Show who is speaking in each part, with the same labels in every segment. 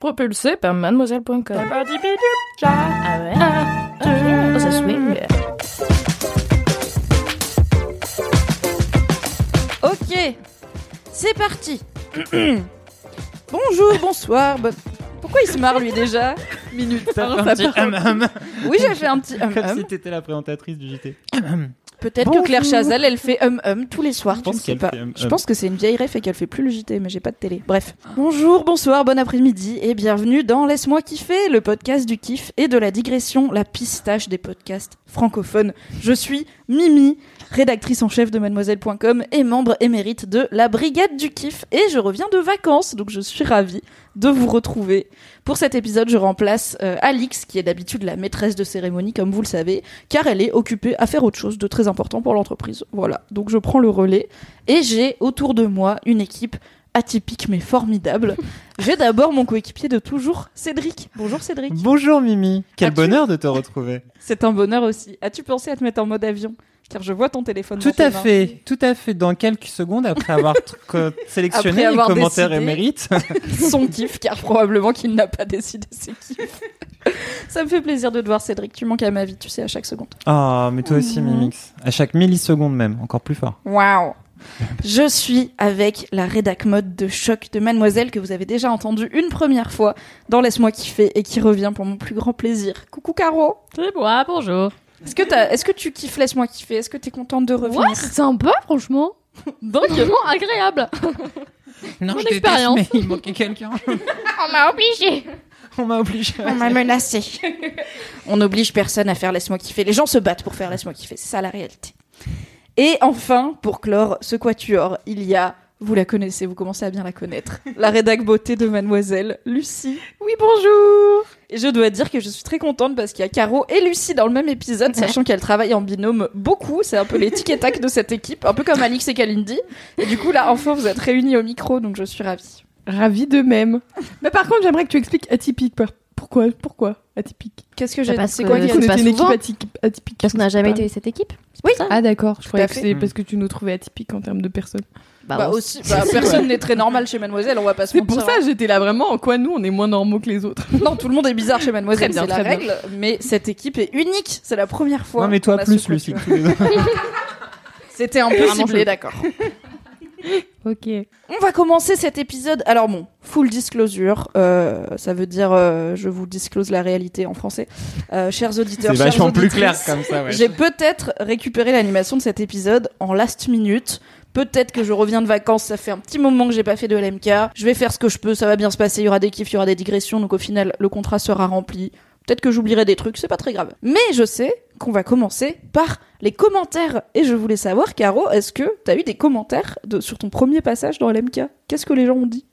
Speaker 1: Propulsé par mademoiselle.com. Ah ouais. Oh, ça swing.
Speaker 2: Ok, c'est parti. Bonjour, bonsoir. bon- Pourquoi il se marre lui déjà? Minute.
Speaker 3: T'as fait un petit hum hum,
Speaker 2: Oui, j'ai fait un petit hum
Speaker 3: comme
Speaker 2: hum.
Speaker 3: si t'étais la présentatrice du JT.
Speaker 2: Peut-être que Claire Chazal, elle fait hum hum tous les soirs.
Speaker 3: Je
Speaker 2: tu
Speaker 3: pense
Speaker 2: ne sais pas.
Speaker 3: hum
Speaker 2: Je pense que c'est une vieille ref et qu'elle fait plus le JT, mais j'ai pas de télé. Bref. Bonjour, bonsoir, bon après-midi et bienvenue dans Laisse-moi kiffer, le podcast du kiff et de la digression, la pistache des podcasts francophones. Je suis Mimi, rédactrice en chef de mademoiselle.com et membre émérite de la Brigade du kiff et je reviens de vacances, donc je suis ravie de vous retrouver. Pour cet épisode, je remplace euh, Alix, qui est d'habitude la maîtresse de cérémonie, comme vous le savez, car elle est occupée à faire autre chose de très important pour l'entreprise. Voilà, donc je prends le relais. Et j'ai autour de moi une équipe atypique mais formidable. j'ai d'abord mon coéquipier de toujours, Cédric. Bonjour Cédric.
Speaker 3: Bonjour Mimi, quel bonheur de te retrouver.
Speaker 2: C'est un bonheur aussi. As-tu pensé à te mettre en mode avion? Car je vois ton téléphone.
Speaker 3: Tout à fait, tout à fait. Dans quelques secondes, après avoir sélectionné
Speaker 2: Après
Speaker 3: les
Speaker 2: avoir
Speaker 3: commentaires
Speaker 2: décidé.
Speaker 3: émérites,
Speaker 2: Son kiff, car probablement qu'il n'a pas décidé ses kiffs. Ça me fait plaisir de te voir, Cédric. Tu manques à ma vie, tu sais, à chaque seconde.
Speaker 3: oh, mais toi aussi Mimix, à chaque milliseconde même, encore plus fort.
Speaker 2: Waouh Je suis avec la rédac mode de choc de Mademoiselle que vous avez déjà entendu une première fois dans Laisse-moi kiffer et qui revient pour mon plus grand plaisir. Coucou Caro
Speaker 1: C'est moi, bonjour.
Speaker 2: Est-ce que, t'as- est-ce que tu kiffes Laisse-moi kiffer Est-ce que t'es contente de revenir
Speaker 1: Ouais, c'est sympa, franchement. Vraiment agréable.
Speaker 3: Non,
Speaker 1: Mon expérience.
Speaker 3: mais il manquait quelqu'un.
Speaker 1: On m'a obligé.
Speaker 3: On m'a obligé.
Speaker 2: On m'a menacé. On n'oblige personne à faire Laisse-moi kiffer. Les gens se battent pour faire Laisse-moi kiffer. C'est ça la réalité. Et enfin, pour clore ce quatuor, il y a, vous la connaissez, vous commencez à bien la connaître, la rédac beauté de Mademoiselle, Lucie.
Speaker 1: Oui, bonjour.
Speaker 2: Et je dois dire que je suis très contente parce qu'il y a Caro et Lucie dans le même épisode, sachant qu'elles travaillent en binôme beaucoup. C'est un peu les tic et tac de cette équipe, un peu comme Alix et Kalindi. Et du coup, là, enfin, vous êtes réunis au micro, donc je suis ravie.
Speaker 4: Ravi de même. Mais par contre, j'aimerais que tu expliques atypique. Pourquoi Pourquoi atypique?
Speaker 2: Qu'est-ce que
Speaker 1: Bah,
Speaker 2: j'ai C'est
Speaker 1: que
Speaker 2: quoi
Speaker 4: Qu'on était une équipe
Speaker 1: souvent.
Speaker 4: atypique. atypique.
Speaker 1: Parce qu'on n'a jamais
Speaker 4: Pas-
Speaker 1: été cette équipe.
Speaker 2: Oui.
Speaker 4: Ah d'accord, je croyais que c'est
Speaker 3: Mm.
Speaker 4: parce que tu nous trouvais atypique en termes de personnes.
Speaker 2: Bah
Speaker 1: on-
Speaker 2: aussi, bah, personne n'est très normal chez Mademoiselle, on va pas se
Speaker 4: C'est pour ça j'étais là vraiment en quoi nous on est moins normaux que les autres.
Speaker 2: Non, tout le monde est bizarre chez Mademoiselle, c'est la
Speaker 4: bien.
Speaker 2: règle. Mais cette équipe est unique, c'est la première fois.
Speaker 3: Non mais toi plus les autres.
Speaker 2: C'était un peu ciblé, d'accord.
Speaker 4: Ok.
Speaker 2: On va commencer cet épisode. Alors bon, full disclosure, euh, ça veut dire euh, je vous disclose la réalité en français. Euh, chers auditeurs,
Speaker 3: C'est vachement plus clair comme ça. Ouais.
Speaker 2: J'ai peut-être récupéré l'animation de cet épisode en last minute. Peut-être que je reviens de vacances, ça fait un petit moment que j'ai pas fait de LMK. Je vais faire ce que je peux, ça va bien se passer, il y aura des kiffs, il y aura des digressions, donc au final, le contrat sera rempli. Peut-être que j'oublierai des trucs, c'est pas très grave. Mais je sais qu'on va commencer par les commentaires. Et je voulais savoir, Caro, est-ce que t'as eu des commentaires sur ton premier passage dans LMK Qu'est-ce que les gens ont dit?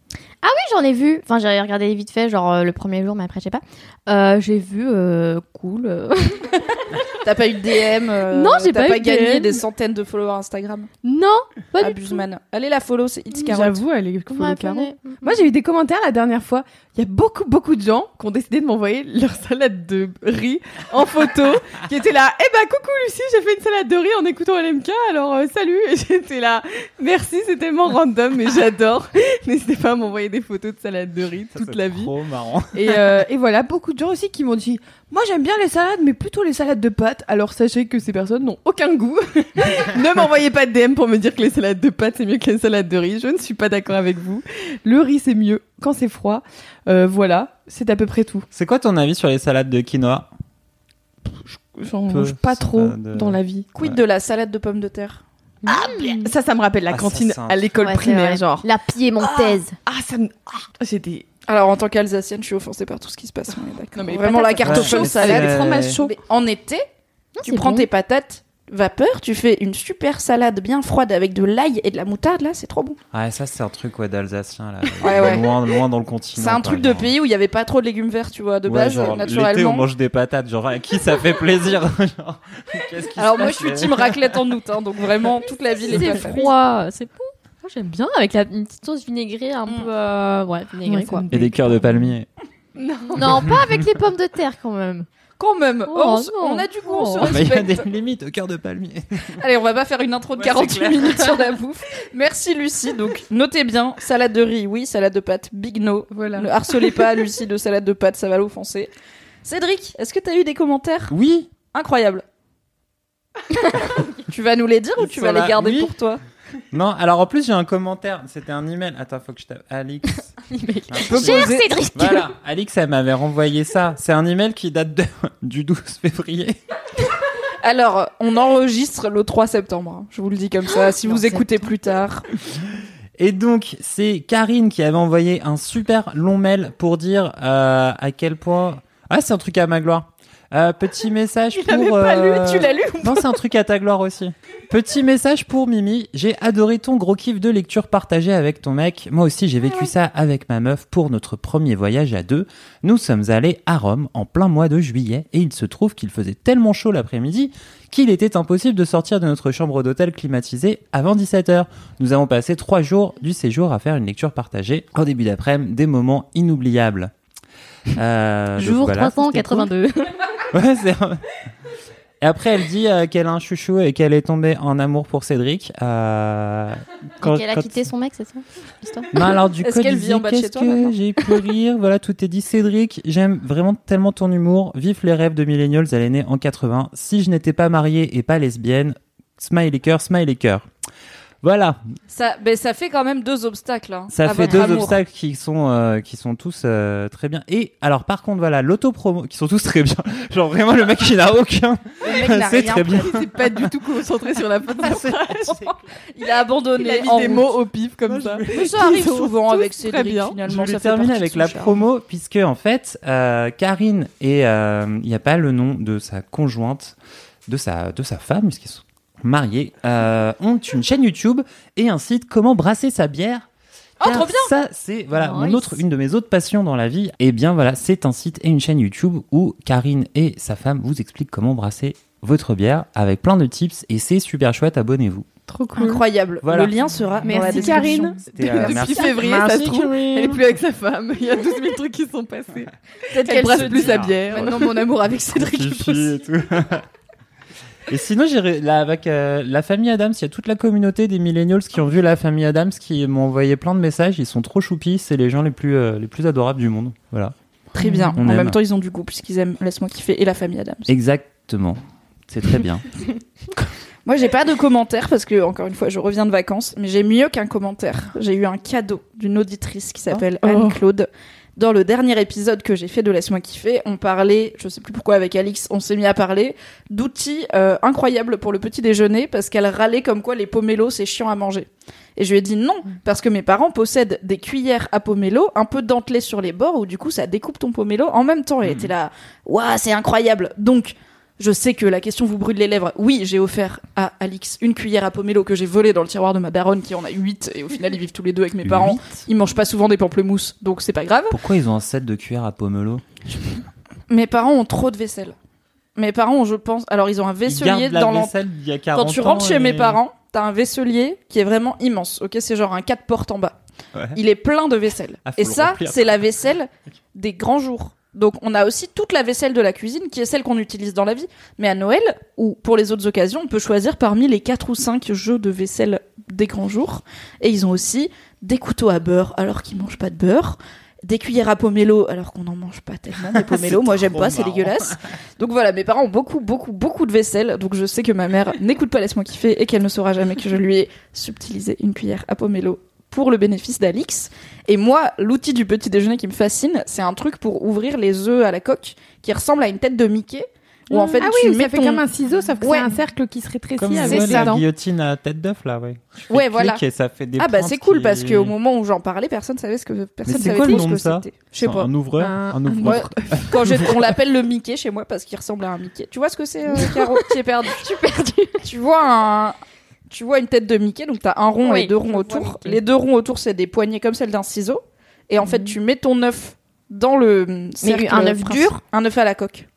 Speaker 1: Oui, j'en ai vu. Enfin, j'ai regardé vite fait, genre euh, le premier jour, mais après, je sais pas. Euh, j'ai vu euh, cool. euh.
Speaker 2: T'as pas eu de DM euh,
Speaker 1: Non, j'ai
Speaker 2: t'as
Speaker 1: pas
Speaker 2: pas
Speaker 1: eu de
Speaker 2: gagné
Speaker 1: DM.
Speaker 2: des centaines de followers Instagram.
Speaker 1: non, pas du tout.
Speaker 2: Abuseman. Allez la follow, c'est It's Carotte.
Speaker 4: J'avoue, elle est Caro.
Speaker 1: prenez.
Speaker 4: Moi j'ai eu des commentaires la dernière fois. Il y a beaucoup beaucoup de gens qui ont décidé de m'envoyer leur salade de riz en photo, qui étaient là. Eh ben coucou Lucie, j'ai fait une salade de riz en écoutant LMK, alors euh, salut. Et j'étais là. Merci, c'est tellement random, mais j'adore. N'hésitez pas à m'envoyer des photos de salade de riz
Speaker 3: Ça,
Speaker 4: toute la vie.
Speaker 3: Trop marrant.
Speaker 4: Et, euh, et voilà, beaucoup de gens aussi qui m'ont dit Moi j'aime bien les salades, mais plutôt les salades de pâtes. Alors sachez que ces personnes n'ont aucun goût. ne m'envoyez pas de DM pour me dire que les salades de pâtes c'est mieux que les salades de riz. Je ne suis pas d'accord avec vous. Le riz c'est mieux quand c'est froid. Euh, voilà, c'est à peu près tout.
Speaker 3: C'est quoi ton avis sur les salades de quinoa?
Speaker 4: J'en mange pas trop dans la vie.
Speaker 2: Quid
Speaker 3: Ouais.
Speaker 2: de la salade de pommes de terre?
Speaker 4: Ça, ça me rappelle la
Speaker 3: Ah,
Speaker 4: cantine à l'école
Speaker 1: Ouais,
Speaker 4: primaire, genre.
Speaker 1: La piémontaise.
Speaker 4: Ah, ça me. ah, j'étais.
Speaker 2: Alors en tant qu'Alsacienne, je suis offensée par tout ce qui se passe. on est d'accord.
Speaker 4: Non, mais
Speaker 2: Vraiment la carte
Speaker 3: Ouais,
Speaker 2: chaude
Speaker 3: mais
Speaker 2: salade.
Speaker 4: fromage chaud.
Speaker 2: En été,
Speaker 1: Non,
Speaker 2: tu prends
Speaker 1: bon.
Speaker 2: tes patates vapeur, tu fais une super salade bien froide avec de l'ail et de la moutarde, là, c'est trop bon.
Speaker 3: Ouais, ça, c'est un truc ouais, d'Alsacien, là.
Speaker 2: Ouais, ouais.
Speaker 3: Loin, loin dans le continent.
Speaker 2: C'est un truc de pays où il y avait pas trop de légumes verts, tu vois, de
Speaker 3: Ouais,
Speaker 2: base,
Speaker 3: genre, L'été,
Speaker 2: naturellement.
Speaker 3: on mange des patates. Genre, à qui ça fait plaisir Genre, qui
Speaker 2: Alors moi, je suis team raclette en août, hein, donc vraiment, toute la ville est
Speaker 1: C'est
Speaker 2: patates.
Speaker 1: froid, c'est bon. Moi j'aime bien avec la, une petite sauce vinaigrée un
Speaker 2: Mm.
Speaker 1: peu. euh, ouais, vinaigrée
Speaker 4: Ouais,
Speaker 1: quoi.
Speaker 3: Et des cœurs de palmier.
Speaker 1: Non, pas avec les pommes de terre quand même.
Speaker 2: Quand même,
Speaker 1: Oh,
Speaker 2: on, s-
Speaker 1: non.
Speaker 2: on a du goût, on se
Speaker 1: Oh.
Speaker 3: Bah, Il y a
Speaker 2: respecte.
Speaker 3: des limites au cœur de palmier.
Speaker 2: Allez, on va pas faire une intro de
Speaker 3: Ouais,
Speaker 2: 48
Speaker 3: c'est clair.
Speaker 2: minutes sur la bouffe. Merci Lucie. Donc, notez bien, salade de riz, oui, salade de pâtes, big no.
Speaker 4: Voilà.
Speaker 2: Ne harcelez pas Lucie de salade de pâtes, ça va l'offenser. Cédric, est-ce que t'as eu des commentaires?
Speaker 3: Oui.
Speaker 2: incroyables Tu vas nous les dire ou tu
Speaker 3: Sur
Speaker 2: vas
Speaker 3: la-
Speaker 2: les garder
Speaker 3: oui.
Speaker 2: pour toi?
Speaker 3: Non, alors en plus, j'ai un commentaire. C'était un email. Attends, faut que je tape. Alix.
Speaker 2: peux
Speaker 1: Cher
Speaker 2: poser-
Speaker 1: Cédric
Speaker 3: Voilà, Alix, elle m'avait renvoyé ça. C'est un email qui date de- du 12 février.
Speaker 2: Alors, on enregistre le 3 septembre. hein. Je vous le dis comme ça. Si vous écoutez plus tard,
Speaker 3: Et donc, c'est Karine qui avait envoyé un super long mail pour dire euh, à quel point. Ah, c'est un truc à ma gloire. Euh, petit message
Speaker 2: tu
Speaker 3: pour.
Speaker 2: pas
Speaker 3: euh,
Speaker 2: lu, tu l'as lu ou
Speaker 3: Non, c'est un truc à ta gloire aussi. Petit message pour Mimi. J'ai adoré ton gros kiff de lecture partagé avec ton mec. Moi aussi, j'ai vécu ça avec ma meuf pour notre premier voyage à deux. Nous sommes allés à Rome en plein mois de juillet et il se trouve qu'il faisait tellement chaud l'après-midi qu'il était impossible de sortir de notre chambre d'hôtel climatisée avant 17h. Nous avons passé trois jours du séjour à faire une lecture partagée. En début d'après-midi, des moments inoubliables. Euh, donc
Speaker 1: Jour
Speaker 3: voilà, c'était cool.
Speaker 1: 382.
Speaker 3: Ouais, c'est vrai. Et après, elle dit euh, qu'elle a un chouchou et qu'elle est tombée en amour pour Cédric. Euh,
Speaker 1: Et qu'elle a quitté son mec, c'est ça l'histoire?
Speaker 3: Non, alors du
Speaker 2: Est-ce
Speaker 3: coup,
Speaker 2: qu'elle
Speaker 3: elle
Speaker 2: vit
Speaker 3: dit,
Speaker 2: en bas de chez
Speaker 3: qu'est-ce
Speaker 2: toi, maintenant?
Speaker 3: que j'ai pu rire? Voilà, tout est dit. Cédric, j'aime vraiment tellement ton humour. Vive les rêves de Millennials, elle est née en 80. Si je n'étais pas mariée et pas lesbienne, smiley cœur, smiley cœur. Voilà,
Speaker 2: ça, ben, ça fait quand même deux obstacles. hein,
Speaker 3: ça
Speaker 2: à
Speaker 3: fait
Speaker 2: votre
Speaker 3: deux
Speaker 2: amour.
Speaker 3: obstacles qui sont euh, qui sont tous euh, très bien. Et alors par contre voilà, l'autopromo qui sont tous très bien. Genre vraiment le mec il n'a aucun.
Speaker 2: Le mec n'a
Speaker 3: C'est
Speaker 2: rien
Speaker 3: très bien.
Speaker 4: Il s'est pas du tout concentré sur la fin de phrase.
Speaker 2: Il a abandonné.
Speaker 4: Il a mis
Speaker 2: en
Speaker 4: des
Speaker 2: route.
Speaker 4: mots au pif comme ça.
Speaker 2: Mais ça arrive souvent avec Cédric
Speaker 4: bien.
Speaker 3: Je
Speaker 2: finalement. ça fait
Speaker 3: terminer avec la
Speaker 2: charme.
Speaker 3: promo, puisque en fait, euh, Karine et euh, il n'y a pas le nom de sa conjointe, de sa, de sa femme, puisqu'ils sont mariés, euh, ont une chaîne YouTube et un site Comment brasser sa bière.
Speaker 2: Oh, trop bien
Speaker 3: Ça, c'est voilà mon autre, une de mes autres passions dans la vie. Et bien voilà, c'est un site et une chaîne YouTube où Karine et sa femme vous expliquent comment brasser votre bière avec plein de tips et c'est super chouette. Abonnez-vous.
Speaker 4: Trop cool.
Speaker 2: Incroyable.
Speaker 3: Voilà.
Speaker 2: Le lien sera dans la
Speaker 4: Merci
Speaker 2: description.
Speaker 4: Karine.
Speaker 3: C'était, euh,
Speaker 4: Depuis
Speaker 3: merci.
Speaker 4: février, ça
Speaker 3: Merci,
Speaker 4: se trouve,
Speaker 3: Karine.
Speaker 4: elle est plus avec sa femme. Il y a 12 000 trucs qui sont passés.
Speaker 2: Peut-être
Speaker 4: Elle
Speaker 2: qu'elle
Speaker 4: brasse
Speaker 2: se
Speaker 4: plus
Speaker 2: dit,
Speaker 4: sa bière.
Speaker 2: Maintenant, mon amour avec Cédric est
Speaker 3: Fifi
Speaker 2: possible.
Speaker 3: et tout. Et sinon, là avec euh, la famille Adams. Il y a toute la communauté des millennials qui ont vu la famille Adams, qui m'ont envoyé plein de messages. Ils sont trop choupis. C'est les gens les plus euh, les plus adorables du monde. Voilà.
Speaker 2: Très bien.
Speaker 3: On
Speaker 2: en
Speaker 3: aime.
Speaker 2: même temps, ils ont du goût puisqu'ils aiment Laisse-moi kiffer et la famille Adams.
Speaker 3: Exactement. C'est très bien.
Speaker 2: Moi, j'ai pas de commentaires parce que, encore une fois, je reviens de vacances, mais j'ai mieux qu'un commentaire. J'ai eu un cadeau d'une auditrice qui s'appelle
Speaker 4: Oh.
Speaker 2: Anne-Claude. Dans le dernier épisode que j'ai fait de Laisse-moi kiffer, on parlait, je sais plus pourquoi avec Alix, on s'est mis à parler d'outils euh, incroyables pour le petit déjeuner parce qu'elle râlait comme quoi les pomelos c'est chiant à manger. Et je lui ai dit non, parce que mes parents possèdent des cuillères à pomelo un peu dentelées sur les bords où du coup ça découpe ton pomelo en même temps. Et elle était là, waouh, c'est incroyable. Donc, je sais que la question vous brûle les lèvres. Oui, j'ai offert à Alix une cuillère à pomelo que j'ai volée dans le tiroir de ma daronne qui en a 8 et au final ils vivent tous les deux avec mes parents. Ils mangent pas souvent des pamplemousses, donc c'est pas grave.
Speaker 3: Pourquoi ils ont un set de cuillère à pomelo?
Speaker 2: Mes parents ont trop de vaisselle. Mes parents ont, je pense, alors ils ont un vaisselier dans
Speaker 3: vaisselle d'il y a 40
Speaker 2: Quand tu
Speaker 3: ans
Speaker 2: rentres chez
Speaker 3: et-
Speaker 2: mes parents, t'as un vaisselier qui est vraiment immense. Ok, c'est genre un 4 portes en bas.
Speaker 3: Ouais.
Speaker 2: Il est plein de vaisselle.
Speaker 3: Ah, faut
Speaker 2: et
Speaker 3: le
Speaker 2: ça,
Speaker 3: remplir.
Speaker 2: c'est la vaisselle des grands jours. Donc on a aussi toute la vaisselle de la cuisine qui est celle qu'on utilise dans la vie. Mais à Noël ou pour les autres occasions, on peut choisir parmi les 4 ou 5 jeux de vaisselle des grands jours. Et ils ont aussi des couteaux à beurre alors qu'ils mangent pas de beurre. Des cuillères à pomelo alors qu'on n'en mange pas tellement des pomelos. Moi j'aime pas, c'est dégueulasse. Donc voilà, mes parents ont beaucoup, beaucoup, beaucoup de vaisselle. Donc je sais que ma mère n'écoute pas Laisse-moi kiffer et qu'elle ne saura jamais que je lui ai subtilisé une cuillère à pomelo pour le bénéfice d'Alix. Et moi, l'outil du petit déjeuner qui me fascine, c'est un truc pour ouvrir les œufs à la coque qui ressemble à une tête de Mickey. où en fait
Speaker 4: ah
Speaker 2: tu
Speaker 4: oui,
Speaker 2: mets
Speaker 4: ça fait
Speaker 2: ton-
Speaker 4: comme un ciseau, sauf que
Speaker 2: Ouais.
Speaker 4: c'est un cercle qui se rétrécit
Speaker 3: Comme
Speaker 4: avec
Speaker 2: c'est
Speaker 3: ouais,
Speaker 2: ça.
Speaker 3: la guillotine à tête d'œuf là, ouais. Fais
Speaker 2: Ouais, voilà.
Speaker 3: Et ça fait des
Speaker 2: Ah bah c'est cool
Speaker 3: qui-
Speaker 2: parce qu'au moment où j'en parlais, personne savait ce que personne
Speaker 3: c'est
Speaker 2: savait
Speaker 3: quoi le
Speaker 2: trop
Speaker 3: nom
Speaker 2: ce
Speaker 3: de
Speaker 2: que
Speaker 3: ça
Speaker 2: c'était. Je sais
Speaker 3: C'est
Speaker 2: pas.
Speaker 3: Un ouvreur,
Speaker 4: Un-
Speaker 3: un.
Speaker 2: Quand on l'appelle le Mickey chez moi parce qu'il ressemble à un Mickey. Tu vois ce que c'est, euh, Caro Tu es perdu?
Speaker 1: Je.
Speaker 2: Tu vois un, tu vois une tête de Mickey, donc t'as un rond
Speaker 1: Oui,
Speaker 2: et deux ronds autour. Les deux ronds autour, c'est des poignées comme celles d'un ciseau. Et en fait, tu mets ton œuf dans le cercle.
Speaker 1: un œuf dur
Speaker 2: Un œuf à la coque.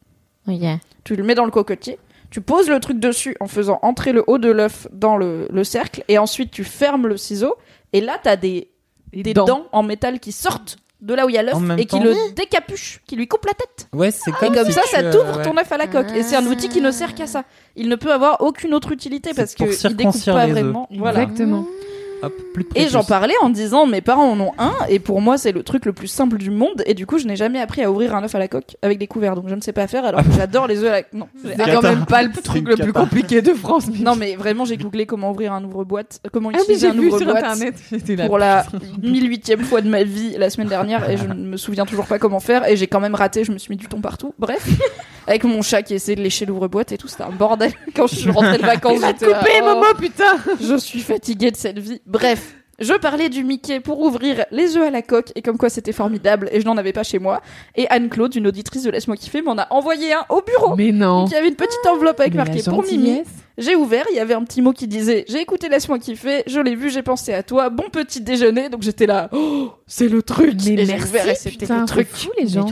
Speaker 1: Oui.
Speaker 2: Tu le mets dans le cocotier. Tu poses le truc dessus en faisant entrer le haut de l'œuf dans le, le cercle. Et ensuite, tu fermes le ciseau. Et là, t'as des, des
Speaker 4: dents.
Speaker 2: dents. en métal qui sortent de là où il y a l'œuf et qui le décapuchent, qui lui coupent la tête.
Speaker 3: Ouais, c'est
Speaker 2: Et
Speaker 3: comme
Speaker 2: comme
Speaker 3: si
Speaker 2: ça, ça
Speaker 3: euh,
Speaker 2: t'ouvre
Speaker 3: ouais.
Speaker 2: ton œuf à la coque. Et c'est un outil qui ne sert qu'à ça. Il ne peut avoir aucune autre utilité parce que il découpe pas
Speaker 3: les
Speaker 2: vraiment. Voilà.
Speaker 4: Exactement.
Speaker 3: Hop, plus de
Speaker 2: Et j'en parlais en disant mes parents en ont un et pour moi c'est le truc le plus simple du monde et du coup je n'ai jamais appris à ouvrir un œuf à la coque avec des couverts donc je ne sais pas faire alors que j'adore les œufs à la non
Speaker 4: C'est quand même pas le truc le plus compliqué de France. mais-
Speaker 2: non mais vraiment j'ai googlé comment ouvrir un ouvre-boîte euh, comment
Speaker 4: Ah
Speaker 2: utiliser
Speaker 4: j'ai
Speaker 2: un
Speaker 4: vu sur
Speaker 2: ouvre-boîte
Speaker 4: internet. J'étais là.
Speaker 2: pour la 1008e fois de ma vie la semaine dernière et je ne me souviens toujours pas comment faire et j'ai quand même raté je me suis mis du thon partout bref avec mon chat qui essayait de lécher l'ouvre-boîte et tout c'était un bordel quand je suis rentrée de vacances j'étais
Speaker 4: Coupé,
Speaker 2: oh.
Speaker 4: Momo, putain
Speaker 2: Je suis fatiguée de cette vie. Bref, je parlais du Mickey pour ouvrir les œufs à la coque et comme quoi c'était formidable et je n'en avais pas chez moi. Et Anne-Claude, une auditrice de Laisse-moi kiffer, m'en a envoyé un au bureau.
Speaker 4: Mais non.
Speaker 2: Y avait une petite enveloppe avec
Speaker 4: Mais
Speaker 2: marqué pour Mimi. J'ai ouvert, il y avait un petit mot qui disait J'ai écouté Laisse-moi kiffer, je l'ai vu, j'ai pensé à toi, bon petit déjeuner. Donc j'étais là, oh, c'est le truc.
Speaker 4: Mais
Speaker 2: et
Speaker 4: merci,
Speaker 2: ouvert et c'était le truc.
Speaker 4: fou, les gens.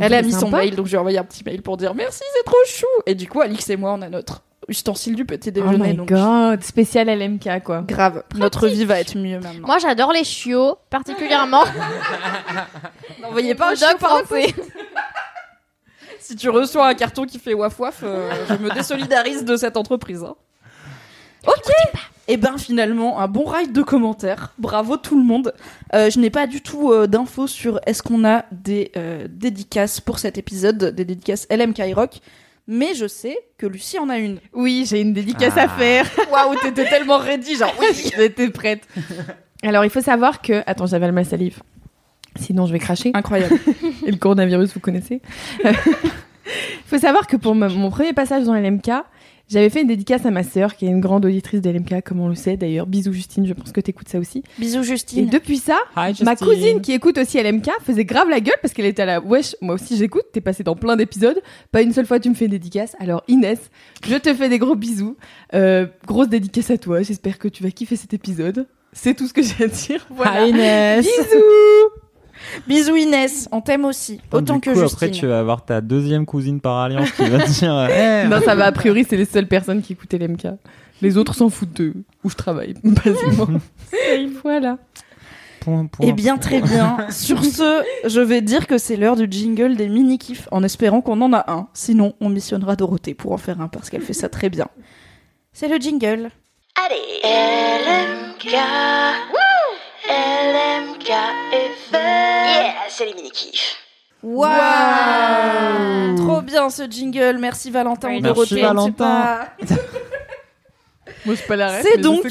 Speaker 2: Elle a mis son mail, donc j'ai envoyé un petit mail pour dire merci, c'est trop chou. Et du coup, Alix et moi, on a notre ustensile du petit
Speaker 4: Oh
Speaker 2: déjeuner.
Speaker 4: my
Speaker 2: donc
Speaker 4: god, spécial LMK quoi.
Speaker 2: grave, notre vie va être mieux maintenant.
Speaker 1: Moi, j'adore les chiots, particulièrement.
Speaker 2: N'envoyez pas un
Speaker 1: Au
Speaker 2: chien
Speaker 1: dog
Speaker 2: par le
Speaker 1: français.
Speaker 2: Si tu reçois un carton qui fait waf waf, euh, je me désolidarise de cette entreprise. hein. Ok. Et ben finalement, un bon ride de commentaires. Bravo tout le monde. Euh, je n'ai pas du tout euh, d'infos sur est-ce qu'on a des euh, dédicaces pour cet épisode, des dédicaces LM Rock. Mais je sais que Lucie en a une.
Speaker 4: Oui, j'ai une dédicace
Speaker 3: Ah.
Speaker 4: à faire.
Speaker 2: Waouh, t'étais tellement ready, genre oui.
Speaker 4: J'étais prête. Alors, il faut savoir que. Attends, j'avale ma salive. Sinon, je vais cracher.
Speaker 2: Incroyable.
Speaker 4: Et le coronavirus, vous connaissez. Il faut savoir que pour mon premier passage dans LMK, j'avais fait une dédicace à ma sœur, qui est une grande auditrice d'LMK, comme on le sait d'ailleurs. Bisous Justine, je pense que t'écoutes ça aussi.
Speaker 2: Bisous
Speaker 4: Et
Speaker 2: Justine.
Speaker 4: depuis ça,
Speaker 3: Hi,
Speaker 4: ma cousine qui écoute aussi LMK faisait grave la gueule parce qu'elle était à la wesh, moi aussi j'écoute, t'es passé dans plein d'épisodes, pas une seule fois tu me fais une dédicace. Alors Inès, je te fais des gros bisous, Euh, grosse dédicace à toi, j'espère que tu vas kiffer cet épisode. C'est tout ce que j'ai à dire. Voilà.
Speaker 3: Hi, Inès.
Speaker 4: Bisous.
Speaker 2: Bisous Inès, on t'aime aussi. Autant
Speaker 3: du
Speaker 2: que
Speaker 3: coup,
Speaker 2: Justine.
Speaker 3: après, tu vas avoir ta deuxième cousine par alliance qui va te dire Eh,
Speaker 4: Non, ça va, a priori, c'est les seules personnes qui écoutaient l'MK. Les autres s'en foutent de où je travaille, basiquement. voilà.
Speaker 3: point, point,
Speaker 2: Eh bien, très bien. Sur ce, je vais dire que c'est l'heure du jingle des mini-kifs, en espérant qu'on en a un. Sinon, on missionnera Dorothée pour en faire un, parce qu'elle fait ça très bien. C'est le jingle.
Speaker 5: LMK. LMK FM. Yeah, c'est les mini-kifs.
Speaker 2: Waouh Trop bien ce jingle. Merci Valentin ou
Speaker 1: Merci.
Speaker 3: Valentin.
Speaker 4: Moi, je pas la ref,
Speaker 2: C'est donc-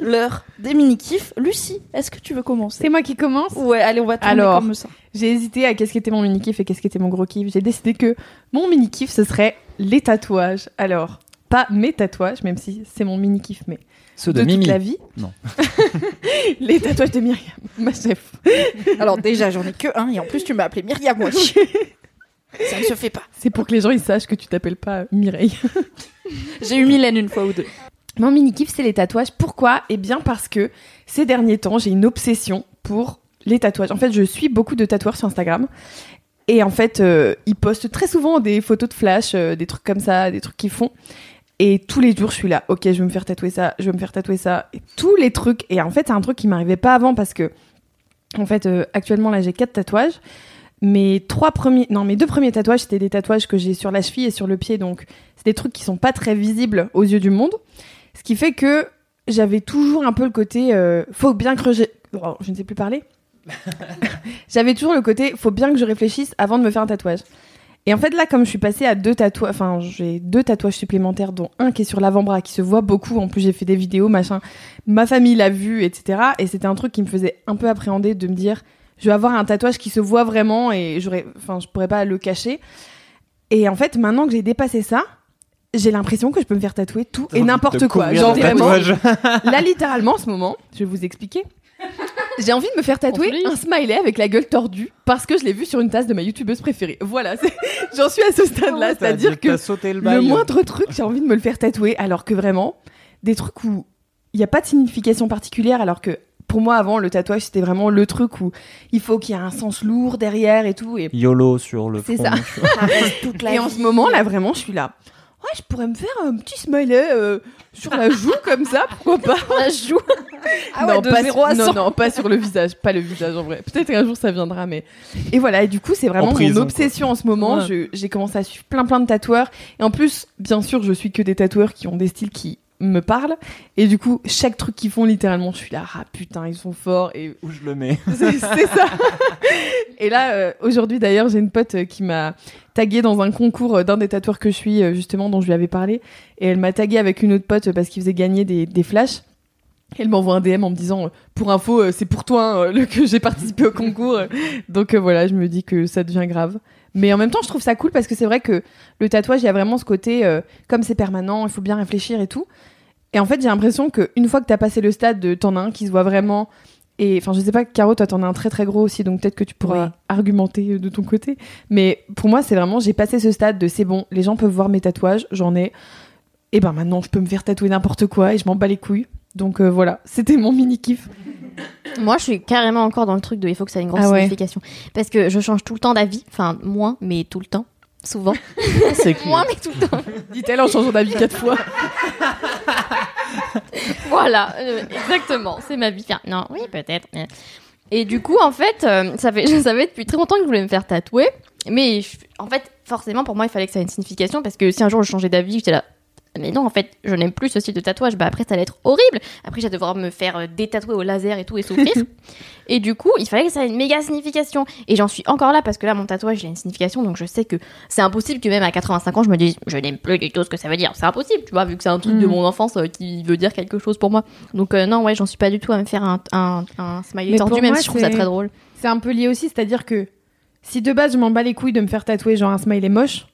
Speaker 2: l'heure des mini-kifs. Lucie, est-ce que tu veux commencer?
Speaker 4: C'est moi qui commence?
Speaker 2: Ouais, allez, on va tourner
Speaker 4: Alors.
Speaker 2: comme ça.
Speaker 4: J'ai hésité à qu'est-ce qui était mon mini kiff et qu'est-ce qui était mon gros kiff. J'ai décidé que mon mini kiff ce serait les tatouages. Alors, pas mes tatouages, même si c'est mon mini kiff, mais
Speaker 3: Ceux
Speaker 4: de,
Speaker 3: de, Mimi.
Speaker 4: toute la vie.
Speaker 3: Non.
Speaker 4: les tatouages de Myriam, ma chef.
Speaker 2: Alors déjà, j'en ai que un, et en plus, tu m'as appelé Myriam, moi. ça ne se fait pas.
Speaker 4: C'est pour que les gens ils sachent que tu t'appelles pas Mireille.
Speaker 2: J'ai eu Mylène une fois ou deux.
Speaker 4: Mon mini kiff c'est les tatouages. Pourquoi? Eh bien parce que ces derniers temps j'ai une obsession pour les tatouages. En fait, je suis beaucoup de tatoueurs sur Instagram. Et en fait, euh, ils postent très souvent des photos de flash, euh, des trucs comme ça, des trucs qu'ils font. Et tous les jours, je suis là, ok, je vais me faire tatouer ça, je vais me faire tatouer ça. Et tous les trucs. Et en fait, c'est un truc qui m'arrivait pas avant parce que, en fait, euh, actuellement, là, j'ai quatre tatouages. Mes trois premiers, non, mes deux premiers tatouages, c'était des tatouages que j'ai sur la cheville et sur le pied. Donc, c'est des trucs qui sont pas très visibles aux yeux du monde. Ce qui fait que j'avais toujours un peu le côté, euh, faut bien que je... oh, je ne sais plus parler. j'avais toujours le côté, faut bien que je réfléchisse avant de me faire un tatouage. Et en fait, là, comme je suis passée à deux tatouages, enfin, j'ai deux tatouages supplémentaires, dont un qui est sur l'avant-bras, qui se voit beaucoup. En plus, j'ai fait des vidéos, machin. Ma famille l'a vu, etc. Et c'était un truc qui me faisait un peu appréhender de me dire, je vais avoir un tatouage qui se voit vraiment et j'aurais, enfin, je pourrais pas le cacher. Et en fait, maintenant que j'ai dépassé ça, j'ai l'impression que je peux me faire tatouer tout et n'importe
Speaker 3: te
Speaker 4: quoi. Genre vraiment, là littéralement en ce moment, je vais vous expliquer. J'ai envie de me faire tatouer
Speaker 1: Conflit.
Speaker 4: un smiley avec la gueule tordue parce que je l'ai vu sur une tasse de ma youtubeuse préférée. Voilà, c'est- j'en suis à ce stade-là, c'est-à-dire que
Speaker 3: sauté le
Speaker 4: le
Speaker 3: bail.
Speaker 4: moindre truc, j'ai envie de me le faire tatouer, alors que vraiment, des trucs où il n'y a pas de signification particulière, alors que pour moi, avant, le tatouage, c'était vraiment le truc où il faut qu'il y ait un sens lourd derrière et tout. Et,
Speaker 3: YOLO sur le front.
Speaker 4: C'est ça.
Speaker 2: toute
Speaker 4: et en ce moment, là, vraiment, je suis là. Ouais, je pourrais me faire un petit smiley euh, sur la joue comme ça, pourquoi pas
Speaker 1: La joue.
Speaker 2: Ah ouais,
Speaker 4: non,
Speaker 2: de
Speaker 4: pas
Speaker 2: 0 à
Speaker 4: sur-
Speaker 2: 100.
Speaker 4: non, non, pas sur le visage, pas le visage en vrai. Peut-être qu'un jour ça viendra, mais et voilà. Et du coup, c'est vraiment
Speaker 3: prison,
Speaker 4: mon obsession en ce moment.
Speaker 2: Ouais.
Speaker 4: J'ai commencé à suivre plein plein de tatoueurs, et en plus, bien sûr, je suis que des tatoueurs qui ont des styles qui me parlent. Et du coup, chaque truc qu'ils font, littéralement, je suis là, ah putain, ils sont forts. Et
Speaker 3: Où je le mets?
Speaker 4: C'est ça. Et là, euh, aujourd'hui d'ailleurs, j'ai une pote euh, qui m'a tagué dans un concours euh, d'un des tatoueurs que je suis, justement, dont je lui avais parlé. Et elle m'a tagué avec une autre pote parce qu'il faisait gagner des, des flashs. Elle m'envoie un DM en me disant, pour info, c'est pour toi hein, le- que j'ai participé au concours. Donc euh, voilà, je me dis que ça devient grave. Mais en même temps, je trouve ça cool parce que c'est vrai que le tatouage, il y a vraiment ce côté, euh, comme c'est permanent, il faut bien réfléchir et tout. Et en fait, j'ai l'impression qu'une fois que t'as passé le stade de t'en as un qui se voit vraiment, et enfin, je sais pas, Caro, toi t'en as un très très gros aussi, donc peut-être que tu pourras
Speaker 2: Oui.
Speaker 4: argumenter euh, de ton côté. Mais pour moi, c'est vraiment, j'ai passé ce stade de c'est bon, les gens peuvent voir mes tatouages, j'en ai. Et ben maintenant, je peux me faire tatouer n'importe quoi et je m'en bats les couilles. Donc euh, voilà, c'était mon mini kiff.
Speaker 1: Moi, je suis carrément encore dans le truc de il faut que ça ait une grosse
Speaker 4: Ah ouais.
Speaker 1: signification. Parce que je change tout le temps d'avis. Enfin, moins, mais tout le temps. Souvent.
Speaker 3: C'est
Speaker 1: moins, mais tout le temps.
Speaker 4: Dit-elle en changeant d'avis quatre fois.
Speaker 1: voilà, euh, exactement. C'est ma vie. Enfin, non, oui, peut-être. mais- Et du coup, en fait, euh, ça fait, je savais depuis très longtemps que je voulais me faire tatouer. Mais je- en fait, forcément, pour moi, il fallait que ça ait une signification. Parce que si un jour je changeais d'avis, j'étais là. Mais non, en fait, je n'aime plus ce style de tatouage. Bah après, ça allait être horrible. Après, j'allais devoir me faire euh, détatouer au laser et tout et souffrir. et du coup, il fallait que ça ait une méga signification. Et j'en suis encore là parce que là, mon tatouage, il a une signification. Donc je sais que c'est impossible que même à 85 ans, je me dise, je n'aime plus du tout ce que ça veut dire. C'est impossible, tu vois, vu que c'est un truc de
Speaker 4: Mm.
Speaker 1: mon enfance euh, qui veut dire quelque chose pour moi. Donc euh, non, ouais, j'en suis pas du tout à me faire un, un, un smiley
Speaker 4: Mais
Speaker 1: tordu,
Speaker 4: pour
Speaker 1: même
Speaker 4: moi,
Speaker 1: si je trouve ça très drôle.
Speaker 4: C'est un peu lié aussi, c'est-à-dire que si de base je m'en bats les couilles de me faire tatouer genre un smiley moche,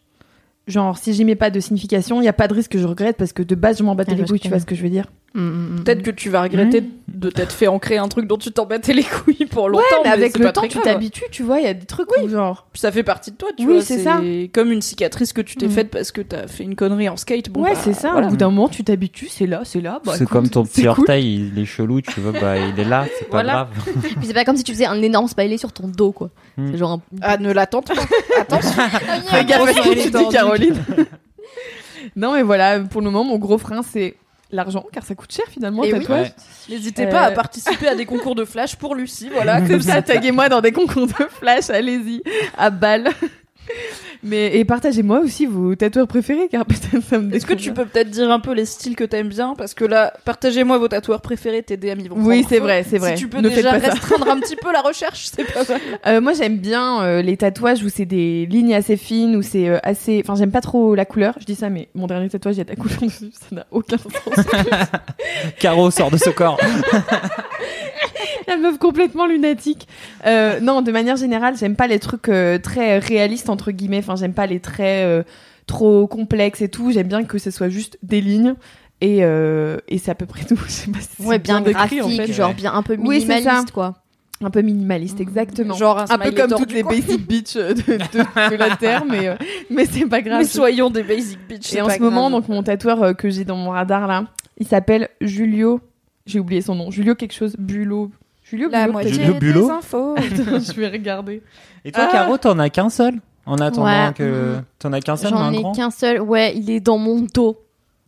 Speaker 4: genre si j'y mets pas de signification, il y a pas de risque que je regrette parce que de base je m'en battais
Speaker 1: Ah,
Speaker 4: les couilles, tu vois ce que je veux dire
Speaker 2: Peut-être que tu vas regretter de t'être fait ancrer un truc dont tu t'en battais les couilles pour longtemps.
Speaker 4: Ouais, mais avec le temps tu t'habitues, tu vois, il y a des trucs où genre
Speaker 2: ça fait partie de toi, tu
Speaker 4: Oui,
Speaker 2: vois.
Speaker 4: c'est ça.
Speaker 2: comme une cicatrice que tu t'es
Speaker 4: Mm.
Speaker 2: faite parce que t'as fait une connerie en skate. Bon,
Speaker 4: ouais,
Speaker 2: bah,
Speaker 4: c'est ça,
Speaker 2: voilà.
Speaker 4: au bout d'un moment tu t'habitues, c'est là, c'est là. bah,
Speaker 3: C'est comme ton petit
Speaker 4: cool.
Speaker 3: orteil, il est chelou, tu vois, bah il est là, c'est pas
Speaker 4: Voilà.
Speaker 3: grave.
Speaker 1: Puis c'est pas comme si tu faisais un énorme smiley sur ton dos, quoi.
Speaker 3: Mm.
Speaker 1: C'est genre un.
Speaker 2: Ah, ne l'attente pas. Attention.
Speaker 4: Fais gaffe à ce que tu dis, Caroline. non, mais voilà, pour le moment, mon gros frein, c'est l'argent, car ça coûte cher finalement,
Speaker 1: Eh oui.
Speaker 4: tatouage.
Speaker 3: Ouais.
Speaker 2: N'hésitez
Speaker 4: Euh,
Speaker 2: pas à participer à des concours de flash pour Lucie, voilà.
Speaker 4: Comme ça, taguez-moi dans des concours de flash, allez-y, à balle. Mais, et partagez-moi aussi vos tatoueurs préférés, car peut-être ça me
Speaker 2: Est-ce que tu peux peut-être dire un peu les styles que t'aimes bien? Parce que là, partagez-moi vos tatoueurs préférés, tes DM ils vont
Speaker 4: Oui, c'est vrai, c'est vrai.
Speaker 2: Si tu peux
Speaker 4: Ne
Speaker 2: déjà restreindre un petit peu la recherche, c'est pas mal.
Speaker 4: Euh, moi, j'aime bien euh, les tatouages où c'est des lignes assez fines, où c'est euh, assez. Enfin, j'aime pas trop la couleur. Je dis ça, mais mon dernier tatouage, il y a de la couleur dessus. Ça n'a aucun sens.
Speaker 3: Caro sort de ce corps.
Speaker 4: la meuf complètement lunatique. Euh, non, de manière générale, j'aime pas les trucs euh, très réalistes, entre guillemets. Enfin, j'aime pas les traits euh, trop complexes et tout. J'aime bien que ce soit juste des lignes. Et, euh, et c'est à peu près tout. Je sais pas si c'est
Speaker 1: Ouais, bien
Speaker 4: décrit,
Speaker 1: graphique,
Speaker 4: en fait.
Speaker 1: genre bien un peu
Speaker 4: Oui,
Speaker 1: minimaliste, quoi.
Speaker 4: Un peu minimaliste, exactement.
Speaker 2: Genre un
Speaker 4: un peu comme
Speaker 2: tordu,
Speaker 4: toutes les
Speaker 2: quoi.
Speaker 4: basic bitch de, de- de la Terre, mais, mais c'est pas grave.
Speaker 2: Mais soyons des basic bitch.
Speaker 4: Et en ce moment, donc mon tatoueur que j'ai dans mon radar là, il s'appelle Julio. J'ai oublié son nom. Julio quelque chose. Bulo. Julio
Speaker 2: la
Speaker 4: Bulo,
Speaker 2: moitié
Speaker 3: Julio
Speaker 2: des
Speaker 3: Bulot
Speaker 2: infos.
Speaker 4: Attends, je vais regarder.
Speaker 3: Et toi,
Speaker 4: Ah.
Speaker 3: Caro, t'en as qu'un seul En attendant
Speaker 1: Ouais.
Speaker 3: que. T'en as qu'un seul, mais
Speaker 1: J'en
Speaker 3: un
Speaker 1: ai
Speaker 3: grand
Speaker 1: qu'un seul. Ouais, il est dans mon dos.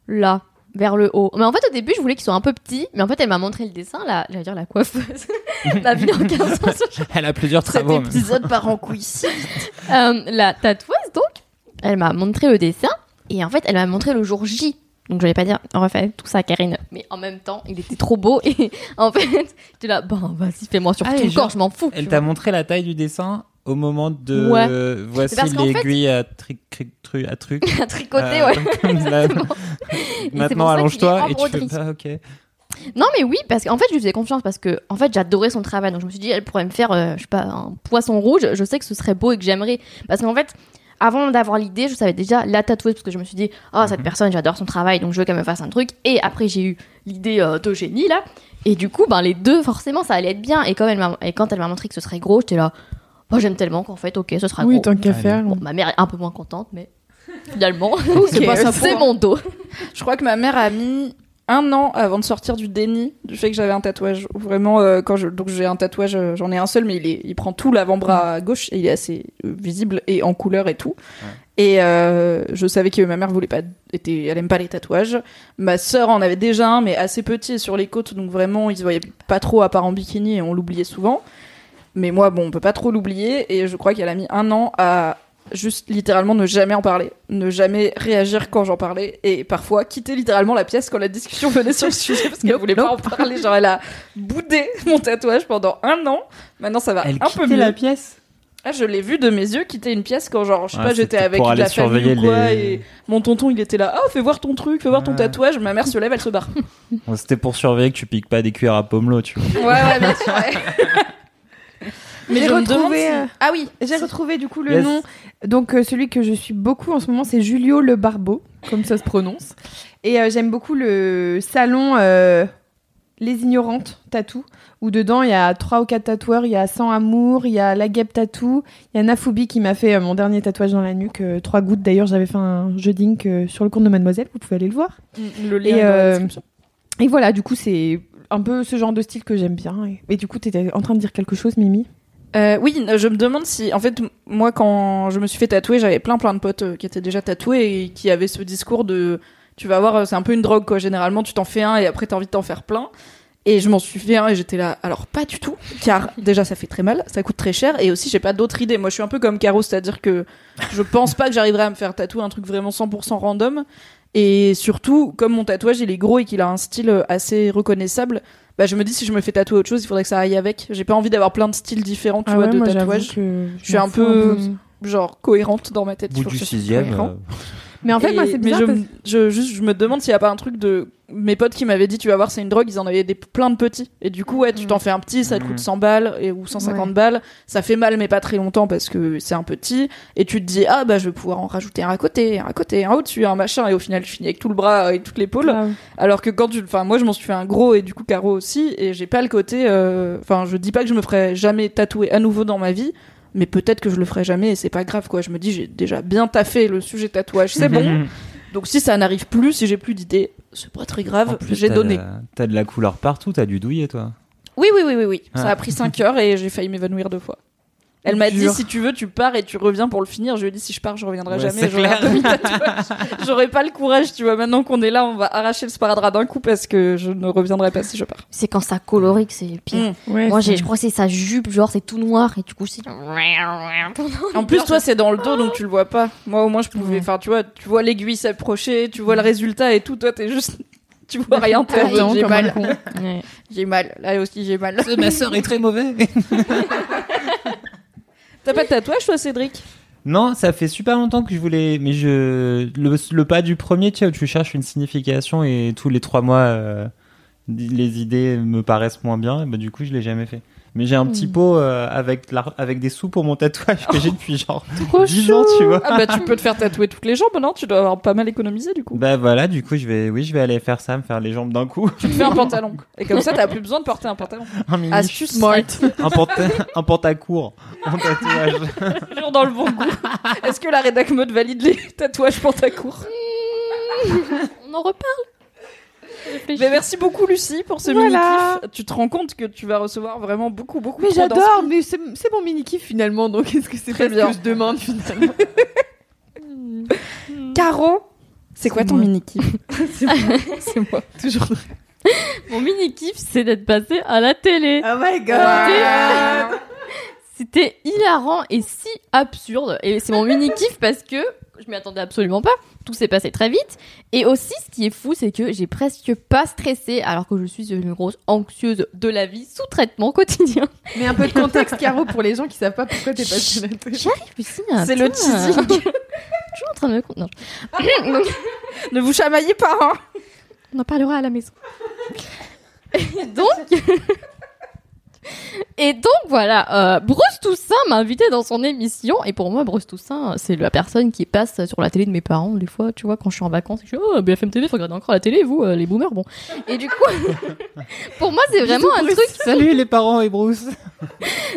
Speaker 1: Là. Vers le haut. Mais en fait, au début, je voulais qu'il soit un peu petit. Mais en fait, elle m'a montré le dessin, là. J'allais dire la coiffeuse. la vie en 15 ans.
Speaker 3: Elle a plusieurs
Speaker 2: Cet
Speaker 3: travaux. même.
Speaker 2: épisode part en couille.
Speaker 1: Euh, la tatoueuse, donc, elle m'a montré le dessin. Et en fait, elle m'a montré le jour J. Donc, je vais pas dire, refais tout ça, Karine. Mais en même temps, il était trop beau. Et en fait, j'étais là, bon, vas-y, fais-moi sur
Speaker 3: Ah,
Speaker 1: tout le corps, je m'en fous.
Speaker 3: Elle
Speaker 1: tu
Speaker 3: t'a montré la taille du dessin au moment de.
Speaker 1: Ouais.
Speaker 3: euh, voici l'aiguille à, tri- cri- tru- à truc.
Speaker 1: à tricoter,
Speaker 3: Euh,
Speaker 1: ouais.
Speaker 3: la-. Maintenant, allonge-toi et tu fais pas, ok.
Speaker 1: Non, mais oui, parce qu'en fait, je lui faisais confiance parce que, en fait, j'adorais son travail. Donc, je me suis dit, elle pourrait me faire, euh, je sais pas, un poisson rouge. Je sais que ce serait beau et que j'aimerais. Parce qu'en fait, avant d'avoir l'idée, je savais déjà la tatoueuse parce que je me suis dit, oh, cette
Speaker 3: Mhm.
Speaker 1: personne, j'adore son travail, donc je veux qu'elle me fasse un truc. Et après, j'ai eu l'idée euh, d'Eugénie, là. Et du coup, ben, les deux, forcément, ça allait être bien. Et quand elle et quand elle m'a montré que ce serait gros, j'étais là, oh, j'aime tellement qu'en fait, ok, ce sera
Speaker 4: Oui,
Speaker 1: gros.
Speaker 4: tant qu'à faire.
Speaker 1: Bon, ma mère est un peu moins contente, mais finalement,
Speaker 2: C'est
Speaker 1: mon dos.
Speaker 2: Je crois que ma mère a mis un an avant de sortir du déni du fait que j'avais un tatouage. Vraiment, euh, quand je donc j'ai un tatouage, euh, j'en ai un seul, mais il, est, il prend tout l'avant-bras gauche et il est assez euh, visible et en couleur et tout. Et euh, je savais que ma mère voulait pas, était, elle aime pas les tatouages. Ma sœur en avait déjà un, mais assez petit et sur les côtes, donc vraiment il se voyait pas trop à part en bikini et on l'oubliait souvent. Mais moi, bon, on peut pas trop l'oublier et je crois qu'elle a mis un an à juste littéralement ne jamais en parler, ne jamais réagir quand j'en parlais et parfois quitter littéralement la pièce quand la discussion venait sur le sujet parce qu'elle
Speaker 4: Nope,
Speaker 2: voulait pas en parler. Genre elle a boudé mon tatouage pendant un an. Maintenant ça va
Speaker 3: Elle
Speaker 2: un peu
Speaker 3: quittait
Speaker 2: mieux.
Speaker 3: la pièce.
Speaker 2: Ah, je l'ai vu de mes yeux quitter une pièce quand genre je sais
Speaker 3: Ouais,
Speaker 2: pas j'étais avec la famille ou quoi
Speaker 3: les-
Speaker 2: et mon tonton il était là ah fais voir ton truc fais voir ton tatouage ma mère se lève elle se barre
Speaker 3: C'était pour surveiller que tu piques pas des cuirs à pomelo, tu vois.
Speaker 2: ouais ouais bien sûr ouais. Mais
Speaker 4: J'ai retrouvé,
Speaker 2: si-
Speaker 4: euh,
Speaker 2: ah oui
Speaker 4: J'ai retrouvé du coup le
Speaker 3: Yes.
Speaker 4: nom. Donc euh, celui que je suis beaucoup en ce moment, c'est Julio Le Barbeau, comme ça se prononce. Et euh, j'aime beaucoup le salon euh, Les Ignorantes Tattoo, où dedans il y a trois ou quatre tatoueurs. Il y a Sans Amour, il y a La Guêpe Tattoo, il y a Nafubi qui m'a fait euh, mon dernier tatouage dans la nuque. euh, trois gouttes d'ailleurs, j'avais fait un jeu d'ink euh, sur le compte de Mademoiselle, vous pouvez aller le voir.
Speaker 2: le lien
Speaker 4: Et,
Speaker 2: est dans la
Speaker 4: euh,
Speaker 2: description.
Speaker 4: Et voilà, du coup c'est un peu ce genre de style que j'aime bien. Et, et du coup, t'étais en train de dire quelque chose, Mimi?
Speaker 2: Euh, oui, je me demande si, en fait, moi, quand je me suis fait tatouer, j'avais plein plein de potes euh, qui étaient déjà tatoués et qui avaient ce discours de, tu vas voir, euh, c'est un peu une drogue, quoi. Généralement, tu t'en fais un et après, t'as envie de t'en faire plein. Et je m'en suis fait un et j'étais là, alors pas du tout, car déjà ça fait très mal, ça coûte très cher et aussi j'ai pas d'autre idée. Moi je suis un peu comme Caro, c'est-à-dire que je pense pas que j'arriverai à me faire tatouer un truc vraiment 100% random. Et surtout, comme mon tatouage il est gros et qu'il a un style euh, assez reconnaissable, bah je me dis si je me fais tatouer autre chose, il faudrait que ça aille avec. J'ai pas envie d'avoir plein de styles différents, tu
Speaker 4: Ah
Speaker 2: vois,
Speaker 4: ouais,
Speaker 2: de tatouage. Je suis un peu- Genre cohérente dans ma tête.
Speaker 3: Bout du sixième. Euh,
Speaker 4: Mais en fait,
Speaker 2: Et-
Speaker 4: moi, c'est
Speaker 2: mais
Speaker 4: bizarre
Speaker 2: je,
Speaker 4: parce-
Speaker 2: me- je, juste, je me demande s'il y a pas un truc de mes potes qui m'avaient dit tu vas voir c'est une drogue ils en avaient des plein de petits. Et du coup ouais tu
Speaker 4: Mm.
Speaker 2: t'en fais un petit ça te
Speaker 3: Mm.
Speaker 2: coûte 100 balles et, ou 150
Speaker 4: Ouais.
Speaker 2: balles. Ça fait mal mais pas très longtemps parce que c'est un petit. Et tu te dis ah bah je vais pouvoir en rajouter un à côté un à côté un au-dessus un machin. Et au final tu finis avec tout le bras et toute l'épaule. Alors que quand tu enfin moi je m'en suis fait un gros et du coup Caro aussi. Et j'ai pas le côté euh, enfin je dis pas que je me ferai jamais tatouer à nouveau dans ma vie mais peut-être que je le ferai jamais et c'est pas grave quoi je me dis j'ai déjà bien taffé le sujet tatouage c'est bon donc si ça n'arrive plus, si j'ai plus d'idées, c'est pas très grave,
Speaker 3: plus,
Speaker 2: j'ai donné.
Speaker 3: T'as de la couleur partout, t'as du douillet, toi.
Speaker 2: Oui, oui, oui, oui, oui. Ça
Speaker 3: Ah.
Speaker 2: a pris 5 heures et j'ai failli m'évanouir deux fois. Elle m'a dit si tu veux, tu pars et tu reviens pour le finir. Je lui ai dit si je pars, je reviendrai
Speaker 3: Ouais,
Speaker 2: jamais. J'aurai un. J'aurais pas le courage, tu vois. Maintenant qu'on est là, on va arracher le sparadrap d'un coup parce que je ne reviendrai pas si je pars.
Speaker 1: C'est quand ça colorie que c'est le pire.
Speaker 2: Mm.
Speaker 4: Ouais,
Speaker 1: Moi, je crois que c'est sa jupe, genre c'est tout noir et du coup c'est.
Speaker 2: En plus, toi, c'est dans le dos, donc tu le vois pas. Moi, au moins, je pouvais. Enfin, tu vois, tu vois l'aiguille s'approcher, tu vois le résultat et tout. Toi, t'es juste. Tu vois rien.
Speaker 4: Attends,
Speaker 2: J'ai mal.
Speaker 4: con.
Speaker 1: Ouais.
Speaker 2: J'ai mal. Là aussi, j'ai mal.
Speaker 3: Ma sœur est très mauvaise.
Speaker 2: T'as pas de tatouage, toi, Cédric?
Speaker 3: Non, ça fait super longtemps que je voulais, mais je le, pas du premier, tu sais, où tu cherches une signification et tous les trois mois, euh, les idées me paraissent moins bien. Et bah, du coup, je l'ai jamais fait. Mais j'ai un petit pot euh, avec la- avec des sous pour mon tatouage que j'ai depuis genre 10 ans, tu vois.
Speaker 2: Ah bah tu peux te faire tatouer toutes les jambes, non Tu dois avoir pas mal économisé du coup.
Speaker 3: Bah voilà, du coup, je vais, oui, je vais aller faire ça, me faire les jambes d'un coup.
Speaker 2: Tu te fais un pantalon. Et comme ça, t'as plus besoin de porter un pantalon.
Speaker 3: un mini,
Speaker 2: Astuce
Speaker 4: Smart.
Speaker 3: un pantalon, un pantacourt, un tatouage.
Speaker 2: Toujours dans le bon goût. Est-ce que la rédac mode valide les tatouages pantacourt?
Speaker 1: On en reparle.
Speaker 2: Mais merci beaucoup Lucie pour ce
Speaker 4: Voilà.
Speaker 2: mini-kiff. Tu te rends compte que tu vas recevoir vraiment beaucoup, beaucoup
Speaker 4: Mais j'adore, mais c'est c'est mon mini kiff finalement, donc est-ce que c'est
Speaker 2: Très
Speaker 4: pas
Speaker 2: bien.
Speaker 4: ce que je demande finalement
Speaker 2: Caro C'est quoi ton
Speaker 4: moi.
Speaker 2: mini-kiff C'est moi.
Speaker 4: Toujours.
Speaker 1: Mon mini kiff, c'est d'être passé à la télé.
Speaker 4: Oh my
Speaker 1: god C'était hilarant et si absurde. Et c'est mon mini kiff parce que je m'y attendais absolument pas. Tout s'est passé très vite. Et aussi, ce qui est fou, c'est que j'ai presque pas stressé alors que je suis une grosse anxieuse de la vie sous traitement quotidien.
Speaker 4: Mais un peu de contexte, Caro, pour les gens qui savent pas pourquoi t'es passé la télé.
Speaker 1: J'arrive, Lucie.
Speaker 2: C'est le teasing.
Speaker 1: Je suis en train de me... Non. Donc,
Speaker 2: Ne vous chamaillez pas, hein
Speaker 1: on en parlera à la maison. Donc, Et donc voilà, euh, Bruce Toussaint m'a invité dans son émission. Et pour moi, Bruce Toussaint, c'est la personne qui passe sur la télé de mes parents, des fois, tu vois, quand je suis en vacances. Je suis, oh, BFM TV, faut regarder encore la télé, vous, euh, les boomers, bon. Et du coup, pour moi, c'est vraiment un truc.
Speaker 3: Salut les parents et Bruce.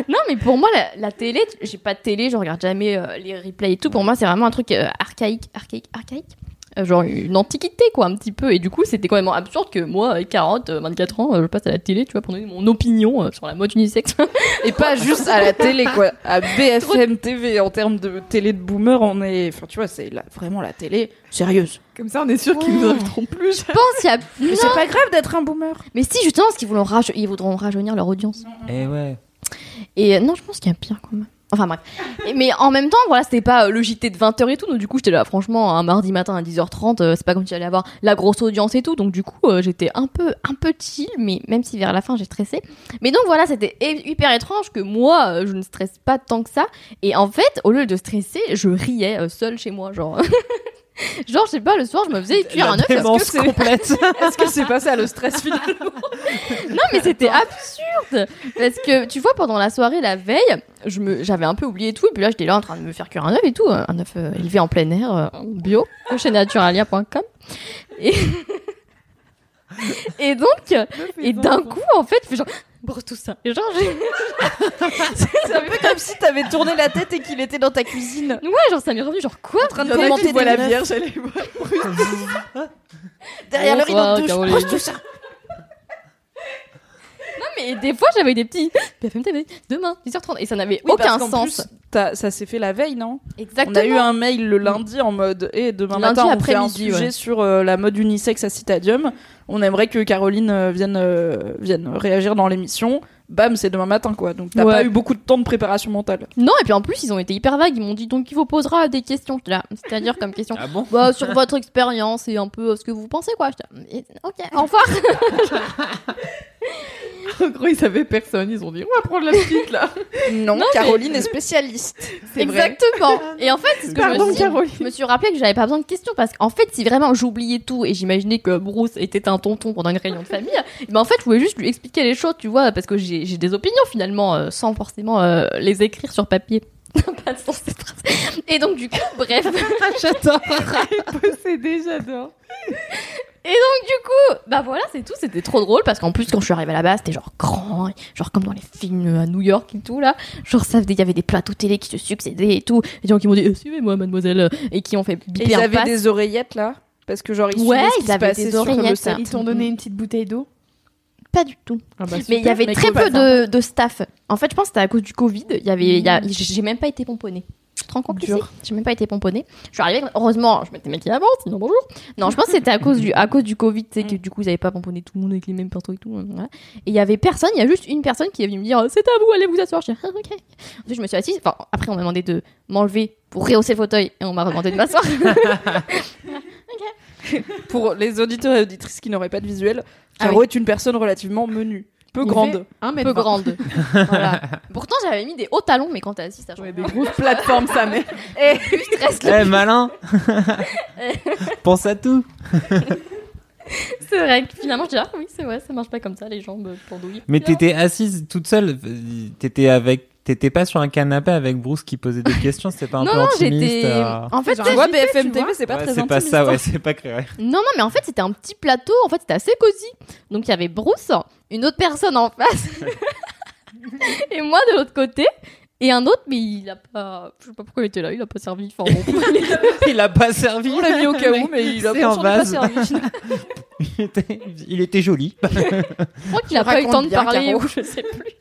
Speaker 1: Non, mais pour moi, la, la télé, j'ai pas de télé, je regarde jamais euh, les replays et tout. Pour moi, c'est vraiment un truc archaïque, archaïque, archaïque. Euh, genre une antiquité, quoi, un petit peu. Et du coup, c'était quand même absurde que moi, avec 40, euh, 24 ans, euh, je passe à la télé, tu vois, pour donner mon opinion euh, sur la mode unisexe.
Speaker 2: Et pas juste à la télé, quoi. À BFM TV, en termes de télé de boomer, on est. Enfin, tu vois, c'est la- vraiment la télé sérieuse.
Speaker 4: Comme ça, on est sûr qu'ils nous inviteront plus.
Speaker 1: Je pense qu'il y a.
Speaker 2: Mais c'est pas grave d'être un boomer.
Speaker 1: Mais si, justement, parce qu'ils voudront, raj- ils voudront rajeunir leur audience.
Speaker 3: Eh ouais.
Speaker 1: Et euh, non, je pense qu'il y a pire quand même. Enfin bref. Mais en même temps, voilà, c'était pas euh, le JT de 20h et tout. Donc du coup, j'étais là, franchement, un mardi matin à 10h30, euh, c'est pas comme si j'allais avoir la grosse audience et tout. Donc du coup, euh, j'étais un peu, un peu chill, mais même si vers la fin, j'ai stressé. Mais donc voilà, c'était hy- hyper étrange que moi, je ne stresse pas tant que ça. Et en fait, au lieu de stresser, je riais seule chez moi, genre. genre, je sais pas, le soir, je me faisais cuire un œuf. parce que c'est-
Speaker 3: complète.
Speaker 2: Est-ce que c'est pas ça le stress final
Speaker 1: Non, mais c'était absurde Parce que, tu vois, pendant la soirée, la veille, je me, j'avais un peu oublié tout, et puis là, j'étais là en train de me faire cuire un œuf et tout, euh, un œuf euh, élevé en plein air, euh, bio, chez naturalia.com. Et... et donc, et d'un coup, en fait, je fais genre, brosse tout ça. Et genre, j'ai-
Speaker 2: C'est un peu comme si t'avais tourné la tête et qu'il était dans ta cuisine.
Speaker 1: ouais, genre, ça m'est revenu, genre, quoi
Speaker 2: En train de commenter des
Speaker 4: la. Vierge, elle.
Speaker 2: Derrière le rideau
Speaker 1: Bonsoir,
Speaker 2: de douche. Brosse tout ça.
Speaker 1: Non, mais des fois, j'avais des petits BFM TV, demain, 10h30, et ça n'avait
Speaker 2: Oui,
Speaker 1: aucun sens.
Speaker 2: plus, ça s'est fait la veille, non?
Speaker 1: Exactement.
Speaker 2: On a eu un mail le lundi en mode et demain
Speaker 1: Lundi
Speaker 2: matin on fait un sujet
Speaker 1: ouais.
Speaker 2: sur euh, la mode unisexe à Citadium. On aimerait que Caroline euh, vienne euh, vienne réagir dans l'émission. Bam, c'est demain matin quoi. Donc t'as
Speaker 1: Ouais.
Speaker 2: pas eu beaucoup de temps de préparation mentale.
Speaker 1: Non, et puis en plus, ils ont été hyper vagues. Ils m'ont dit donc il vous posera des questions. Là, c'est-à-dire comme question.
Speaker 3: Ah bon?
Speaker 1: Bah, sur votre expérience et un peu ce que vous pensez, quoi. Ok, au revoir.
Speaker 4: En gros, ils savaient personne. Ils ont dit, on va prendre la petite là.
Speaker 2: Non,
Speaker 1: Non,
Speaker 2: Caroline est spécialiste.
Speaker 1: Exactement. Et en fait, c'est ce que je me, suis,
Speaker 4: Caroline.
Speaker 1: je me suis rappelé que j'avais pas besoin de questions parce qu'en fait, si vraiment j'oubliais tout et j'imaginais que Bruce était un tonton pendant une réunion de famille, ben en fait, je voulais juste lui expliquer les choses, tu vois, parce que j'ai des opinions finalement euh, sans forcément euh, les écrire sur papier. pas de sens. Et donc du coup, bref.
Speaker 3: J'adore.
Speaker 4: Possédé, j'adore.
Speaker 1: Et donc du coup, bah voilà, c'est tout. C'était trop drôle parce qu'en plus quand je suis arrivée là-bas, c'était genre grand, genre comme dans les films à New York et tout là. Genre ça, il y avait des plateaux télé qui se succédaient et tout. Et des gens qui m'ont dit, euh, suivez-moi, mademoiselle, et qui ont fait
Speaker 2: Et
Speaker 1: biper
Speaker 2: ils
Speaker 1: un
Speaker 2: avaient des oreillettes là? Parce que genre ils
Speaker 1: Ouais,
Speaker 2: ce qui
Speaker 1: ils
Speaker 2: se
Speaker 1: avaient
Speaker 2: passait
Speaker 1: des
Speaker 2: sur le
Speaker 1: oreillettes,
Speaker 2: set.
Speaker 4: Ils t'ont donné une petite bouteille d'eau?
Speaker 1: Pas du tout.
Speaker 4: Ah bah,
Speaker 1: Mais il y avait très peu de, de staff. En fait, je pense que c'était à cause du Covid. Il y avait, il y a- j'ai même pas été pomponnée. Te rends compte
Speaker 2: Dur.
Speaker 1: J'ai même pas été pomponnée. Je suis arrivée, heureusement, je m'étais maquillée avant, sinon bonjour. Non, je pense que c'était à cause du, à cause du Covid, tu sais, que du coup, ils avaient pas pomponné tout le monde avec les mêmes pinceaux et tout. hein, voilà. Et il y avait personne, il y a juste une personne qui est venue me dire, c'est à vous, allez vous asseoir. Je dis, ah, ok. Ensuite, je me suis assise. Enfin, après, on m'a demandé de m'enlever pour rehausser le fauteuil et on m'a demandé de m'asseoir.
Speaker 2: Pour les auditeurs et auditrices qui n'auraient pas de visuel,
Speaker 1: Ah
Speaker 2: Caro est une personne relativement menue, peu
Speaker 4: Il
Speaker 2: grande.
Speaker 4: Un mètre
Speaker 1: peu grande. Voilà. Pourtant, j'avais mis des hauts talons, mais quand t'es assis, ça change.
Speaker 4: Ouais, des grosses plateformes, ça met.
Speaker 1: Et
Speaker 3: Eh malin. Pense à tout.
Speaker 1: C'est vrai que finalement, je dis, ah oui, c'est vrai, ça marche pas comme ça, les jambes pendouilles.
Speaker 3: Mais t'étais assise toute seule. T'étais avec. T'étais pas sur un canapé avec Bruce qui posait des questions. C'était pas un
Speaker 1: Non,
Speaker 3: peu
Speaker 1: non,
Speaker 3: intimiste.
Speaker 1: j'étais.
Speaker 3: euh,
Speaker 1: En fait,
Speaker 2: Tu vois, BFM TV, c'est pas
Speaker 3: ouais,
Speaker 2: très
Speaker 3: c'est pas ça,
Speaker 2: hein.
Speaker 3: ouais, c'est pas clair.
Speaker 1: non, non, mais en fait, c'était un petit plateau. En fait, c'était assez cosy. Donc, il y avait Bruce, une autre personne en face, et moi de l'autre côté. Et un autre, mais il a pas. Je sais pas pourquoi il était là, il a pas servi. Enfin, bon.
Speaker 3: Il a pas servi.
Speaker 2: On l'a mis au cas où, mais il a pas,
Speaker 3: en
Speaker 2: servi.
Speaker 3: il, était, il était joli.
Speaker 1: Je crois qu'il a pas eu le temps de parler ou je sais plus.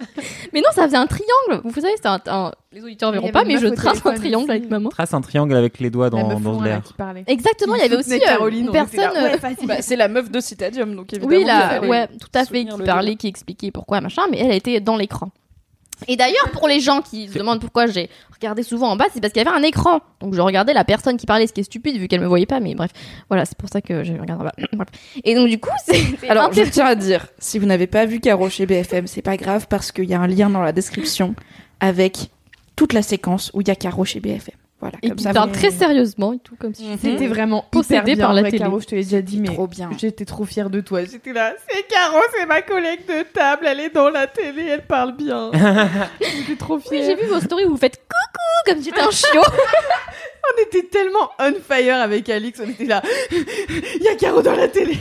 Speaker 1: Mais non, ça faisait un triangle. Vous savez, c'est un, un- Les auditeurs verront pas, mais je trace un triangle
Speaker 4: aussi.
Speaker 1: avec ma main.
Speaker 3: Trace un triangle avec les doigts dans, dans l'air.
Speaker 1: Exactement, il y avait aussi euh,
Speaker 4: Caroline,
Speaker 1: une personne.
Speaker 4: ouais,
Speaker 1: euh.
Speaker 2: Bah, c'est la meuf de Citadium, donc évidemment.
Speaker 1: Oui, là, ouais, tout à fait, qui parlait, qui expliquait pourquoi, machin, mais elle était dans l'écran. Et d'ailleurs, pour les gens qui se demandent pourquoi j'ai regardé souvent en bas, c'est parce qu'il y avait un écran. Donc je regardais la personne qui parlait, ce qui est stupide vu qu'elle me voyait pas, mais bref. Voilà, c'est pour ça que j'ai regardé en bas. Bref. Et donc du coup, c'est. c'est
Speaker 2: Alors, je tiens à dire, si vous n'avez pas vu Caro chez BFM, c'est pas grave parce qu'il y a un lien dans la description avec toute la séquence où il y a Caro chez BFM. Voilà,
Speaker 1: Et
Speaker 2: comme
Speaker 1: puis
Speaker 2: ça.
Speaker 1: parle très sérieusement et tout, comme si
Speaker 2: Mhm.
Speaker 4: C'était vraiment
Speaker 1: Possédé par la
Speaker 4: vrai,
Speaker 1: télé.
Speaker 4: Caro, je te l'ai déjà dit, mais
Speaker 2: Trop bien.
Speaker 4: j'étais trop fière de toi. J'étais là, c'est Caro, c'est ma collègue de table, elle est dans la télé, elle parle bien. j'étais trop
Speaker 1: Oui,
Speaker 4: fière.
Speaker 1: j'ai vu vos stories où vous faites coucou comme si j'étais un chiot.
Speaker 4: On était tellement on fire avec Alix, on était là, il y a Caro dans la télé.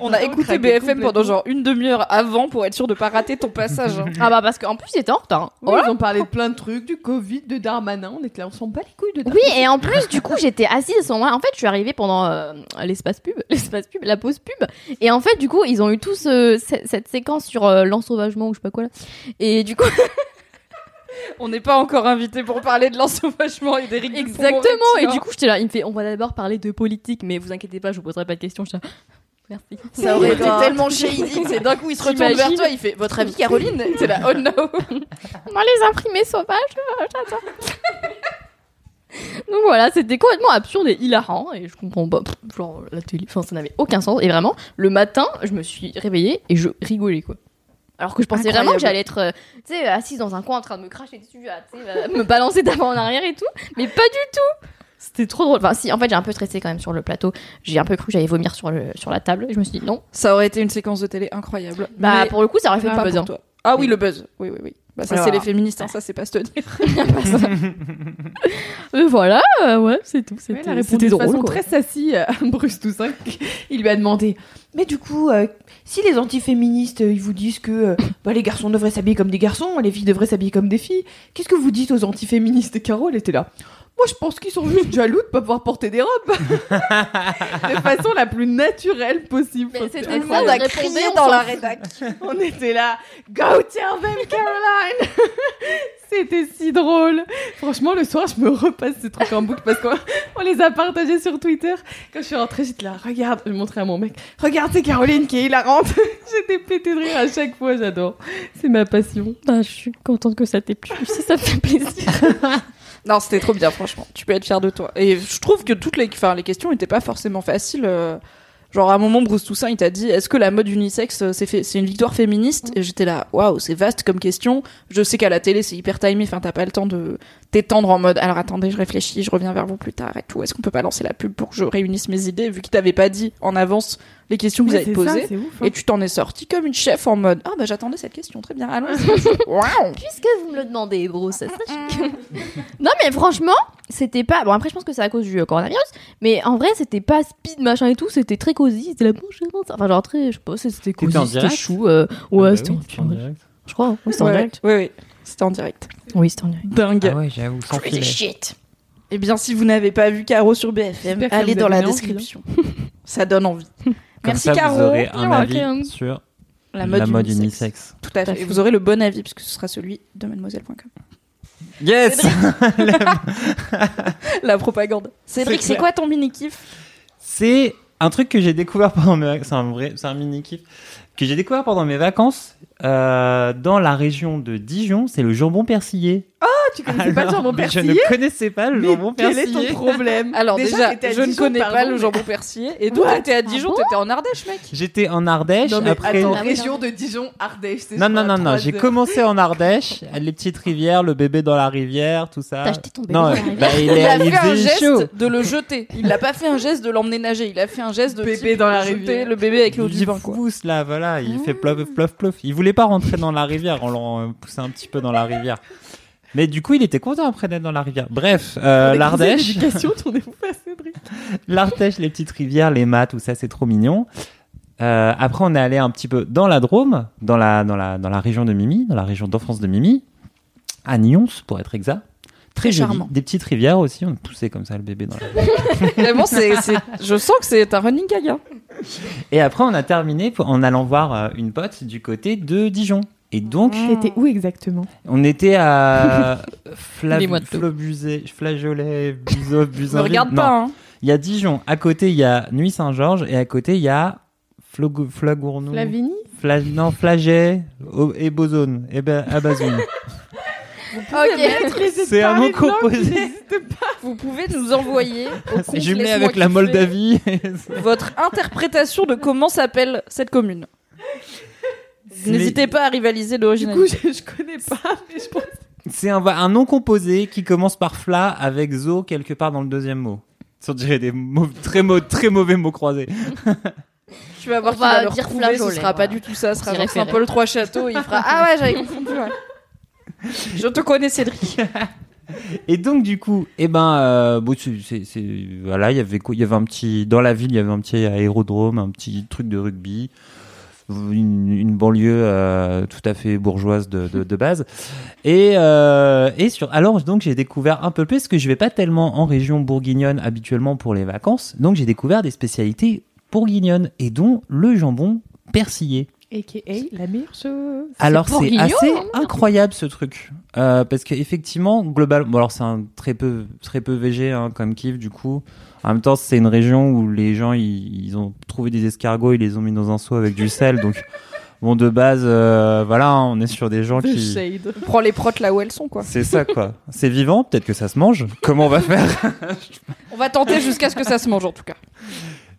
Speaker 2: On a écouté BFM pendant genre une demi-heure avant pour être sûr de pas rater ton passage. hein.
Speaker 1: ah bah parce qu'en plus il était en retard. hein.
Speaker 4: Oui, Ils ont parlé de plein de trucs, du Covid, de Darmanin, on était là, on s'en bat les couilles de
Speaker 1: Oui, et en plus, du coup, j'étais assise à ce moment-là. En fait, je suis arrivée pendant euh, l'espace pub, l'espace pub, la pause pub. Et en fait, du coup, ils ont eu tous euh, ce- cette séquence sur euh, l'ensauvagement ou je sais pas quoi là. Et du coup,
Speaker 2: On n'est pas encore invité pour parler de l'ensauvagement et d'Éric
Speaker 1: exactement. Et du coup, j'étais là. Il me fait, on va d'abord parler de politique, mais vous inquiétez pas, je vous poserai pas de questions. Là, Merci.
Speaker 2: Ça aurait été tellement shady. C'est d'un coup, il se retourne vers toi, il fait Votre avis, Caroline? C'est là, oh no
Speaker 1: Moi, les imprimés sauvages, euh, j'adore. Donc voilà, c'était complètement absurde et hilarant et je comprends pas. pff, Genre la télé, enfin ça n'avait aucun sens. Et vraiment, le matin, je me suis réveillée et je rigolais quoi. Alors que je pensais
Speaker 2: Incroyable.
Speaker 1: vraiment que j'allais être, euh, tu sais, assise dans un coin en train de me cracher dessus, à, euh, me balancer d'avant en arrière et tout, mais pas du tout. C'était trop drôle. Enfin si, en fait j'ai un peu stressé quand même sur le plateau. J'ai un peu cru que j'allais vomir sur le sur la table. Je me suis dit non.
Speaker 2: Ça aurait été une séquence de télé incroyable.
Speaker 1: Bah
Speaker 2: Mais
Speaker 1: pour le coup ça aurait fait
Speaker 2: pas
Speaker 1: du buzz. hein.
Speaker 2: Ah oui, le buzz. Oui, oui, oui. Bah, ça, c'est les féministes, hein, ça, c'est pas se tenir.
Speaker 1: Et voilà, euh, ouais, c'est tout.
Speaker 4: Ouais,
Speaker 1: C'était
Speaker 4: répondu
Speaker 1: c'était
Speaker 4: de
Speaker 1: drôle.
Speaker 4: façon
Speaker 1: quoi.
Speaker 4: très sassy à Bruce Toussaint. Il lui a demandé Mais du coup, euh, si les antiféministes euh, ils vous disent que euh, bah, les garçons devraient s'habiller comme des garçons, les filles devraient s'habiller comme des filles, qu'est-ce que vous dites aux antiféministes? Et Carole était là. Moi, je pense qu'ils sont juste jaloux de pas pouvoir porter des robes. de façon la plus naturelle possible.
Speaker 1: C'était ça, on
Speaker 2: a crié dans la rédac.
Speaker 4: On était là, go tell them Caroline C'était si drôle Franchement, le soir, je me repasse ces trucs en boucle parce qu'on on les a partagés sur Twitter. Quand je suis rentrée, j'étais là, regarde, je montrais à mon mec, regarde, c'est Caroline qui est hilarante J'étais pété de rire à chaque fois, j'adore. C'est ma passion.
Speaker 1: Bah, je suis contente que ça t'ait plu. Si ça me fait plaisir.
Speaker 2: Non, c'était trop bien, franchement. Tu peux être fier de toi. Et je trouve que toutes les, enfin, les questions n'étaient pas forcément faciles. euh, Genre, à un moment, Bruce Toussaint, il t'a dit Est-ce que la mode unisexe, euh, c'est fait- c'est une victoire féministe? Et j'étais là, waouh, c'est vaste comme question. Je sais qu'à la télé, c'est hyper timé. Enfin, t'as pas le temps de t'étendre en mode Alors attendez, je réfléchis, je reviens vers vous plus tard et tout. Est-ce qu'on peut pas lancer la pub pour que je réunisse mes idées Vu qu'il t'avait pas dit en avance les questions que vous
Speaker 4: Ouais,
Speaker 2: avez
Speaker 4: ça,
Speaker 2: posées.
Speaker 4: ouf. hein.
Speaker 2: Et tu t'en es sorti comme une chef en mode Ah bah j'attendais cette question, très bien, allons-y. Waouh
Speaker 1: Puisque vous me le demandez, Bruce, sachez que... non, mais franchement, c'était pas... Bon, après, je pense que c'est à cause du euh, coronavirus, mais en vrai, c'était pas speed, machin et tout, c'était très cosy, c'était la bouche, enfin, genre très... Je sais pas, c'était cosy,
Speaker 3: en
Speaker 1: c'était
Speaker 3: direct
Speaker 1: chou. euh, Ouais,
Speaker 3: Ah bah
Speaker 1: c'était
Speaker 3: oui,
Speaker 1: en direct. Je crois, oui, c'était en
Speaker 2: Ouais,
Speaker 1: direct.
Speaker 2: Oui, oui, c'était en direct.
Speaker 1: Oui, c'était en direct.
Speaker 2: Dingue.
Speaker 3: Ah ouais, j'avoue, sans
Speaker 1: shit.
Speaker 2: Eh bien, si vous n'avez pas vu Caro sur BFM,
Speaker 4: ça
Speaker 2: allez dans la description. ça donne envie.
Speaker 3: Comme
Speaker 2: Merci
Speaker 3: ça,
Speaker 2: Caro.
Speaker 3: vous aurez un avis
Speaker 1: welcome.
Speaker 3: sur
Speaker 2: La
Speaker 3: la
Speaker 2: mode,
Speaker 3: mode,
Speaker 2: unisexe.
Speaker 3: unisexe.
Speaker 2: Tout à fait. Et vous aurez le bon avis puisque ce sera celui de mademoiselle.com.
Speaker 3: Yes
Speaker 2: La propagande. Cédric, c'est quoi ton mini kiff
Speaker 3: C'est un truc que j'ai découvert pendant mes vacances. C'est un vrai, c'est un mini kiff que j'ai découvert pendant mes vacances euh, dans la région de Dijon. C'est le jambon persillé.
Speaker 4: Tu connaissais pas le jambon persillé
Speaker 3: Je ne connaissais pas le jambon
Speaker 4: quel
Speaker 3: persillé.
Speaker 4: est ton problème
Speaker 2: Alors déjà, je ne
Speaker 4: Dijon,
Speaker 2: connais pas le jambon persillé. Et toi,
Speaker 4: What
Speaker 2: t'étais à Dijon,
Speaker 4: Ah bon
Speaker 2: t'étais en Ardèche, mec.
Speaker 3: J'étais en Ardèche.
Speaker 4: Non mais
Speaker 3: après,
Speaker 1: Ah
Speaker 4: région de Dijon, Ardèche. c'est
Speaker 3: Non, non, non, non. J'ai commencé en Ardèche, les petites rivières, le bébé dans la rivière, tout ça.
Speaker 1: T'as acheté ton bébé
Speaker 3: Non,
Speaker 1: dans la rivière
Speaker 3: bah, il,
Speaker 2: Il a
Speaker 3: il
Speaker 2: fait un geste de le jeter. Il n'a pas fait un geste de l'emmener nager. Il a fait un geste de
Speaker 4: Bébé dans la
Speaker 2: jeter
Speaker 4: rivière.
Speaker 2: le bébé avec l'eau du
Speaker 3: Il
Speaker 2: bain,
Speaker 3: pousse là, voilà, il fait plouf, plouf, plouf. Il voulait pas rentrer dans la rivière, on l'a poussé un petit peu dans la rivière. Mais du coup, il était content après d'être dans la rivière. Bref, euh, l'Ardèche,
Speaker 4: d'éducation, tournez-vous pas Cédric.
Speaker 3: l'Ardèche, les petites rivières, les mâts, tout ça, c'est trop mignon. Euh, après, on est allé un petit peu dans la Drôme, dans la, dans la, dans la région de Mimi, dans la région d'enfance de Mimi, à Nyons, pour être exact. Très joli.
Speaker 2: charmant.
Speaker 3: Des petites rivières aussi, on poussait comme ça le bébé dans la
Speaker 2: c'est, c'est- je sens que c'est un running gag. hein.
Speaker 3: Et après, on a terminé en allant voir euh, une pote du côté de Dijon. Et donc,
Speaker 4: T'étais où exactement?
Speaker 3: on était à. Flobusé- Flageolet, Buzo, Buzanville.
Speaker 2: regarde
Speaker 3: Non.
Speaker 2: pas. Hein.
Speaker 3: Il y a Dijon. À côté, il y a Nuit Saint-Georges. Et à côté, il y a Flogo- Flagournou.
Speaker 4: Flavigny?
Speaker 3: Fla- non, Flaget et Bozone. Et ben, Abazoun.
Speaker 1: Ok.
Speaker 3: C'est un mot composé.
Speaker 2: Vous pouvez nous envoyer au
Speaker 3: jumelé avec la Moldavie.
Speaker 2: votre interprétation de comment s'appelle cette commune. N'hésitez pas à rivaliser
Speaker 4: Du coup,
Speaker 2: d'originalité.
Speaker 4: je, je connais pas, mais je pense.
Speaker 3: C'est un, un nom composé qui commence par fla avec zo quelque part dans le deuxième mot. On dirait des mots, très, mau- très mauvais mots croisés.
Speaker 2: Tu vas voir
Speaker 1: On
Speaker 2: qu'il va
Speaker 1: va
Speaker 2: le
Speaker 1: dire
Speaker 2: retrouver, ce sera pas du tout ça, ce sera genre
Speaker 1: référé.
Speaker 2: Saint-Paul Trois Châteaux, il fera Ah ouais, j'avais confondu, ouais. Je te connais Cédric.
Speaker 3: Et donc du coup, eh ben, euh, bon, c'est, c'est- c'est- voilà, il y avait quoi Il y avait un petit dans la ville, il y avait un petit aérodrome, un petit truc de rugby, une, une banlieue euh, tout à fait bourgeoise de, de, de base. Et euh, et sur alors donc j'ai découvert un peu plus parce que je vais pas tellement en région bourguignonne habituellement pour les vacances, donc j'ai découvert des spécialités bourguignonnes et dont le jambon persillé.
Speaker 4: A.K.A. la meilleure chose.
Speaker 3: Alors c'est assez incroyable ce truc Euh, parce qu'effectivement globalement bon alors c'est un très peu très peu végé hein, comme kiff du coup en même temps c'est une région où les gens ils, ils ont trouvé des escargots ils les ont mis dans un seau avec du sel donc bon de base euh, voilà hein, on est sur des gens
Speaker 4: The
Speaker 3: qui
Speaker 4: shade.
Speaker 2: Prends les protes là où elles sont, quoi.
Speaker 3: c'est ça quoi c'est vivant peut-être que ça se mange comment on va faire?
Speaker 2: On va tenter jusqu'à ce que ça se mange, en tout cas.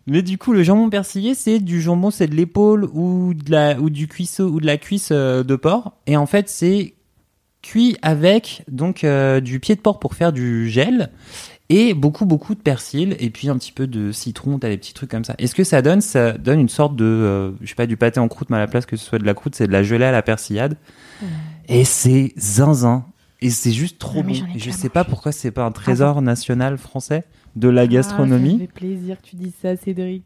Speaker 3: Mais du coup, le jambon persillé, c'est du jambon, c'est de l'épaule ou de la ou du cuisseau ou de la cuisse euh, de porc. Et en fait, c'est cuit avec donc euh, du pied de porc pour faire du gel et beaucoup beaucoup de persil et puis un petit peu de citron. T'as des petits trucs comme ça. Et ce que ça donne, ça donne une sorte de, euh, je sais pas, du pâté en croûte, mais à la place que ce soit de la croûte, c'est de la gelée à la persillade. Et c'est zinzin. Et c'est juste trop
Speaker 1: Ah,
Speaker 3: bon. Et je sais pas pourquoi c'est pas un trésor national français de la
Speaker 4: Ah,
Speaker 3: gastronomie.
Speaker 4: ça me fait plaisir que tu dis ça, Cédric.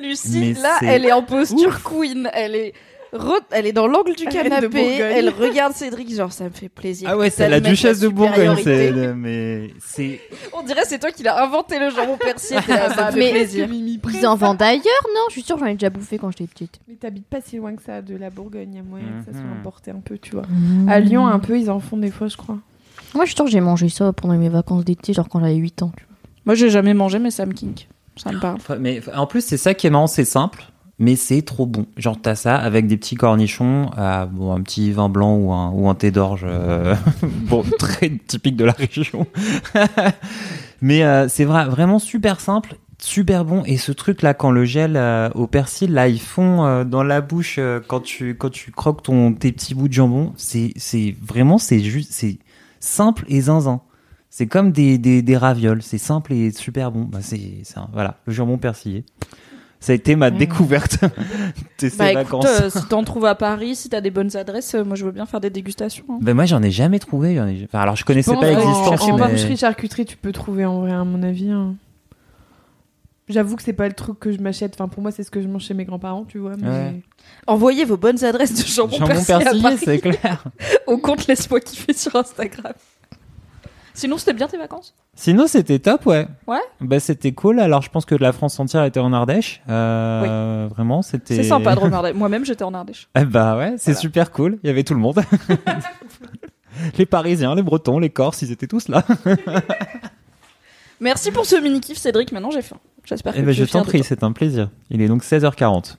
Speaker 2: Lucie,
Speaker 3: Mais
Speaker 2: là, elle est en posture queen. Elle est, re- elle est dans l'angle du canapé. Elle regarde Cédric, genre, ça me fait plaisir.
Speaker 3: Ah ouais, c'est la duchesse de Bourgogne, c'est mais c'est
Speaker 2: On dirait c'est toi qui l'as inventé le jambon persillé. Là, ça me fait
Speaker 1: Mais-
Speaker 2: plaisir.
Speaker 1: Ils en vendent ailleurs, non? Je suis sûre, j'en ai déjà bouffé quand j'étais petite.
Speaker 4: Mais t'habites pas si loin que ça de la Bourgogne, il y a moyen que ça soit
Speaker 3: Mhm.
Speaker 4: importé un peu, tu vois. À Lyon, un peu, ils en font des fois, je crois.
Speaker 1: Moi, je suis sûre que j'ai mangé ça pendant mes vacances d'été, genre quand j'avais 8 ans. tu vois.
Speaker 2: Moi, j'ai jamais mangé, mais ça me kink. Ça me parle.
Speaker 3: Mais en plus c'est ça qui est marrant, c'est simple, mais c'est trop bon. Genre t'as ça avec des petits cornichons, euh, un petit vin blanc ou un thé d'orge, euh, très typique de la région. mais euh, c'est vrai, vraiment super simple. Super bon et ce truc là quand le gel au persil là ils font dans la bouche quand tu croques tes petits bouts de jambon c'est vraiment c'est juste simple et zinzin c'est comme des, des, des ravioles, c'est simple et super bon. Bah, c'est voilà, le jambon persillé. Ça a été ma découverte de ces
Speaker 2: Bah écoute,
Speaker 3: vacances.
Speaker 2: euh, si t'en trouves à Paris, si t'as des bonnes adresses, euh, moi je veux bien faire des dégustations. hein.
Speaker 3: Ben moi j'en ai jamais trouvé. j'en ai- Enfin, alors je connaissais pas l'existence.
Speaker 4: En, en
Speaker 3: mais-
Speaker 4: boucherie charcuterie, tu peux trouver en vrai, à mon avis. hein. J'avoue que c'est pas le truc que je m'achète. Enfin, pour moi, c'est ce que je mange chez mes grands-parents, tu vois. Mais...
Speaker 3: Ouais.
Speaker 2: Envoyez vos bonnes adresses de jambon,
Speaker 3: Jambon
Speaker 2: persillé,
Speaker 3: c'est clair.
Speaker 2: au compte Laisse-moi kiffer sur Instagram. Sinon, c'était bien tes vacances?
Speaker 3: Sinon c'était top, ouais.
Speaker 2: Ouais?
Speaker 3: Bah c'était cool. Alors je pense que la France entière était en Ardèche. Euh, Vraiment, c'était.
Speaker 2: C'est sympa de regarder. Moi-même, j'étais en Ardèche.
Speaker 3: Eh bah ouais, c'est
Speaker 2: Voilà.
Speaker 3: super cool. Il y avait tout le monde. les Parisiens, les Bretons, les Corses, ils étaient tous là.
Speaker 2: Merci pour ce mini-kiff, Cédric. Maintenant, j'ai faim. J'espère que
Speaker 3: Eh ben
Speaker 2: tu
Speaker 3: je t'en prie, c'est un plaisir. Il est donc 16h40.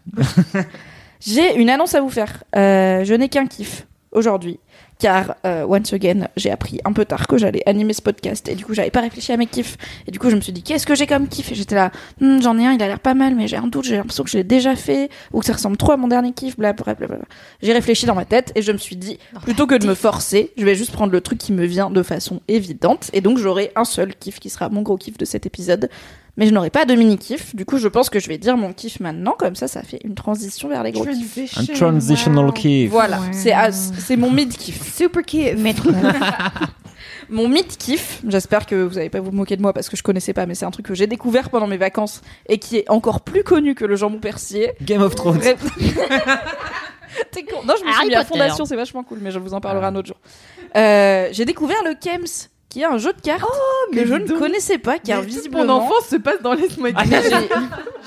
Speaker 2: J'ai une annonce à vous faire. Euh, je n'ai qu'un kiff aujourd'hui. Car, euh, once again, j'ai appris un peu tard que j'allais animer ce podcast. Et du coup, j'avais pas réfléchi à mes kiffs. Et du coup, je me suis dit, qu'est-ce que j'ai comme kiff? Et j'étais là, Hmm, j'en ai un, il a l'air pas mal, mais j'ai un doute, j'ai l'impression que je l'ai déjà fait. Ou que ça ressemble trop à mon dernier kiff, blablabla. J'ai réfléchi dans ma tête et je me suis dit, plutôt que de me forcer, je vais juste prendre le truc qui me vient de façon évidente. Et donc, j'aurai un seul kiff qui sera mon gros kiff de cet épisode. Mais je n'aurai pas de mini kiff. Du coup, je pense que je vais dire mon kiff maintenant. Comme ça, ça fait une transition vers les gros kiffs.
Speaker 3: Un transitional kiff.
Speaker 2: Voilà,
Speaker 4: Ouais.
Speaker 2: c'est à- c'est mon mid kiff.
Speaker 4: Super kiff.
Speaker 2: Mon mid kiff, j'espère que vous n'allez pas vous moquer de moi parce que je connaissais pas, mais c'est un truc que j'ai découvert pendant mes vacances et qui est encore plus connu que le jambon persillé.
Speaker 3: Game of Thrones.
Speaker 2: Bref. T'es con. Non, je me suis
Speaker 1: Harry
Speaker 2: mis à
Speaker 1: Potter.
Speaker 2: fondation, c'est vachement cool, mais je vous en parlerai un autre jour. Euh, j'ai découvert le Kems, qui est un jeu de cartes que
Speaker 4: mais
Speaker 2: je ne connaissais pas, car
Speaker 4: Mais
Speaker 2: visiblement
Speaker 4: Mon enfance se passe dans Laisse-moi
Speaker 3: Ah,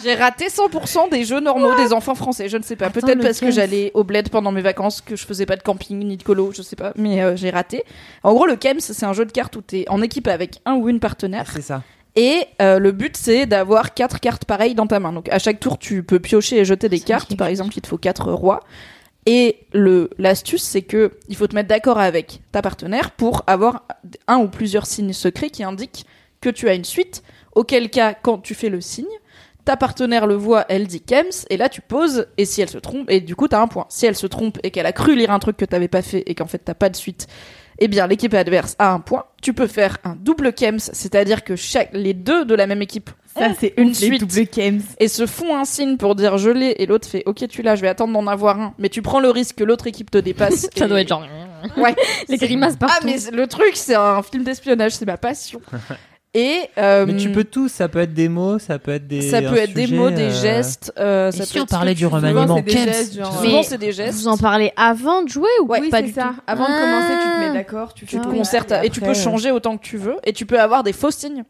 Speaker 2: j'ai- raté 100% des jeux normaux des enfants français. Je ne sais pas. Peut-être parce que j'allais au bled pendant mes vacances, que je faisais pas de camping ni de colo, je sais pas. Mais euh, j'ai raté. En gros, le Kems, c'est un jeu de cartes où t'es en équipe avec un ou une partenaire.
Speaker 3: C'est ça.
Speaker 2: Et euh, le but, c'est d'avoir quatre cartes pareilles dans ta main. Donc à chaque tour, tu peux piocher et jeter des cartes. Par exemple, il te faut quatre rois. Et le l'astuce, c'est que il faut te mettre d'accord avec ta partenaire pour avoir un ou plusieurs signes secrets qui indiquent que tu as une suite. Auquel cas, quand tu fais le signe, ta partenaire le voit, elle dit Kems, et là tu poses, et si elle se trompe, et du coup t'as un point. Si elle se trompe et qu'elle a cru lire un truc que t'avais pas fait et qu'en fait t'as pas de suite, eh bien l'équipe adverse a un point. Tu peux faire un double kems, c'est-à-dire que chaque les deux de la même équipe
Speaker 4: Ça,
Speaker 2: ont
Speaker 4: c'est
Speaker 2: une
Speaker 4: une
Speaker 2: suite
Speaker 4: double Kems.
Speaker 2: et se font un signe pour dire je l'ai et l'autre fait ok tu l'as, je vais attendre d'en avoir un. Mais tu prends le risque que l'autre équipe te dépasse.
Speaker 1: Ça
Speaker 2: et-
Speaker 1: doit être genre.
Speaker 2: Ouais.
Speaker 1: Les grimaces partout.
Speaker 2: Ah mais le truc c'est un film d'espionnage, c'est ma passion. Et euh,
Speaker 3: Mais tu peux tout, ça peut être des mots, ça peut être des.
Speaker 2: ça peut être des mots, des
Speaker 3: euh,
Speaker 2: gestes. euh, ça
Speaker 3: si
Speaker 2: peut
Speaker 3: on parlait du remaniement
Speaker 4: Souvent, c'est des gestes,
Speaker 1: Mais
Speaker 2: c'est des gestes.
Speaker 1: Vous en parlez avant de jouer ou
Speaker 2: Ouais,
Speaker 4: oui,
Speaker 1: pas
Speaker 4: c'est
Speaker 1: du
Speaker 4: ça.
Speaker 1: tout
Speaker 4: Avant de commencer, tu te
Speaker 1: Ah.
Speaker 4: mets d'accord, tu ton
Speaker 2: concertes et tu peux
Speaker 4: euh,
Speaker 2: changer autant que tu veux et tu peux avoir des faux signes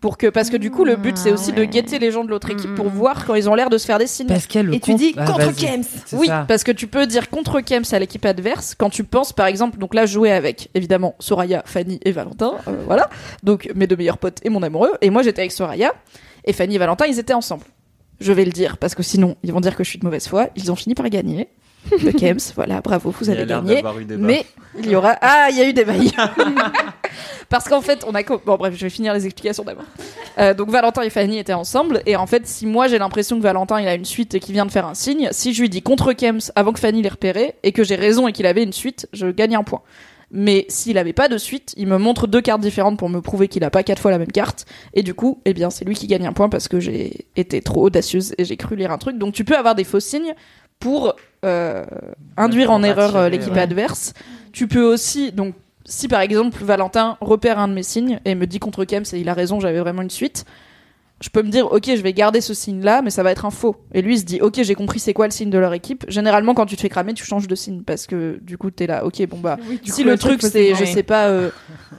Speaker 2: pour que parce que du coup le but c'est aussi de guetter les gens de l'autre équipe pour voir quand ils ont l'air de se faire des signes.
Speaker 4: Et tu dis
Speaker 3: Ah,
Speaker 4: contre
Speaker 3: vas-y.
Speaker 4: Kems.
Speaker 2: Oui,
Speaker 3: ça.
Speaker 2: parce que tu peux dire contre Kems à l'équipe adverse quand tu penses par exemple donc là jouais avec évidemment Soraya, Fanny et Valentin, euh, voilà. Donc mes deux meilleurs potes et mon amoureux et moi j'étais avec Soraya et Fanny et Valentin ils étaient ensemble. Je vais le dire parce que sinon ils vont dire que je suis de mauvaise foi, ils ont fini par gagner. Le Kems, voilà, bravo, vous avez gagné.
Speaker 3: d'avoir eu des
Speaker 2: Mais il y aura. Ah, il y a eu des bails. Parce qu'en fait, on a. co- Bon, bref, je vais finir les explications d'abord. Euh, donc, Valentin et Fanny étaient ensemble. Et en fait, si moi j'ai l'impression que Valentin il a une suite et qu'il vient de faire un signe, si je lui dis contre Kems avant que Fanny l'ait repéré et que j'ai raison et qu'il avait une suite, je gagne un point. Mais s'il avait pas de suite, il me montre deux cartes différentes pour me prouver qu'il a pas quatre fois la même carte. Et du coup, eh bien, c'est lui qui gagne un point parce que j'ai été trop audacieuse et j'ai cru lire un truc. Donc, tu peux avoir des faux signes pour induire en erreur euh, l'équipe
Speaker 3: ouais.
Speaker 2: adverse. Tu peux aussi, donc, si par exemple Valentin repère un de mes signes et me dit contre Kems et il a raison, j'avais vraiment une suite, je peux me dire ok, je vais garder ce signe-là, mais ça va être un faux. Et lui il se dit ok, j'ai compris c'est quoi le signe de leur équipe. Généralement, quand tu te fais cramer, tu changes de signe parce que du coup t'es là ok, bon bah
Speaker 4: Oui,
Speaker 2: si
Speaker 4: coup,
Speaker 2: le truc c'est je sais pas euh,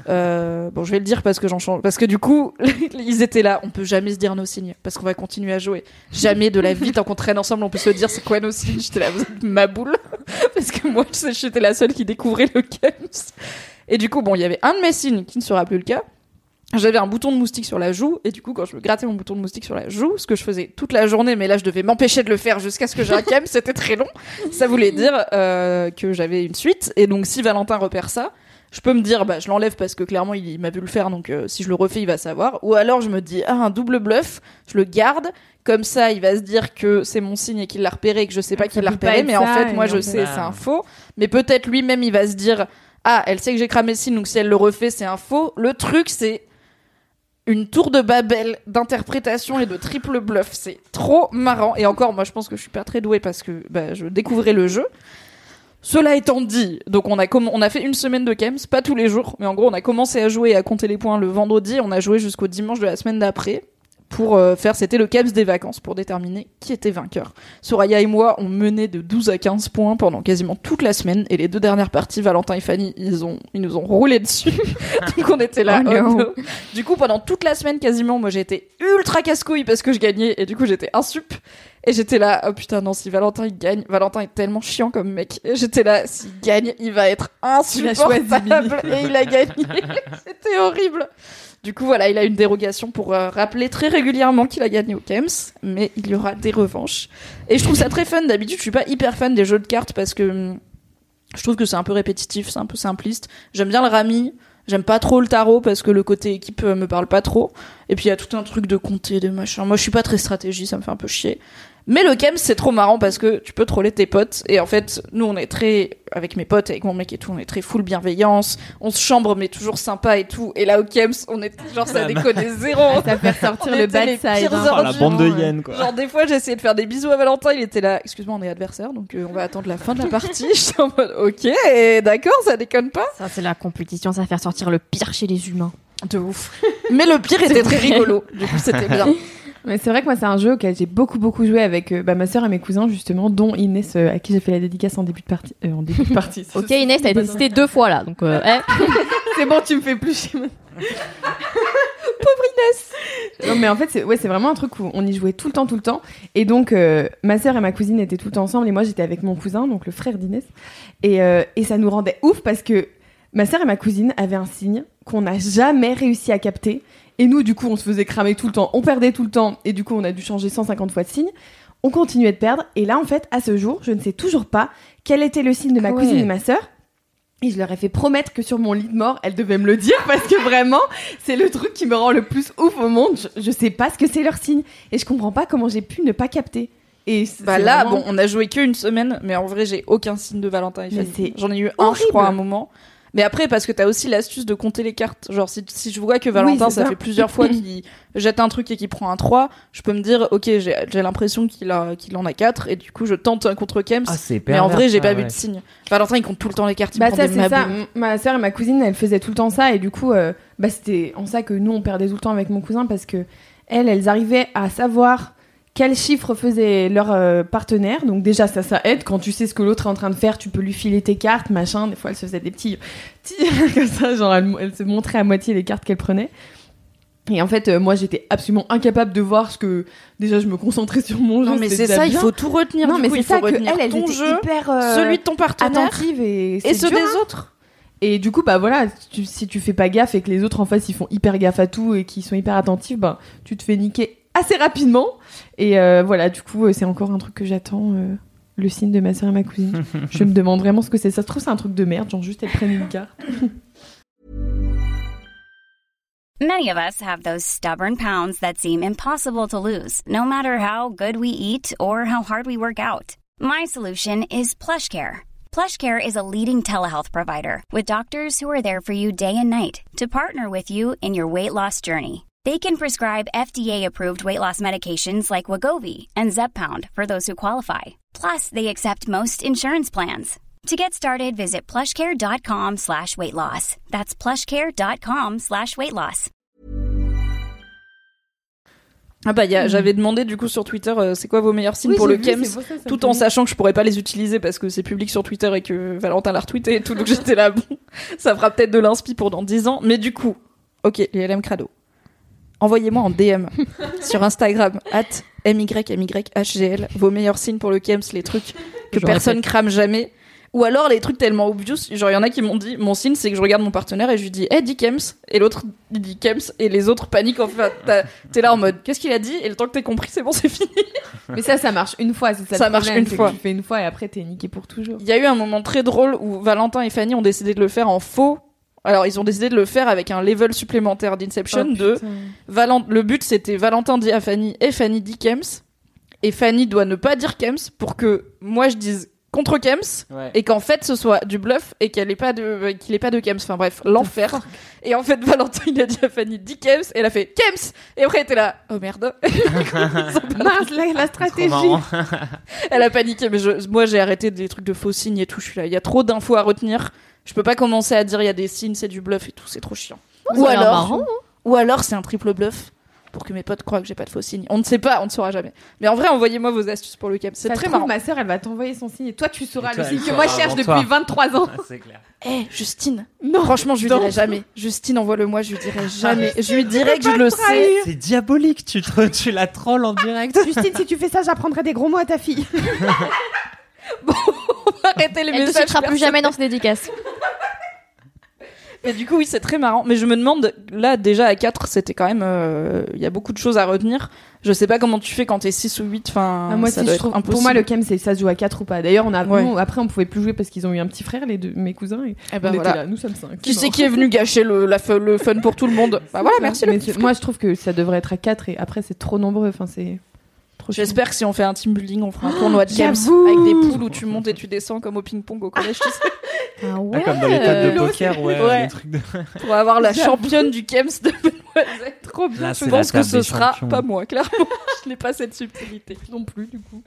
Speaker 2: euh, bon je vais le dire parce que j'en change parce que du coup ils étaient là. On peut jamais se dire nos signes parce qu'on va continuer à jouer. Jamais de la vie tant qu'on traîne ensemble on peut se dire c'est quoi nos signes. J'étais là vous êtes ma boule. Parce que moi je sais, j'étais la seule qui découvrait le Kems et du coup bon il y avait un de mes signes qui ne sera plus le cas j'avais un bouton de moustique sur la joue et du coup quand je me grattais mon bouton de moustique sur la joue ce que je faisais toute la journée mais là je devais m'empêcher de le faire jusqu'à ce que j'ai un c'était très long. Ça voulait dire euh, que j'avais une suite et donc si Valentin repère ça je peux me dire bah je l'enlève parce que clairement il, il m'a vu le faire donc euh, si je le refais il va savoir. Ou alors je me dis ah un double bluff je le garde. Comme ça il va se dire que c'est mon signe et qu'il l'a repéré et que je sais pas qu'il l'a repéré mais en fait moi je sais c'est un faux. Mais peut-être lui-même il va se dire ah elle sait que j'ai cramé le signe donc si elle le refait c'est un faux. Le truc c'est une tour de Babel d'interprétation et de triple bluff. C'est trop marrant. Et encore, moi, je pense que je suis pas très douée parce que bah, je découvrais le jeu. Cela étant dit, donc on a, fait une semaine de Kems, pas tous les jours, mais en gros on a commencé à jouer et à compter les points le vendredi, on a joué jusqu'au dimanche de la semaine d'après pour euh, faire, c'était le Kems des vacances pour déterminer qui était vainqueur. Soraya et moi, on menait de 12 à 15 points pendant quasiment toute la semaine et les deux dernières parties, Valentin et Fanny, ils, ont, ils nous ont roulé dessus. donc on était là.
Speaker 1: Oh
Speaker 2: oh
Speaker 1: no.
Speaker 2: Du coup, pendant toute la semaine quasiment, moi j'étais ultra casse-couille parce que je gagnais et du coup j'étais insup. Et j'étais là, oh putain, non, si Valentin il gagne, Valentin est tellement chiant comme mec. Et j'étais là, s'il gagne, il va être
Speaker 4: Il a choisi
Speaker 2: insupportable. Et il a gagné. C'était horrible. Du coup, voilà, il a une dérogation pour euh, rappeler très régulièrement qu'il a gagné au Kems, mais il y aura des revanches. Et je trouve ça très fun. D'habitude, je suis pas hyper fan des jeux de cartes parce que hum, je trouve que c'est un peu répétitif, c'est un peu simpliste. J'aime bien le rami, j'aime pas trop le tarot parce que le côté équipe euh, me parle pas trop. Et puis il y a tout un truc de compter, de machin. Moi, je suis pas très stratégie, ça me fait un peu chier. Mais le Kems, c'est trop marrant parce que tu peux troller tes potes. Et en fait, nous, on est très, avec mes potes, avec mon mec et tout, on est très full bienveillance. On se chambre, mais toujours sympa et tout. Et là, au Kems, on est, genre, ça déconnait zéro.
Speaker 4: Ça fait ressortir
Speaker 2: On
Speaker 4: le bad side. hein.
Speaker 3: Oh, la bande de hyènes, quoi.
Speaker 2: Genre des fois essayé de faire des bisous à Valentin, il était là, excuse-moi on est adversaire donc euh, on va attendre la fin de la partie. J'étais en mode ok d'accord ça déconne pas.
Speaker 1: Ça, c'est la compétition, ça faire sortir le pire chez les humains.
Speaker 2: De ouf. Mais le pire était très rigolo, du coup c'était bien.
Speaker 4: Mais c'est vrai que moi, c'est un jeu auquel j'ai beaucoup, beaucoup joué avec euh, bah, ma soeur et mes cousins, justement, dont Inès, euh, à qui j'ai fait la dédicace en début de partie. euh, en début de partie.
Speaker 1: Ok, Inès, t'as été citée deux fois là, donc eh.
Speaker 4: C'est bon, tu me fais plus chier. maintenant. Pauvre Inès. Non, mais en fait, c'est ouais, c'est vraiment un truc où on y jouait tout le temps, tout le temps. Et donc, ma sœur et ma cousine étaient tout le temps ensemble, et moi, j'étais avec mon cousin, donc le frère d'Inès. Et, et ça nous rendait ouf parce que ma sœur et ma cousine avaient un signe qu'on n'a jamais réussi à capter. Et nous, du coup, on se faisait cramer tout le temps, on perdait tout le temps, et du coup, on a dû changer 150 fois de signe. On continuait de perdre, et là, en fait, à ce jour, je ne sais toujours pas quel était le signe de ma
Speaker 3: Ah ouais.
Speaker 4: cousine et ma sœur. Et je leur ai fait promettre que sur mon lit de mort, elles devaient me le dire parce que vraiment, c'est le truc qui me rend le plus ouf au monde. Je, je sais pas ce que c'est leur signe et je comprends pas comment j'ai pu ne pas capter. Et
Speaker 2: Bah là
Speaker 4: vraiment-
Speaker 2: bon on a joué qu'une semaine mais en vrai j'ai aucun signe de Valentin J'en ai eu un je crois à un moment. Mais après, parce que t'as aussi l'astuce de compter les cartes. Genre, si, si je vois que Valentin, ça.
Speaker 4: ça.
Speaker 2: fait plusieurs fois qu'il jette un truc et qu'il prend un 3, je peux me dire, ok, j'ai j'ai l'impression qu'il a- qu'il en a 4, et du coup, je tente un contre Kems.
Speaker 3: Ah, c'est
Speaker 2: mais en vrai, j'ai
Speaker 3: ça,
Speaker 2: pas vu
Speaker 3: ouais.
Speaker 2: de signe. Valentin, il compte tout le temps les cartes. Il
Speaker 4: Bah
Speaker 2: prend
Speaker 4: ça c'est ça. Ma sœur et ma cousine, elles faisaient tout le temps ça et du coup, euh, bah c'était en ça que nous on perdait tout le temps avec mon cousin parce que elles, elles arrivaient à savoir quels chiffres faisait leur euh, partenaire. Donc déjà ça, ça aide quand tu sais ce que l'autre est en train de faire, tu peux lui filer tes cartes, machin. Des fois, elle se faisait des petits, petits comme ça, genre elle, elle se montrait à moitié les cartes qu'elle prenait. Et en fait, euh, moi, j'étais absolument incapable de voir ce que. Déjà, je me concentrais sur mon jeu.
Speaker 2: Non, mais c'est ça, il faut tout retenir.
Speaker 4: Non,
Speaker 2: du
Speaker 4: mais c'est ça que
Speaker 2: ton
Speaker 4: étaient
Speaker 2: jeu,
Speaker 4: hyper euh,
Speaker 2: celui de ton partenaire,
Speaker 4: attentives et,
Speaker 2: ceux
Speaker 4: dur,
Speaker 2: des
Speaker 4: hein.
Speaker 2: autres.
Speaker 4: Et du coup, bah voilà, tu- si tu fais pas gaffe et que les autres en face ils font hyper gaffe à tout et qu'ils sont hyper attentifs, bah tu te fais niquer assez rapidement. Et euh, voilà, du coup, euh, c'est encore un truc que j'attends. euh, le signe de ma soeur et ma cousine. Je me demande vraiment ce que c'est. Ça se trouve, c'est un truc de merde, genre juste elles prennent une carte.
Speaker 6: Many of us have those stubborn pounds that seem impossible to lose, no matter how good we eat or how hard we work out. My solution is PlushCare. PlushCare is a leading telehealth provider with doctors who are there for you day and night to partner with you in your weight loss journey. They can prescribe FDA-approved weight loss medications like Wagovi and Zepbound for those who qualify. Plus, they accept most insurance plans. To get started, visit plushcare.com slash weight loss. That's plushcare.com slash weight loss.
Speaker 2: Ah bah, a- j'avais demandé du coup sur Twitter, euh, c'est quoi vos meilleurs signes
Speaker 4: Oui,
Speaker 2: pour le
Speaker 4: vu,
Speaker 2: Kems
Speaker 4: ça,
Speaker 2: tout en sachant que je pourrais pas les utiliser parce que c'est public sur Twitter et que Valentin l'a retweeté et tout, donc j'étais là, bon, ça fera peut-être de l'inspi pour dans 10 ans, mais du coup, ok, les LM Crado, envoyez-moi en DM sur Instagram, at MYMYHGL, vos meilleurs signes pour le Kems, les trucs que personne crame jamais, ou alors les trucs tellement obvious, genre il y en a qui m'ont dit, mon signe c'est que je regarde mon partenaire et je lui dis, eh dis Kems, et l'autre il dit Kems, et les autres paniquent en fait, T'as- t'es là en mode, qu'est-ce qu'il a dit, et le temps que t'aies compris, c'est bon, c'est fini.
Speaker 4: Mais ça, ça marche une fois. c'est Ça,
Speaker 2: Ça
Speaker 4: le
Speaker 2: marche
Speaker 4: problème,
Speaker 2: une
Speaker 4: que
Speaker 2: fois.
Speaker 4: Tu fais une fois et après t'es niqué pour toujours.
Speaker 2: Il y a eu un moment très drôle où Valentin et Fanny ont décidé de le faire en faux. Alors, ils ont décidé de le faire avec un level supplémentaire d'Inception
Speaker 4: Oh,
Speaker 2: de. Valent... Le but, c'était Valentin dit à Fanny et Fanny dit Kems. Et Fanny doit ne pas dire Kems pour que moi je dise contre Kems
Speaker 3: Ouais.
Speaker 2: et qu'en fait ce soit du bluff et qu'elle ait pas de qu'il ait pas de Kems. Enfin bref, l'enfer. Et en fait, Valentin il a dit à Fanny dit Kems et elle a fait Kems. Et après elle était là, oh merde.
Speaker 4: Mince, la, la stratégie.
Speaker 2: Elle a paniqué, mais je- moi j'ai arrêté des trucs de faux signes et tout. Je suis là, il y a trop d'infos à retenir. Je peux pas commencer à dire il y a des signes, c'est du bluff et tout, c'est trop chiant. ou alors,
Speaker 1: marrant,
Speaker 2: ou alors c'est un triple bluff pour que mes potes croient que j'ai pas de faux signes. On ne sait pas, on ne saura jamais. Mais en vrai, envoyez-moi vos astuces pour le cap, c'est très marrant.
Speaker 4: Ma sœur, elle va t'envoyer son signe et toi, tu sauras
Speaker 3: toi,
Speaker 4: le signe que moi je cherche depuis
Speaker 3: toi.
Speaker 4: 23 ans.
Speaker 3: c'est clair.
Speaker 2: Eh, Justine,
Speaker 4: Non.
Speaker 2: franchement, je lui dirai jamais. Justine, envoie-le-moi, je lui dirai jamais. Je lui dirai que je le sais.
Speaker 3: C'est diabolique, tu, te, tu la trolles en direct.
Speaker 4: Justine, si tu fais ça, j'apprendrai des gros mots à ta fille.
Speaker 2: Arrêtez les
Speaker 1: Elle ne
Speaker 2: messages.
Speaker 1: citera plus
Speaker 2: personnels.
Speaker 1: jamais dans ses dédicaces.
Speaker 2: Mais du coup, oui, c'est très marrant. Mais je me demande, là, déjà à 4, c'était quand même. euh, Il y a beaucoup de choses à retenir. Je sais pas comment tu fais quand t'es 6 ou 8. Enfin,
Speaker 4: Ah, moi,
Speaker 2: ça
Speaker 4: si,
Speaker 2: doit
Speaker 4: je
Speaker 2: être
Speaker 4: trouve,
Speaker 2: impossible.
Speaker 4: pour moi, le cam, c'est ça se joue à 4 ou pas. D'ailleurs, on a,
Speaker 2: Ouais.
Speaker 4: nous, après, on pouvait plus jouer parce qu'ils ont eu un petit frère, les deux, mes cousins. Et
Speaker 2: Eh ben
Speaker 4: on
Speaker 2: voilà.
Speaker 4: était là, nous sommes 5.
Speaker 2: Qui c'est qui est venu gâcher le, la fe- le fun pour tout le monde? Bah voilà, merci le
Speaker 4: Moi, je trouve que ça devrait être à 4 et après, c'est trop nombreux. Enfin, c'est trop.
Speaker 2: J'espère que si on fait un team building, on fera un tournoi de games avec des poules où tu montes et tu descends comme au ping-pong au collège, tu sais,
Speaker 1: Ah
Speaker 3: Ah,
Speaker 1: ouais.
Speaker 3: comme dans les tables de poker, ouais,
Speaker 2: Ouais.
Speaker 3: les trucs de...
Speaker 2: pour avoir la championne du games de Mademoiselle.
Speaker 4: trop bien.
Speaker 3: Là,
Speaker 2: Je pense que ce sera
Speaker 3: champions.
Speaker 2: pas moi, clairement. je n'ai pas cette subtilité.
Speaker 4: non plus, du coup.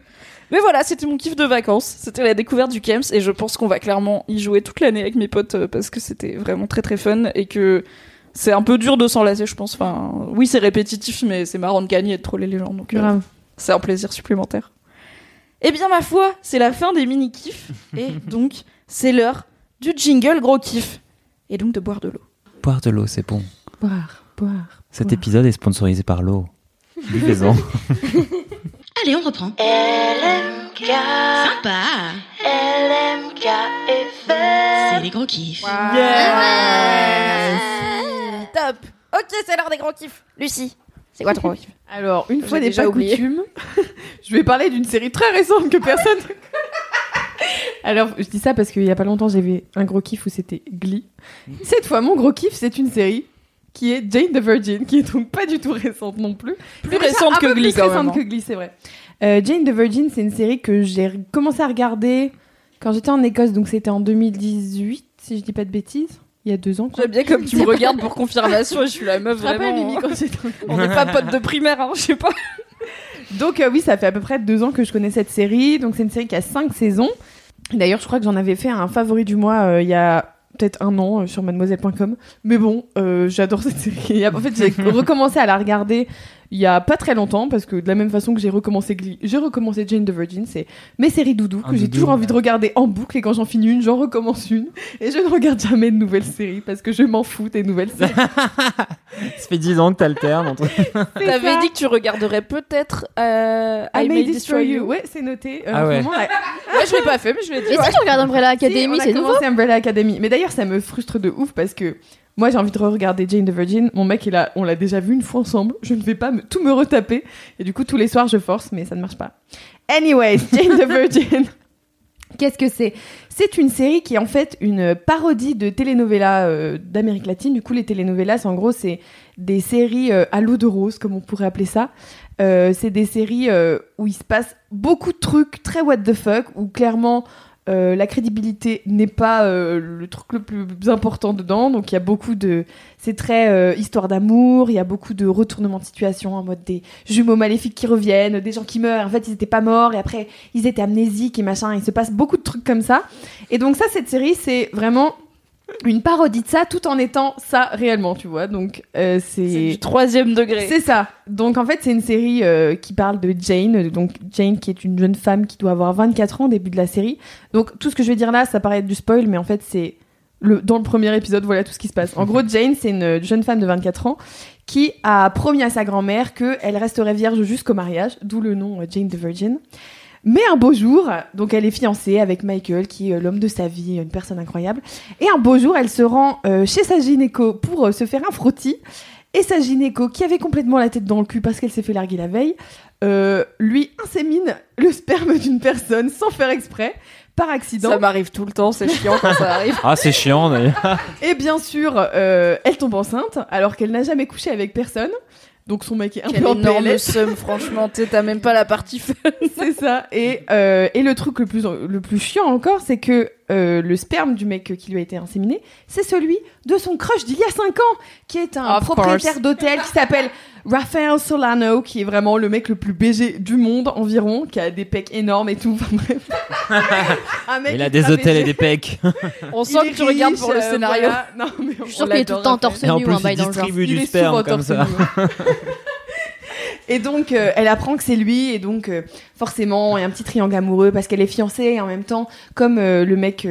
Speaker 2: Mais voilà, c'était mon kiff de vacances. C'était la découverte du Kems et je pense qu'on va clairement y jouer toute l'année avec mes potes euh, parce que c'était vraiment très très fun et que c'est un peu dur de s'en lasser, je pense. Enfin, oui, c'est répétitif, mais c'est marrant de gagner et de troller les gens, donc euh,
Speaker 4: Grave.
Speaker 2: C'est un plaisir supplémentaire. Eh bien, ma foi, c'est la fin des mini kiffs et donc c'est l'heure du jingle gros kiff et donc de boire de l'eau.
Speaker 3: Boire de l'eau, c'est bon.
Speaker 4: Boire, boire.
Speaker 3: Cet
Speaker 4: boire.
Speaker 3: épisode est sponsorisé par l'eau. Buvez-en.
Speaker 5: Allez, on reprend.
Speaker 7: LMK,
Speaker 5: Sympa
Speaker 7: LMK.
Speaker 5: C'est les gros kiffs.
Speaker 2: Top. Ok, c'est l'heure des gros kiffs. Lucie, c'est quoi ton kiff
Speaker 4: Alors, une fois n'est
Speaker 2: déjà
Speaker 4: pas
Speaker 2: oublié.
Speaker 4: coutume, je vais parler d'une série très récente que personne. Alors, je dis ça parce qu'il y a pas longtemps, j'avais un gros kiff où c'était Glee. Cette fois, mon gros kiff, c'est une série qui est Jane the Virgin, qui est donc pas du tout récente non plus.
Speaker 2: Plus récente que Glee,
Speaker 4: plus
Speaker 2: quand
Speaker 4: récente
Speaker 2: même, hein.
Speaker 4: que Glee, c'est vrai. Euh, Jane the Virgin, c'est une série que j'ai commencé à regarder quand j'étais en Écosse, donc c'était en 2018. si je dis pas de bêtises. Il y a deux ans.
Speaker 2: J'aime bien comme tu me regardes pour confirmation je suis la meuf vraiment.
Speaker 4: Mimi, quand j'étais
Speaker 2: On n'est pas potes de primaire, hein, je sais pas.
Speaker 4: Donc euh, oui, ça fait à peu près deux ans que je connais cette série. Donc c'est une série qui a cinq saisons. D'ailleurs, je crois que j'en avais fait un favori du mois euh, il y a peut-être un an euh, sur mademoiselle.com. Mais bon, j'adore cette série. En fait, j'ai recommencé à la regarder il y a pas très longtemps parce que de la même façon que j'ai recommencé Glee, j'ai recommencé Jane the Virgin. C'est mes séries doudou que j'ai toujours envie de regarder en boucle et quand j'en finis une, j'en recommence une. Et je ne regarde jamais de nouvelles séries parce que je m'en fous des nouvelles séries.
Speaker 3: Ça fait 10 ans que t'alternes entre.
Speaker 2: T'avais dit que tu regarderais peut-être euh,
Speaker 4: I May Destroy You. Ouais, c'est noté. Euh,
Speaker 3: Ah ouais.
Speaker 4: moment, ouais.
Speaker 2: Ouais, je l'ai pas fait, mais je l'ai dit.
Speaker 1: Mais si tu regardes Umbrella Academy,
Speaker 4: Si,
Speaker 1: c'est nouveau.
Speaker 4: Umbrella Academy. Mais d'ailleurs, ça me frustre de ouf parce que moi, j'ai envie de regarder Jane the Virgin. Mon mec, il a, on l'a déjà vu une fois ensemble. Je ne vais pas me- tout me retaper. Et du coup, tous les soirs, je force, mais ça ne marche pas. Anyways, Jane the Virgin. Qu'est-ce que c'est? C'est une série qui est en fait une parodie de telenovela euh, d'Amérique latine. Du coup, les telenovelas, en gros, c'est des séries euh, à l'eau de rose, comme on pourrait appeler ça. Euh, c'est des séries euh, où il se passe beaucoup de trucs très what the fuck, où clairement euh, la crédibilité n'est pas euh, le truc le plus important dedans. Donc il y a beaucoup de, c'est très euh, histoire d'amour. Il y a beaucoup de retournements de situation en mode des jumeaux maléfiques qui reviennent, des gens qui meurent. En fait, ils étaient pas morts et après ils étaient amnésiques et machin. Il se passe beaucoup de trucs comme ça. Et donc ça, cette série, c'est vraiment une parodie de ça, tout en étant ça réellement, tu vois. Donc euh,
Speaker 2: C'est du troisième degré.
Speaker 4: c'est ça. Donc en fait, c'est une série euh, qui parle de Jane. Donc Jane qui est une jeune femme qui doit avoir 24 ans au début de la série. Donc tout ce que je vais dire là, ça paraît être du spoil, mais en fait c'est le dans le premier épisode, voilà tout ce qui se passe. En gros, Jane, c'est une jeune femme de 24 ans qui a promis à sa grand-mère qu'elle resterait vierge jusqu'au mariage, d'où le nom euh, Jane the Virgin. Mais un beau jour, donc elle est fiancée avec Michael, qui est euh, l'homme de sa vie, une personne incroyable. Et un beau jour, elle se rend euh, chez sa gynéco pour euh, se faire un frottis. Et sa gynéco, qui avait complètement la tête dans le cul parce qu'elle s'est fait larguer la veille, euh, lui insémine le sperme d'une personne sans faire exprès, par accident.
Speaker 2: Ça m'arrive tout le temps, c'est chiant quand ça arrive.
Speaker 3: Ah, c'est chiant d'ailleurs.
Speaker 4: Et bien sûr, euh, elle tombe enceinte alors qu'elle n'a jamais couché avec personne. Donc son mec est un
Speaker 2: Quel
Speaker 4: peu en
Speaker 2: énorme seum, franchement, t'as même pas la partie fun.
Speaker 4: C'est ça. Et, euh, et le truc le plus, le plus chiant encore, c'est que euh, le sperme du mec qui lui a été inséminé, c'est celui de son crush d'il y a 5 ans, qui est un
Speaker 2: Of
Speaker 4: propriétaire d'hôtel qui s'appelle Raphaël Solano, qui est vraiment le mec le plus BG du monde environ, qui a des pecs énormes et tout. Enfin, bref. Un mec
Speaker 3: Il a des hôtels et des pecs.
Speaker 2: On sent que tu regardes pour le
Speaker 4: euh,
Speaker 2: scénario.
Speaker 4: voilà. Non, mais
Speaker 1: Je suis
Speaker 4: on
Speaker 1: sûre qu'il est
Speaker 4: l'adore,
Speaker 1: tout le temps torse
Speaker 3: Et en
Speaker 1: nu,
Speaker 3: plus,
Speaker 1: un bail
Speaker 3: il
Speaker 1: dans le genre.
Speaker 3: distribue
Speaker 4: Il
Speaker 3: du
Speaker 4: est
Speaker 3: sperme comme
Speaker 4: torse
Speaker 3: ça.
Speaker 4: nu. Et donc, euh, elle apprend que c'est lui, et donc, euh, forcément, il y a un petit triangle amoureux parce qu'elle est fiancée, et en même temps, comme euh, le mec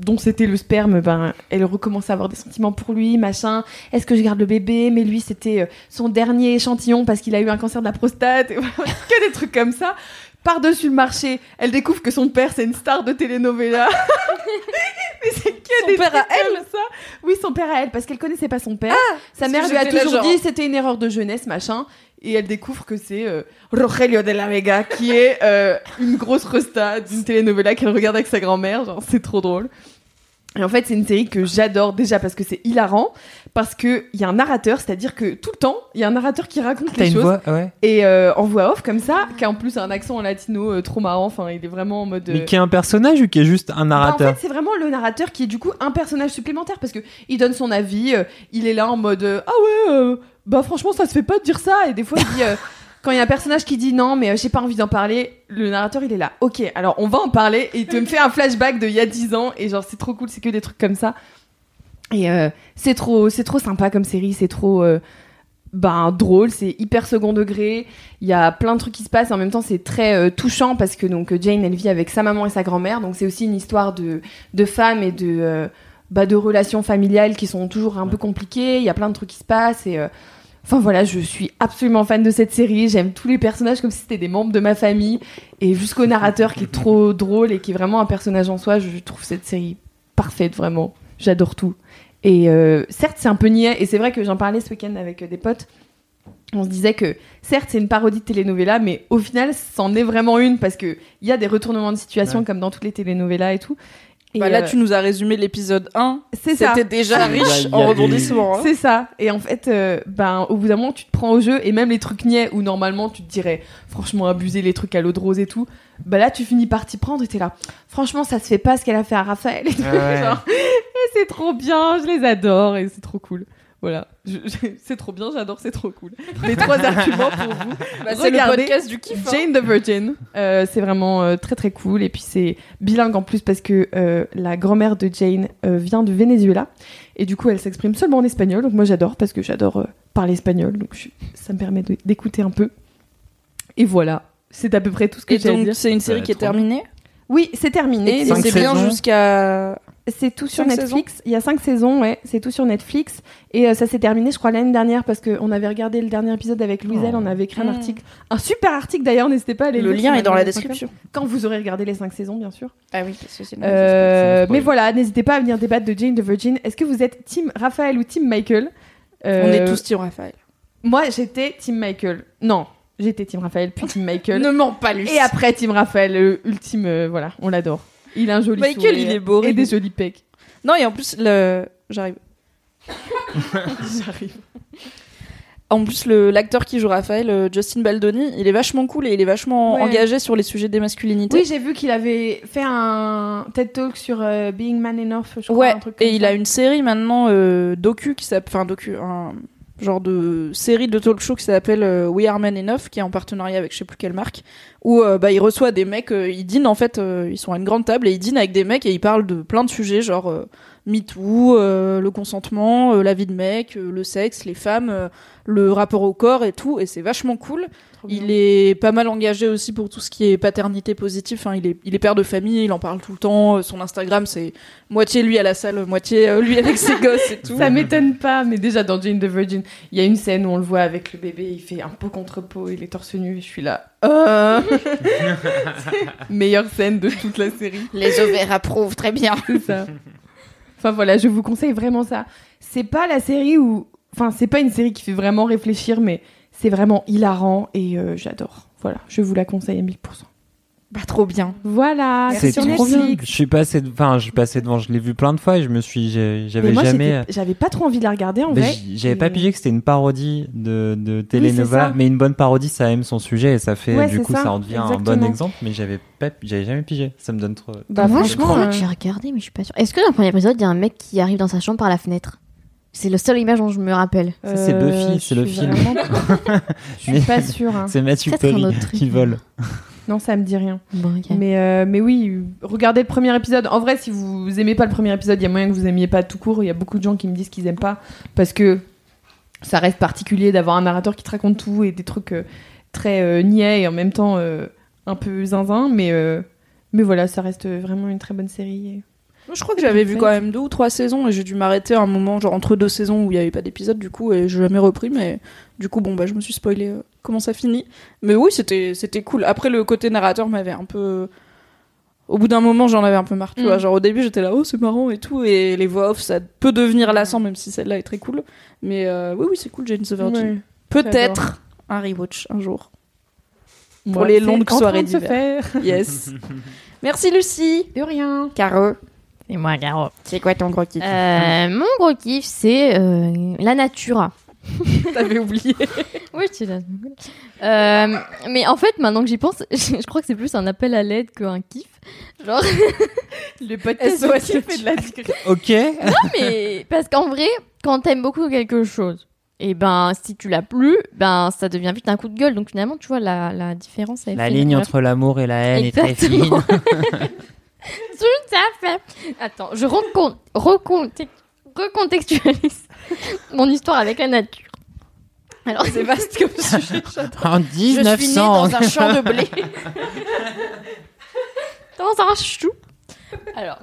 Speaker 4: dont c'était le sperme, ben, elle recommence à avoir des sentiments pour lui, machin. Est-ce que je garde le bébé? Mais lui, c'était son dernier échantillon parce qu'il a eu un cancer de la prostate, que des trucs comme ça. Par-dessus le marché, elle découvre que son père, c'est une star de telenovela. Mais c'est que
Speaker 2: Son
Speaker 4: des
Speaker 2: père à
Speaker 4: comme ça. Oui, son père à elle, parce qu'elle connaissait pas son père. Sa
Speaker 2: parce
Speaker 4: mère lui a toujours
Speaker 2: genre-
Speaker 4: dit c'était une erreur de jeunesse, machin. Et elle découvre que c'est euh, Rogelio de la Vega, qui est euh, une grosse resta d'une telenovela qu'elle regarde avec sa grand-mère. Genre, c'est trop drôle. Et en fait, c'est une série que j'adore déjà parce que c'est hilarant, parce qu'il y a un narrateur, c'est-à-dire que tout le temps, il y a un narrateur qui raconte
Speaker 3: T'as
Speaker 4: les
Speaker 3: une
Speaker 4: choses.
Speaker 3: voix, ouais.
Speaker 4: Et euh, en voix off, comme ça, qui a en plus un accent en latino euh, trop marrant. Enfin, il est vraiment en mode. euh,
Speaker 3: Mais qui est un personnage ou qui est juste un
Speaker 4: bah, en
Speaker 3: narrateur
Speaker 4: fait, c'est vraiment le narrateur qui est du coup un personnage supplémentaire parce que il donne son avis, euh, il est là en mode euh, ah ouais, euh, bah franchement ça se fait pas de dire ça et des fois il dit euh, quand il y a un personnage qui dit non mais euh, j'ai pas envie d'en parler, le narrateur il est là. Ok, alors on va en parler et il te me fait un flashback de il y a 10 ans et genre c'est trop cool, c'est que des trucs comme ça. Et euh, c'est trop c'est trop sympa comme série, c'est trop euh, ben drôle, c'est hyper second degré. Il y a plein de trucs qui se passent et en même temps c'est très euh, touchant parce que donc Jane elle vit avec sa maman et sa grand-mère donc c'est aussi une histoire de de femmes et de euh, bah, de relations familiales qui sont toujours un peu compliquées. Il y a plein de trucs qui se passent et euh, Enfin voilà, je suis absolument fan de cette série. J'aime tous les personnages comme si c'était des membres de ma famille. Et jusqu'au narrateur qui est trop drôle et qui est vraiment un personnage en soi, je trouve cette série parfaite, vraiment. J'adore tout. Et euh, certes, c'est un peu niais. Et c'est vrai que j'en parlais ce week-end avec euh, des potes. On se disait que certes, c'est une parodie de telenovela, mais au final, c'en est vraiment une parce qu'il y a des retournements de situation
Speaker 3: Ouais.
Speaker 4: comme dans toutes les telenovelas et tout. Et,
Speaker 2: Bah là,
Speaker 4: euh,
Speaker 2: tu nous as résumé l'épisode 1.
Speaker 4: c'est ça.
Speaker 2: C'était déjà
Speaker 3: Il y a-
Speaker 2: riche
Speaker 3: il y a
Speaker 2: en rebondissements. hein.
Speaker 4: C'est ça. Et en fait, euh, ben, au bout d'un moment, tu te prends au jeu et même les trucs niais où normalement tu te dirais, franchement, abuser les trucs à l'eau de rose et tout. Bah là, tu finis par t'y prendre et t'es là. Franchement, ça se fait pas ce qu'elle a fait à Raphaël. Et, tout.
Speaker 3: Ouais.
Speaker 4: Genre, et c'est trop bien, je les adore et c'est trop cool. Voilà. C'est trop bien, j'adore, c'est trop cool. Les trois arguments pour vous.
Speaker 2: Bah, c'est le
Speaker 4: Regardez
Speaker 2: podcast du kiff. hein.
Speaker 4: Jane the Virgin, Euh, c'est vraiment euh, très très cool et puis c'est bilingue en plus parce que euh, la grand-mère de Jane euh, vient du Venezuela et du coup elle s'exprime seulement en espagnol donc moi j'adore parce que j'adore euh, parler espagnol donc je- ça me permet d'écouter un peu et voilà c'est à peu près tout ce que j'ai à
Speaker 2: donc,
Speaker 4: dire.
Speaker 2: c'est une série
Speaker 3: Ouais,
Speaker 2: qui est terminée?
Speaker 4: Oui c'est terminé
Speaker 2: Et c'est bien jusqu'à.
Speaker 4: C'est tout sur Netflix il y a cinq saisons ouais c'est tout sur Netflix et euh, ça s'est terminé je crois l'année dernière parce qu'on avait regardé le dernier épisode avec Louiselle
Speaker 3: Oh.
Speaker 4: on avait écrit un
Speaker 2: Mm.
Speaker 4: article un super article d'ailleurs n'hésitez pas à aller
Speaker 2: Le
Speaker 4: lire
Speaker 2: lien
Speaker 4: sur
Speaker 2: est dans la description.
Speaker 4: quand vous aurez regardé les cinq saisons bien sûr
Speaker 2: Ah oui, parce que c'est le-
Speaker 4: Euh, mais voilà, n'hésitez pas à venir débattre de Jane the Virgin. Est-ce que vous êtes Team Raphaël ou Team Michael Euh,
Speaker 2: On est tous Team Raphaël.
Speaker 4: Moi, j'étais Team Michael. Non, j'étais Team Raphaël puis Team Michael.
Speaker 2: Ne mens pas, Lucie.
Speaker 4: Et après Team Raphaël, euh, ultime, voilà, on l'adore. Il a un joli
Speaker 2: Michael,
Speaker 4: sourire
Speaker 2: il est beau,
Speaker 4: et des jolis pecs.
Speaker 2: Non, et en plus, le... j'arrive.
Speaker 4: J'arrive.
Speaker 2: En plus, l'acteur qui joue Raphaël, euh, Justin Baldoni, il est vachement cool et il est vachement
Speaker 4: Ouais.
Speaker 2: engagé sur les sujets des masculinités.
Speaker 4: Oui, j'ai vu qu'il avait fait un TED Talk sur euh, Being Man Enough, je crois.
Speaker 2: ouais,
Speaker 4: un truc comme
Speaker 2: et il a une série maintenant euh, docu qui s'appelle. Enfin, docu, un genre de série de talk show qui s'appelle euh, We Are Men Enough, qui est en partenariat avec je sais plus quelle marque, où euh, bah, il reçoit des mecs, euh, ils dînent en fait, euh, ils sont à une grande table et ils dînent avec des mecs et ils parlent de plein de sujets, genre euh, MeToo, le consentement, la vie de mec, le sexe, les femmes, le rapport au corps et tout, et c'est vachement cool. Il est pas mal engagé aussi pour tout ce qui est paternité positive. Enfin, il est, il est père de famille, il en parle tout le temps. Euh, Son Instagram, c'est moitié lui à la salle, moitié euh, lui avec ses gosses et tout.
Speaker 4: Ça m'étonne pas, mais déjà dans Jane the Virgin, il y a une scène où on le voit avec le bébé, il fait un pot contre pot, il est torse nu, et je suis là. Euh... Meilleure scène de toute la série.
Speaker 2: Les ovaires approuvent très bien.
Speaker 4: C'est ça. Enfin voilà, je vous conseille vraiment ça. C'est pas la série où. Enfin, c'est pas une série qui fait vraiment réfléchir, mais c'est vraiment hilarant et euh, j'adore. Voilà, je vous la conseille à 1000%.
Speaker 2: Bah, trop bien.
Speaker 4: Voilà,
Speaker 3: C'est
Speaker 4: sur
Speaker 3: trop bien.
Speaker 4: Netflix.
Speaker 3: Je suis passé, de- enfin, je suis passé devant, je l'ai vu plein de fois et je me suis, j'avais jamais.
Speaker 4: j'avais pas trop envie de la regarder en
Speaker 3: Mais
Speaker 4: vrai.
Speaker 3: J'avais pas pigé que c'était une parodie de, de telenovela,
Speaker 4: ça.
Speaker 3: mais une bonne parodie, ça aime son sujet et ça fait,
Speaker 4: Ouais,
Speaker 3: du coup,
Speaker 4: ça,
Speaker 3: ça, en devient un bon exemple, mais j'avais pas, j'avais jamais pigé. Ça me donne trop.
Speaker 4: Bah,
Speaker 1: Moi, je crois
Speaker 4: euh,
Speaker 1: que j'ai regardé, mais je suis pas sûre. Est-ce que dans le premier épisode, il y a un mec qui arrive dans sa chambre par la fenêtre? C'est le seul image dont je me rappelle.
Speaker 3: Ça, c'est
Speaker 4: euh,
Speaker 3: Buffy, c'est
Speaker 4: je
Speaker 3: le film.
Speaker 4: vraiment- Je suis
Speaker 3: Mais-
Speaker 4: pas sûre. hein.
Speaker 3: C'est Matthew Perry qui vole.
Speaker 4: Non, ça me dit rien.
Speaker 1: Bon.
Speaker 4: Mais, euh, mais oui, euh, regardez le premier épisode. En vrai, si vous aimez pas le premier épisode, il y a moyen que vous aimiez pas tout court. Il y a beaucoup de gens qui me disent qu'ils aiment pas parce que ça reste particulier d'avoir un narrateur qui te raconte tout et des trucs euh, très euh, niais et en même temps euh, un peu zinzin. Mais, euh, mais voilà, ça reste vraiment une très bonne série.
Speaker 2: Moi, je crois que j'avais vu quand même deux ou trois saisons et j'ai dû m'arrêter à un moment, genre entre deux saisons où il y avait pas d'épisode du coup et j'ai jamais repris. Mais du coup, bon, bah, je me suis spoilé euh, comment ça finit. Mais oui, c'était c'était cool. Après, le côté narrateur m'avait un peu. Au bout d'un moment, j'en avais un peu marre, tu
Speaker 4: Mm.
Speaker 2: vois. Genre, au début, j'étais là, oh, c'est marrant et tout. Et les voix off, ça peut devenir lassant, même si celle-là est très cool. Mais euh, oui, oui, c'est cool, Jane the Virgin.
Speaker 4: Ouais.
Speaker 2: Peut-être un rewatch un jour. Pour
Speaker 4: Moi,
Speaker 2: les longues soirées d'hiver. Yes. Merci, Lucie.
Speaker 4: De rien.
Speaker 2: Caro,
Speaker 1: Et moi, Garo.
Speaker 2: c'est quoi ton gros kiff
Speaker 1: Euh, mon gros kiff, c'est euh, la nature.
Speaker 2: T'avais oublié.
Speaker 1: Oui, je suis là. Euh, mais en fait, maintenant que j'y pense, je crois que c'est plus un appel à l'aide qu'un kiff. Genre,
Speaker 4: Le podcast
Speaker 2: SOS,
Speaker 4: qui fait de la discrétion.
Speaker 3: Ok.
Speaker 1: non, mais parce qu'en vrai, quand t'aimes beaucoup quelque chose, et ben si tu l'as plus, ben ça devient vite un coup de gueule. Donc finalement, tu vois la, la différence. elle
Speaker 3: La
Speaker 1: fait-
Speaker 3: ligne entre l'amour et la haine est très fine.
Speaker 1: Tout à fait. Attends, je recon- reconte- recontextualise mon histoire avec la nature. Alors,
Speaker 2: C'est vaste comme sujet.
Speaker 3: En
Speaker 2: Je suis née
Speaker 3: 1900.
Speaker 2: dans un champ de blé.
Speaker 1: dans un chou. Alors.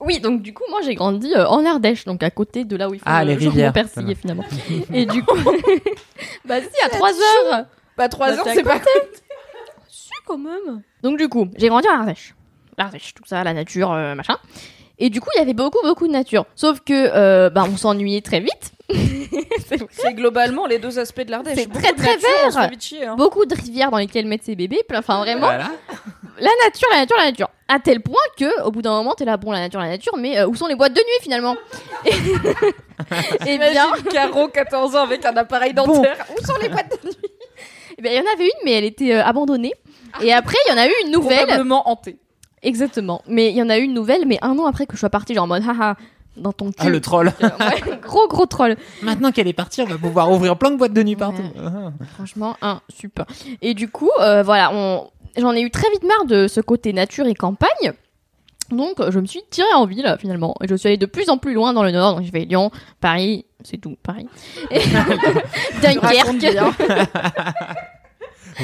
Speaker 1: Oui, donc du coup, moi j'ai grandi euh, en Ardèche, donc à côté de là où il faut
Speaker 3: Ah,
Speaker 1: le
Speaker 3: les rivières.
Speaker 1: finalement. Et du coup, bah si, à 3 heures.
Speaker 2: Bah, 3
Speaker 1: Bah,
Speaker 2: heures,
Speaker 1: c'est
Speaker 2: c'est pas
Speaker 1: Si, quand même. Donc, du coup, j'ai grandi en Ardèche. L'Ardèche, tout ça, la nature, euh, machin. Et du coup, il y avait beaucoup, beaucoup de nature. Sauf que, euh, bah, on s'ennuyait très vite. C'est
Speaker 2: globalement les deux aspects de l'Ardèche.
Speaker 1: C'est
Speaker 2: Beaucoup
Speaker 1: très,
Speaker 2: de
Speaker 1: très
Speaker 2: nature,
Speaker 1: vert.
Speaker 2: hein.
Speaker 1: Beaucoup de rivières dans lesquelles mettre ses bébés. plein- Enfin, vraiment.
Speaker 3: Voilà.
Speaker 1: la nature, la nature, la nature. À tel point que, au bout d'un moment, t'es là, bon, la nature, la nature, mais euh, où sont les boîtes de nuit finalement? Et, et bien,
Speaker 2: Imagine Caro, 14 ans, avec un appareil dentaire. Où sont les boîtes de nuit?
Speaker 1: Eh bien, il y en avait une, mais elle était euh, abandonnée. Et après, il y en a eu une nouvelle.
Speaker 2: Probablement hantée.
Speaker 1: Exactement. Mais il y en a eu une nouvelle, mais un an après que je sois partie, genre en mode, haha, dans ton cul.
Speaker 3: Ah, le troll.
Speaker 1: Ouais, gros, gros troll.
Speaker 3: Maintenant qu'elle est partie, on va pouvoir ouvrir plein de boîtes de nuit partout.
Speaker 1: Franchement, un super. Et du coup, euh, voilà, on... j'en ai eu très vite marre de ce côté nature et campagne. Donc, euh, je me suis tirée en ville finalement. Et je suis allée de plus en plus loin dans le nord. Donc, j'ai fait Lyon, Paris, c'est tout, Paris. Et... Dunkerque.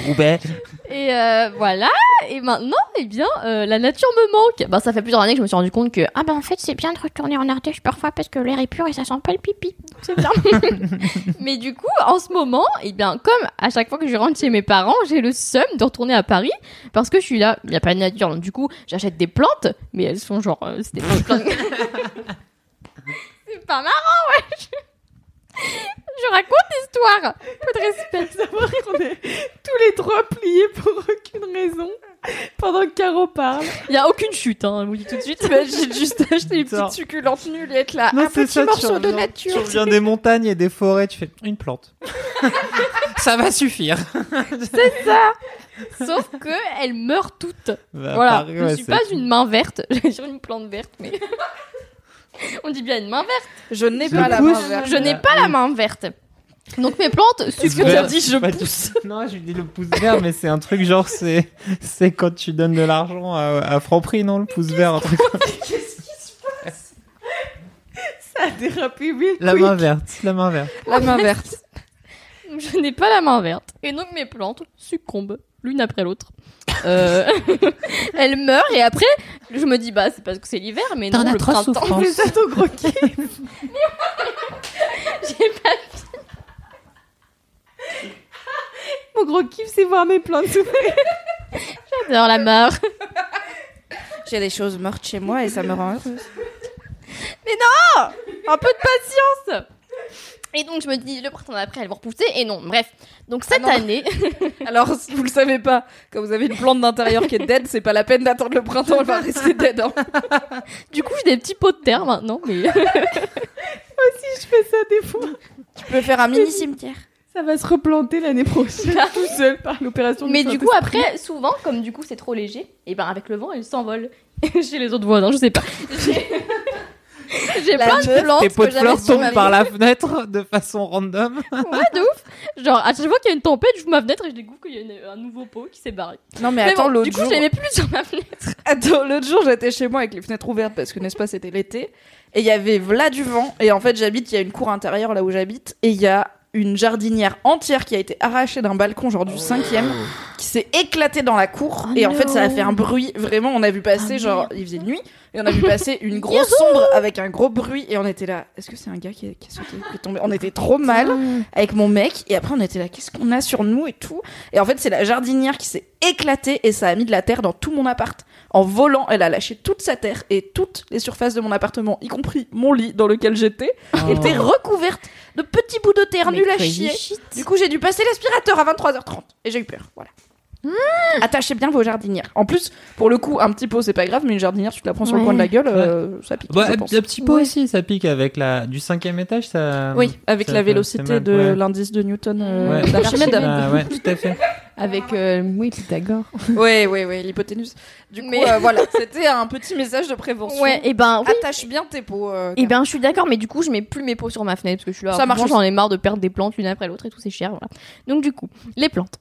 Speaker 3: Roubaix.
Speaker 1: Et euh, voilà. Et maintenant, eh bien, euh, la nature me manque. Bah, ça fait plusieurs années que je me suis rendu compte que ah bah en fait c'est bien de retourner en Ardèche parfois parce que l'air est pur et ça sent pas le pipi. C'est bien. Mais du coup, en ce moment, eh bien, comme à chaque fois que je rentre chez mes parents, j'ai le seum de retourner à Paris parce que je suis là, il y a pas de nature. Donc du coup, j'achète des plantes, mais elles sont genre, euh, c'est des plantes. c'est pas marrant, ouais. Je raconte l'histoire. Peu de respect.
Speaker 4: Savoir qu'on est tous les trois pliés pour aucune raison pendant que Caro parle.
Speaker 1: Il y a aucune chute, hein, je vous dis tout de suite.
Speaker 2: T'imagines juste acheter une petite succulente nulle et être là.
Speaker 3: Non,
Speaker 2: un petit
Speaker 3: ça, tu
Speaker 2: morceau de
Speaker 3: reviens-
Speaker 2: nature.
Speaker 3: Tu reviens des montagnes et des forêts, tu fais une plante. ça va suffire.
Speaker 1: C'est ça. Sauf que elles meurent toutes.
Speaker 3: Bah,
Speaker 1: voilà.
Speaker 3: pareil,
Speaker 1: je
Speaker 3: ouais,
Speaker 1: suis pas une main verte. Je suis une plante verte, mais. On dit bien une main verte.
Speaker 2: Je n'ai pas la main verte.
Speaker 1: Je n'ai pas la main verte. Donc mes plantes
Speaker 2: Qu'est-ce t'as dit Je pousse.
Speaker 3: Non, je dis le pouce vert, mais c'est un truc genre, c'est, c'est quand tu donnes de l'argent à, à Franprix, non, le pouce vert, un truc comme ça.
Speaker 4: Ça a dérapé oui.
Speaker 3: La main verte, la main verte.
Speaker 2: La main verte.
Speaker 1: Je n'ai pas la main verte. Et donc mes plantes succombent l'une après l'autre. Euh, elles meurent et après je me dis bah c'est parce que c'est l'hiver mais non
Speaker 3: T'en as
Speaker 1: le
Speaker 3: trop
Speaker 1: printemps
Speaker 3: souffrance.
Speaker 4: Gros kiff.
Speaker 1: j'ai pas
Speaker 4: Mon gros kiff, c'est voir mes plantes souffrir.
Speaker 1: j'adore la mort
Speaker 2: J'ai des choses mortes chez moi et ça me rend heureuse.
Speaker 1: un peu de patience et donc je me dis le printemps d'après elles vont repousser et non bref donc cette
Speaker 2: non.
Speaker 1: année
Speaker 2: Alors, si vous le savez pas, quand vous avez une plante d'intérieur qui est dead, c'est pas la peine d'attendre le printemps, elle va rester dead. hein.
Speaker 1: du coup j'ai des petits pots de terre maintenant mais
Speaker 4: Si je fais ça des fois,
Speaker 2: Tu peux faire un mini cimetière.
Speaker 4: ça va se replanter l'année prochaine tout seul par l'opération.
Speaker 1: Mais du coup, après, souvent, comme du coup c'est trop léger, et ben avec le vent, elle s'envole chez les autres voisins, je sais pas. J'ai j'ai plein de plantes
Speaker 3: Tes pots
Speaker 1: que
Speaker 3: de
Speaker 1: j'avais
Speaker 3: fleurs tombent par la fenêtre de façon random.
Speaker 1: Ouais, de ouf. Genre, à chaque fois qu'il y a une tempête, j'ouvre ma fenêtre et je découvre qu'il y a une- un nouveau pot qui s'est barré.
Speaker 2: Non, mais
Speaker 1: Mais
Speaker 2: attends,
Speaker 1: bon,
Speaker 2: l'autre
Speaker 1: du coup,
Speaker 2: jour.
Speaker 1: je mets plus sur ma fenêtre.
Speaker 2: Attends, l'autre jour, j'étais chez moi avec les fenêtres ouvertes parce que, n'est-ce pas, c'était l'été. Et il y avait là du vent. Et en fait, j'habite, il y a une cour intérieure là où j'habite. Et il y a une jardinière entière qui a été arrachée d'un balcon, genre du cinquième, qui s'est éclatée dans la cour.
Speaker 1: Oh
Speaker 2: et en fait, ça a fait un bruit. Vraiment, on a vu passer,
Speaker 1: Ah,
Speaker 2: genre, il faisait nuit. Et on a vu passer une grosse sombre avec un gros bruit. Et on était là. Est-ce que c'est un gars qui est, qui est sauté, qui est tombé? On était trop mal avec mon mec. Et après, on était là. Qu'est-ce qu'on a sur nous et tout? Et en fait, c'est la jardinière qui s'est éclatée et ça a mis de la terre dans tout mon appart. En volant, elle a lâché toute sa terre et toutes les surfaces de mon appartement, y compris mon lit dans lequel j'étais, étaient recouvertes de petits bouts de terre nuls à chier. Du coup, j'ai dû passer l'aspirateur à 23h30 et j'ai eu peur. Voilà. Attachez bien vos jardinières. En plus, pour le coup, un petit pot c'est pas grave, mais une jardinière, tu te la prends sur le
Speaker 1: Ouais.
Speaker 2: coin de la gueule, euh, ça pique.
Speaker 3: Bah,
Speaker 2: je
Speaker 3: un,
Speaker 2: pense.
Speaker 3: un petit
Speaker 1: Ouais.
Speaker 3: aussi, ça pique avec la du cinquième étage, ça.
Speaker 2: Oui, avec
Speaker 3: ça
Speaker 2: la
Speaker 3: fait-
Speaker 2: vélocité
Speaker 3: mal,
Speaker 2: de
Speaker 3: ouais.
Speaker 2: l'indice de Newton euh,
Speaker 3: Ouais.
Speaker 2: d'Archimède.
Speaker 3: Ah, ouais, tout à fait.
Speaker 4: Avec, euh, oui, Pythagore.
Speaker 2: Ouais, ouais, ouais, l'hypoténuse. Du coup,
Speaker 1: Mais-
Speaker 2: euh, voilà, c'était un petit message de prévention.
Speaker 1: Ouais, et ben oui.
Speaker 2: Attache bien tes pots. euh,
Speaker 1: Et ben je suis d'accord, mais du coup je mets plus mes pots sur ma fenêtre parce que je suis là.
Speaker 2: Ça marche
Speaker 1: franchement, J'en ai marre de perdre des plantes l'une après l'autre et tout, c'est cher. Voilà. Donc du coup, les plantes.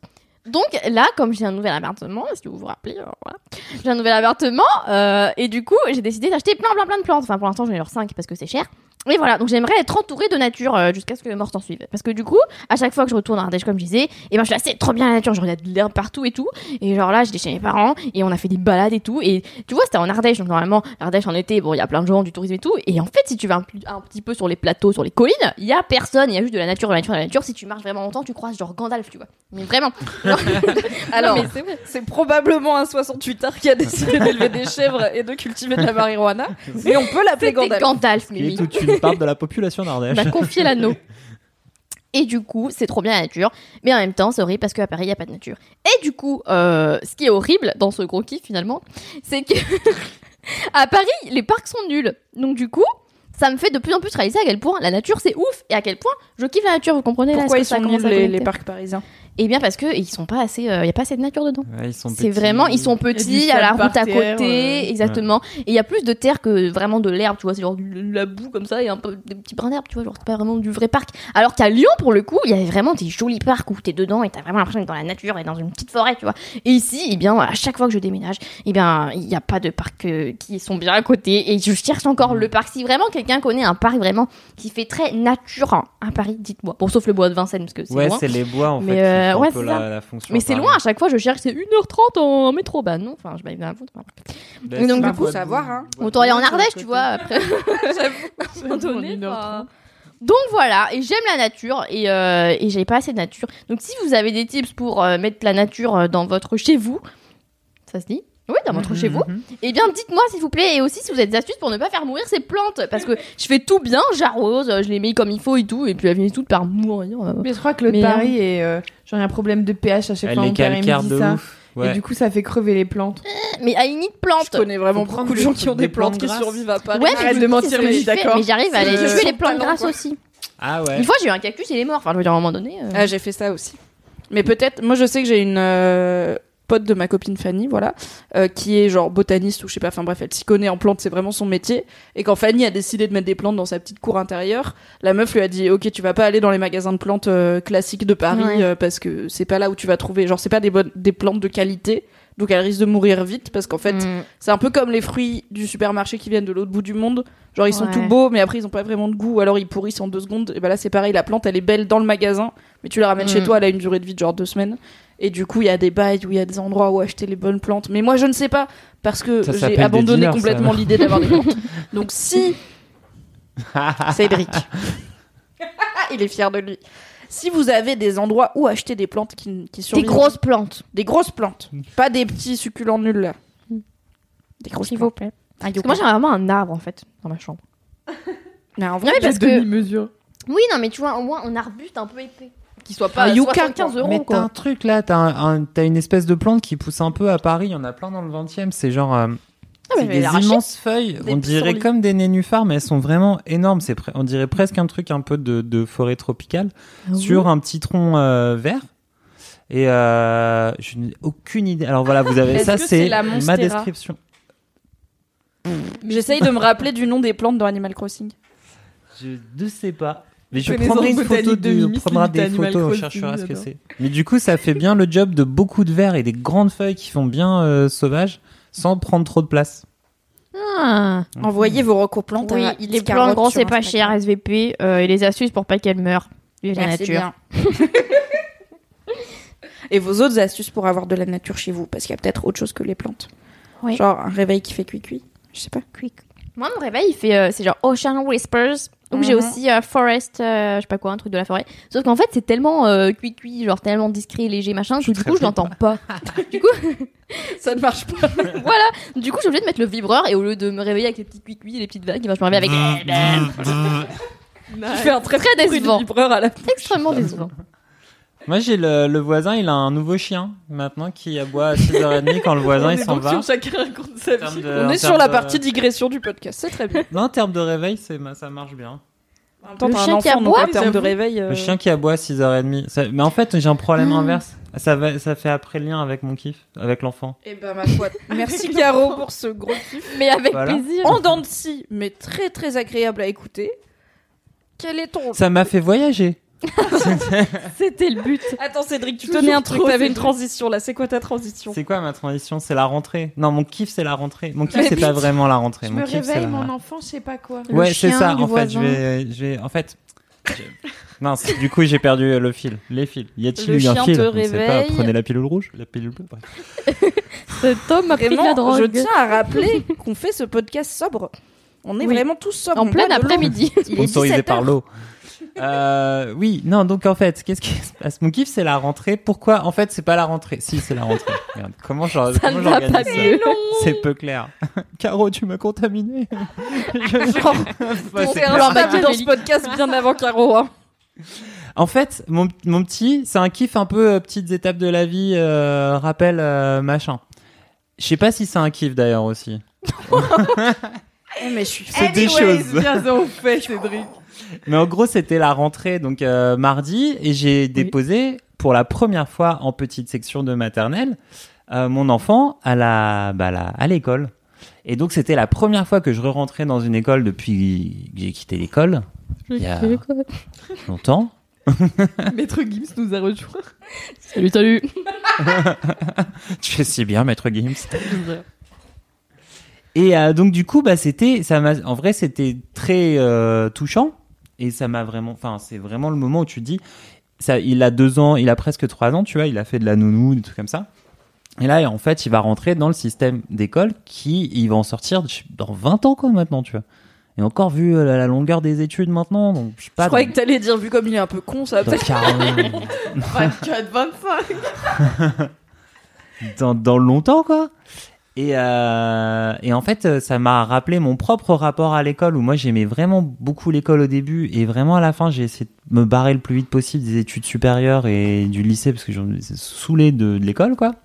Speaker 1: Donc là, comme j'ai un nouvel appartement, si vous vous rappelez, voilà, j'ai un nouvel appartement euh, et du coup j'ai décidé d'acheter plein plein plein de plantes. Enfin pour l'instant j'en ai genre 5 parce que c'est cher. Et voilà, donc j'aimerais être entourée de nature euh, jusqu'à ce que mort s'en suive. Parce que du coup, à chaque fois que je retourne en Ardèche, comme je disais, et ben je suis c'est trop bien la nature, genre il y a de l'herbe partout et tout. Et genre là, j'étais chez mes parents et on a fait des balades et tout. Et tu vois, c'était en Ardèche, donc normalement, l'Ardèche en été, bon, il y a plein de gens, du tourisme et tout. Et en fait, si tu vas un, petit peu sur les plateaux, sur les collines, il y a personne, il y a juste de la nature, de la nature, de la nature. Si tu marches vraiment longtemps, tu croises genre Gandalf, tu vois. Mais vraiment.
Speaker 2: Alors,
Speaker 1: mais c'est
Speaker 2: probablement un 68 art qui a décidé d'élever des chèvres et de cultiver de la marijuana. Mais on peut l'appeler Gandalf.
Speaker 1: Gandalf, Mimi.
Speaker 3: toute une part de la population d'Ardèche.
Speaker 1: M'a confié l'anneau. Et du coup, c'est trop bien la nature. Mais en même temps, c'est horrible parce qu'à Paris, il n'y a pas de nature. Et du coup, euh, ce qui est horrible dans ce gros kiff finalement, c'est que à Paris, les parcs sont nuls. Donc du coup, ça me fait de plus en plus réaliser à quel point la nature c'est ouf et à quel point je kiffe la nature. Vous comprenez là
Speaker 2: Pourquoi ils sont nuls les parcs parisiens?
Speaker 1: Eh bien parce que ils sont pas assez, il y a pas assez de nature dedans.
Speaker 3: Ouais, ils sont
Speaker 1: C'est
Speaker 3: petits.
Speaker 1: vraiment, ils sont petits, à la route à
Speaker 4: terre,
Speaker 1: côté,
Speaker 4: euh.
Speaker 1: exactement. Et il y a plus de terre que vraiment de l'herbe, tu vois, c'est genre de la boue comme ça et un peu des petits brins d'herbe, tu vois, genre c'est pas vraiment du vrai parc. Alors qu'à Lyon, pour le coup, il y avait vraiment des jolis parcs où t'es dedans et t'as vraiment l'impression d'être dans la nature et dans une petite forêt, tu vois. Et ici, eh bien, à chaque fois que je déménage, eh bien, il n'y a pas de parcs euh, qui sont bien à côté et je cherche encore le parc. Si vraiment quelqu'un connaît un parc vraiment qui fait très nature hein, à Paris, dites-moi. Bon, sauf le bois de Vincennes parce que c'est
Speaker 3: Ouais,
Speaker 1: loin.
Speaker 3: c'est les bois en
Speaker 1: Mais,
Speaker 3: fait.
Speaker 1: Euh, ouais, c'est
Speaker 3: la, la fonction.
Speaker 1: Mais c'est loin, à chaque fois je cherche, c'est 1h30 en métro. Bah non, enfin, je vais à foutre.
Speaker 3: Bah,
Speaker 1: Et donc,
Speaker 3: c'est
Speaker 1: du
Speaker 3: la
Speaker 1: coup,
Speaker 2: savoir, hein.
Speaker 1: Autant aller en Ardèche, tu vois, après. J'avoue, à un moment donné,
Speaker 4: En 1h30.
Speaker 1: enfin. Donc voilà, et j'aime la nature et, euh, et j'ai pas assez de nature. Donc si vous avez des tips pour euh, mettre la nature dans votre chez vous, ça se dit Oui, dans votre
Speaker 3: Mhm,
Speaker 1: chez vous.
Speaker 3: mhm.
Speaker 1: Eh bien, dites-moi s'il vous plaît, et aussi si vous avez des astuces pour ne pas faire mourir ces plantes, parce que je fais tout bien, j'arrose, je les mets comme il faut et tout, et puis elles finissent toutes par mourir.
Speaker 4: Mais je crois que le
Speaker 1: Mais,
Speaker 4: Paris est. euh, ai un problème de pH à chaque
Speaker 3: Elle
Speaker 4: fois.
Speaker 3: est
Speaker 4: Mon père il
Speaker 3: calcaire
Speaker 4: me
Speaker 3: de
Speaker 4: dit ça.
Speaker 3: ouf.
Speaker 4: Et du coup, ça fait crever les plantes.
Speaker 1: Mais à une plante.
Speaker 2: Je connais vraiment beaucoup de gens qui ont des,
Speaker 3: des
Speaker 2: plantes
Speaker 3: plantes
Speaker 2: qui survivent à Paris.
Speaker 1: Ouais, mais
Speaker 4: Arrête de mentir, mais d'accord.
Speaker 1: Mais j'arrive à
Speaker 2: C'est
Speaker 1: aller
Speaker 2: le
Speaker 1: tuer les plantes grasses aussi.
Speaker 3: Ah ouais.
Speaker 1: Une fois, j'ai eu un cactus, il est mort. Enfin, je veux dire, à un moment donné. euh,
Speaker 2: Ah, j'ai fait ça aussi. Mais peut-être, moi je sais que j'ai une euh, pote de ma copine Fanny, voilà, euh, qui est genre botaniste ou je sais pas, enfin bref, elle s'y connaît en plantes, c'est vraiment son métier. Et quand Fanny a décidé de mettre des plantes dans sa petite cour intérieure, la meuf lui a dit Ok, tu vas pas aller dans les magasins de plantes euh, classiques de Paris
Speaker 1: Ouais.
Speaker 2: euh, parce que c'est pas là où tu vas trouver, genre c'est pas des, bonnes, des plantes de qualité. Donc elle risque de mourir vite parce qu'en fait,
Speaker 1: mm.
Speaker 2: c'est un peu comme les fruits du supermarché qui viennent de l'autre bout du monde. Genre ils sont
Speaker 1: Ouais.
Speaker 2: tout beaux, mais après ils ont pas vraiment de goût, alors ils pourrissent en deux secondes. Et bah là c'est pareil, la plante elle est belle dans le magasin, mais tu la ramènes
Speaker 1: Mm.
Speaker 2: chez toi, elle a une durée de vie de genre deux semaines. Et du coup il y a des bails où il y a des endroits où acheter les bonnes plantes. Mais moi je ne sais pas parce que j'ai
Speaker 3: des
Speaker 2: abandonné
Speaker 3: dealers,
Speaker 2: complètement l'idée d'avoir des plantes. Donc si Cédric, il est fier de lui. Si vous avez des endroits où acheter des plantes qui, qui
Speaker 1: Des
Speaker 2: survivent,
Speaker 1: grosses plantes.
Speaker 2: des grosses plantes, pas des petits succulents nuls là. Des grosses
Speaker 1: S'il vous
Speaker 2: plantes.
Speaker 1: plaît. Parce que moi, j'ai vraiment un arbre en fait dans ma chambre.
Speaker 2: Mais en
Speaker 1: Non,
Speaker 2: vrai,
Speaker 1: mais parce
Speaker 4: de
Speaker 1: que.
Speaker 4: demi-mesure.
Speaker 1: Oui, non, mais tu vois, au moins un arbuste un peu épais. Qui soit pas
Speaker 2: Un
Speaker 1: à
Speaker 2: yucca,
Speaker 1: 75
Speaker 2: quoi.
Speaker 1: euros.
Speaker 3: Mais t'as un truc là, t'as un- un- t'as une espèce de plante qui pousse un peu à Paris, il y en a plein dans le 20 e c'est genre. euh,
Speaker 1: Ah,
Speaker 3: c'est des immenses feuilles,
Speaker 2: Des
Speaker 3: on dirait comme des nénuphars, mais elles sont vraiment énormes. C'est on dirait presque un truc un peu de, de forêt tropicale
Speaker 1: Ah
Speaker 3: sur un petit tronc euh, vert. Et euh, je n'ai aucune idée. Alors voilà, vous avez ça,
Speaker 2: c'est
Speaker 3: ma description.
Speaker 2: J'essaye de me rappeler du nom des plantes dans Animal Crossing.
Speaker 3: Je ne sais pas. Mais je prendrai une photo
Speaker 4: de Mimi,
Speaker 3: prendra des photos, on cherchera ce que c'est. Mais du coup, ça fait bien le job de beaucoup de verres et des grandes feuilles qui font bien euh, sauvages sans prendre trop de place.
Speaker 1: Ah.
Speaker 2: Envoyez vos recours plantes
Speaker 1: Oui,
Speaker 2: à
Speaker 1: les grosses,
Speaker 2: sur
Speaker 1: c'est pas cher. SVP. euh, et les astuces pour pas qu'elles meurent. Vive la
Speaker 2: Merci
Speaker 1: nature.
Speaker 2: bien. Et vos autres astuces pour avoir de la nature chez vous Parce qu'il y a peut-être autre chose que les plantes.
Speaker 1: Oui.
Speaker 2: Genre un réveil qui fait cuit-cuit. Je sais pas.
Speaker 1: Moi, mon réveil, il fait. euh, c'est genre Ocean Whispers. Ou j'ai
Speaker 2: Mhm.
Speaker 1: aussi euh, Forest, euh, je sais pas quoi, un truc de la forêt. Sauf qu'en fait, c'est tellement euh, cuit-cuit, genre tellement discret, léger, machin, que du coup, je l'entends pas. du coup,
Speaker 2: Ça ne marche pas.
Speaker 1: voilà. Du coup, suis obligée de mettre le vibreur et au lieu de me réveiller avec les petits cuit-cuit et les petites vagues, ben, je me réveille avec.
Speaker 2: Je fais un très,
Speaker 1: Très décevant.
Speaker 2: vibreur à la
Speaker 1: Extrêmement décevant.
Speaker 3: Moi, j'ai le, le voisin, il a un nouveau chien maintenant qui aboie à 6h30 quand le voisin il s'en va.
Speaker 4: chacun raconte sa
Speaker 3: En termes de-
Speaker 2: On est sur la
Speaker 3: de-
Speaker 2: partie digression du podcast. C'est très bien.
Speaker 3: Non, en termes de réveil, c'est, ça marche bien.
Speaker 2: En même temps,
Speaker 1: Le chien qui
Speaker 2: enfant,
Speaker 1: aboie,
Speaker 2: en termes de
Speaker 4: j'avoue.
Speaker 2: réveil. euh,
Speaker 3: Le chien qui aboie à 6h30. Ça- Mais en fait, j'ai un problème
Speaker 1: Ah.
Speaker 3: inverse. Ça, va, ça fait après lien avec mon kiff, avec l'enfant.
Speaker 2: Eh ben, ma foi. Merci Caro pour ce gros kiff.
Speaker 1: Mais avec
Speaker 3: Voilà.
Speaker 1: plaisir.
Speaker 2: En dents de scie, mais très très agréable à écouter. Quel est ton.
Speaker 3: Ça m'a fait voyager.
Speaker 1: C'était le but.
Speaker 2: Attends, Cédric, tu tenais un truc. T'avais une transition là. C'est quoi ta transition?
Speaker 3: C'est quoi ma transition? C'est la rentrée. Non, mon kiff, c'est la rentrée. Mon kiff, c'est pas vraiment la rentrée.
Speaker 4: Je
Speaker 3: mon
Speaker 4: me
Speaker 3: kiff,
Speaker 4: réveille,
Speaker 3: la...
Speaker 4: mon enfant, je sais pas quoi.
Speaker 1: Le
Speaker 3: Ouais, c'est ça. En fait, je vais, je vais, en fait. je- Non, du coup, j'ai perdu le fil, les fils. Y a-t-il eu un
Speaker 2: chien
Speaker 3: fil
Speaker 2: te
Speaker 3: sait pas.
Speaker 2: réveille.
Speaker 3: Prenez la pilule rouge, la pilule bleue.
Speaker 1: Cet homme a pris de la drogue.
Speaker 2: je tiens à rappeler qu'on fait ce podcast sobre. On est
Speaker 1: Oui.
Speaker 2: vraiment tous sobres.
Speaker 1: En plein après-midi.
Speaker 2: Il est
Speaker 3: Sponsorisé
Speaker 2: 17
Speaker 3: par l'eau. Euh, oui, non, donc en fait, qu'est-ce qui se passe? Mon kiff, c'est la rentrée. Pourquoi? En fait, c'est pas la rentrée. Si, c'est la rentrée. Merde, comment j'or-
Speaker 1: Ça
Speaker 3: comment
Speaker 1: ne va
Speaker 3: j'organise
Speaker 1: pas
Speaker 3: ça?
Speaker 1: Mieux.
Speaker 3: C'est peu clair. Caro, tu m'as contaminé. Je-
Speaker 2: Genre,
Speaker 3: c'est clair.
Speaker 2: installé dans ce podcast bien avant Caro. hein.
Speaker 3: En fait, mon, mon petit, c'est un kiff un peu euh, petites étapes de la vie, euh, rappel, euh, machin. Je sais pas si c'est un kiff d'ailleurs aussi.
Speaker 2: Eh, mais je suis
Speaker 3: C'est des choses.
Speaker 4: Bien en fait, Cédric.
Speaker 3: Mais en gros, c'était la rentrée, donc euh, mardi, et j'ai déposé pour la première fois en petite section de maternelle euh, mon enfant à la, bah, la- à l'école. Et donc, c'était la première fois que je re-rentrais dans une école depuis que j'ai quitté l'école, il y a longtemps.
Speaker 4: Maître Gims nous a rejoint.
Speaker 1: Salut, salut.
Speaker 3: tu fais si bien, maître Gims. Et euh, donc du coup, bah c'était, ça m'a, en vrai, c'était très euh, touchant et ça m'a vraiment, enfin, c'est vraiment le moment où tu te dis, ça, il a deux ans, il a presque trois ans, tu vois, il a fait de la nounou, des trucs comme ça. Et là, en fait, il va rentrer dans le système d'école qui, il va en sortir dans 20 ans, quoi, maintenant, tu vois. Et encore vu euh, la, la longueur des études maintenant, donc je sais pas.
Speaker 2: Je croyais
Speaker 3: dans-
Speaker 2: que t'allais dire, vu comme il est un peu con, ça va peut-être.
Speaker 3: 40
Speaker 4: 24, 25.
Speaker 3: dans, dans longtemps quoi. Et, euh, et en fait, euh, ça m'a rappelé mon propre rapport à l'école où moi j'aimais vraiment beaucoup l'école au début et vraiment à la fin j'ai essayé de me barrer le plus vite possible des études supérieures et du lycée parce que j'en étais saoulé de, de l'école quoi.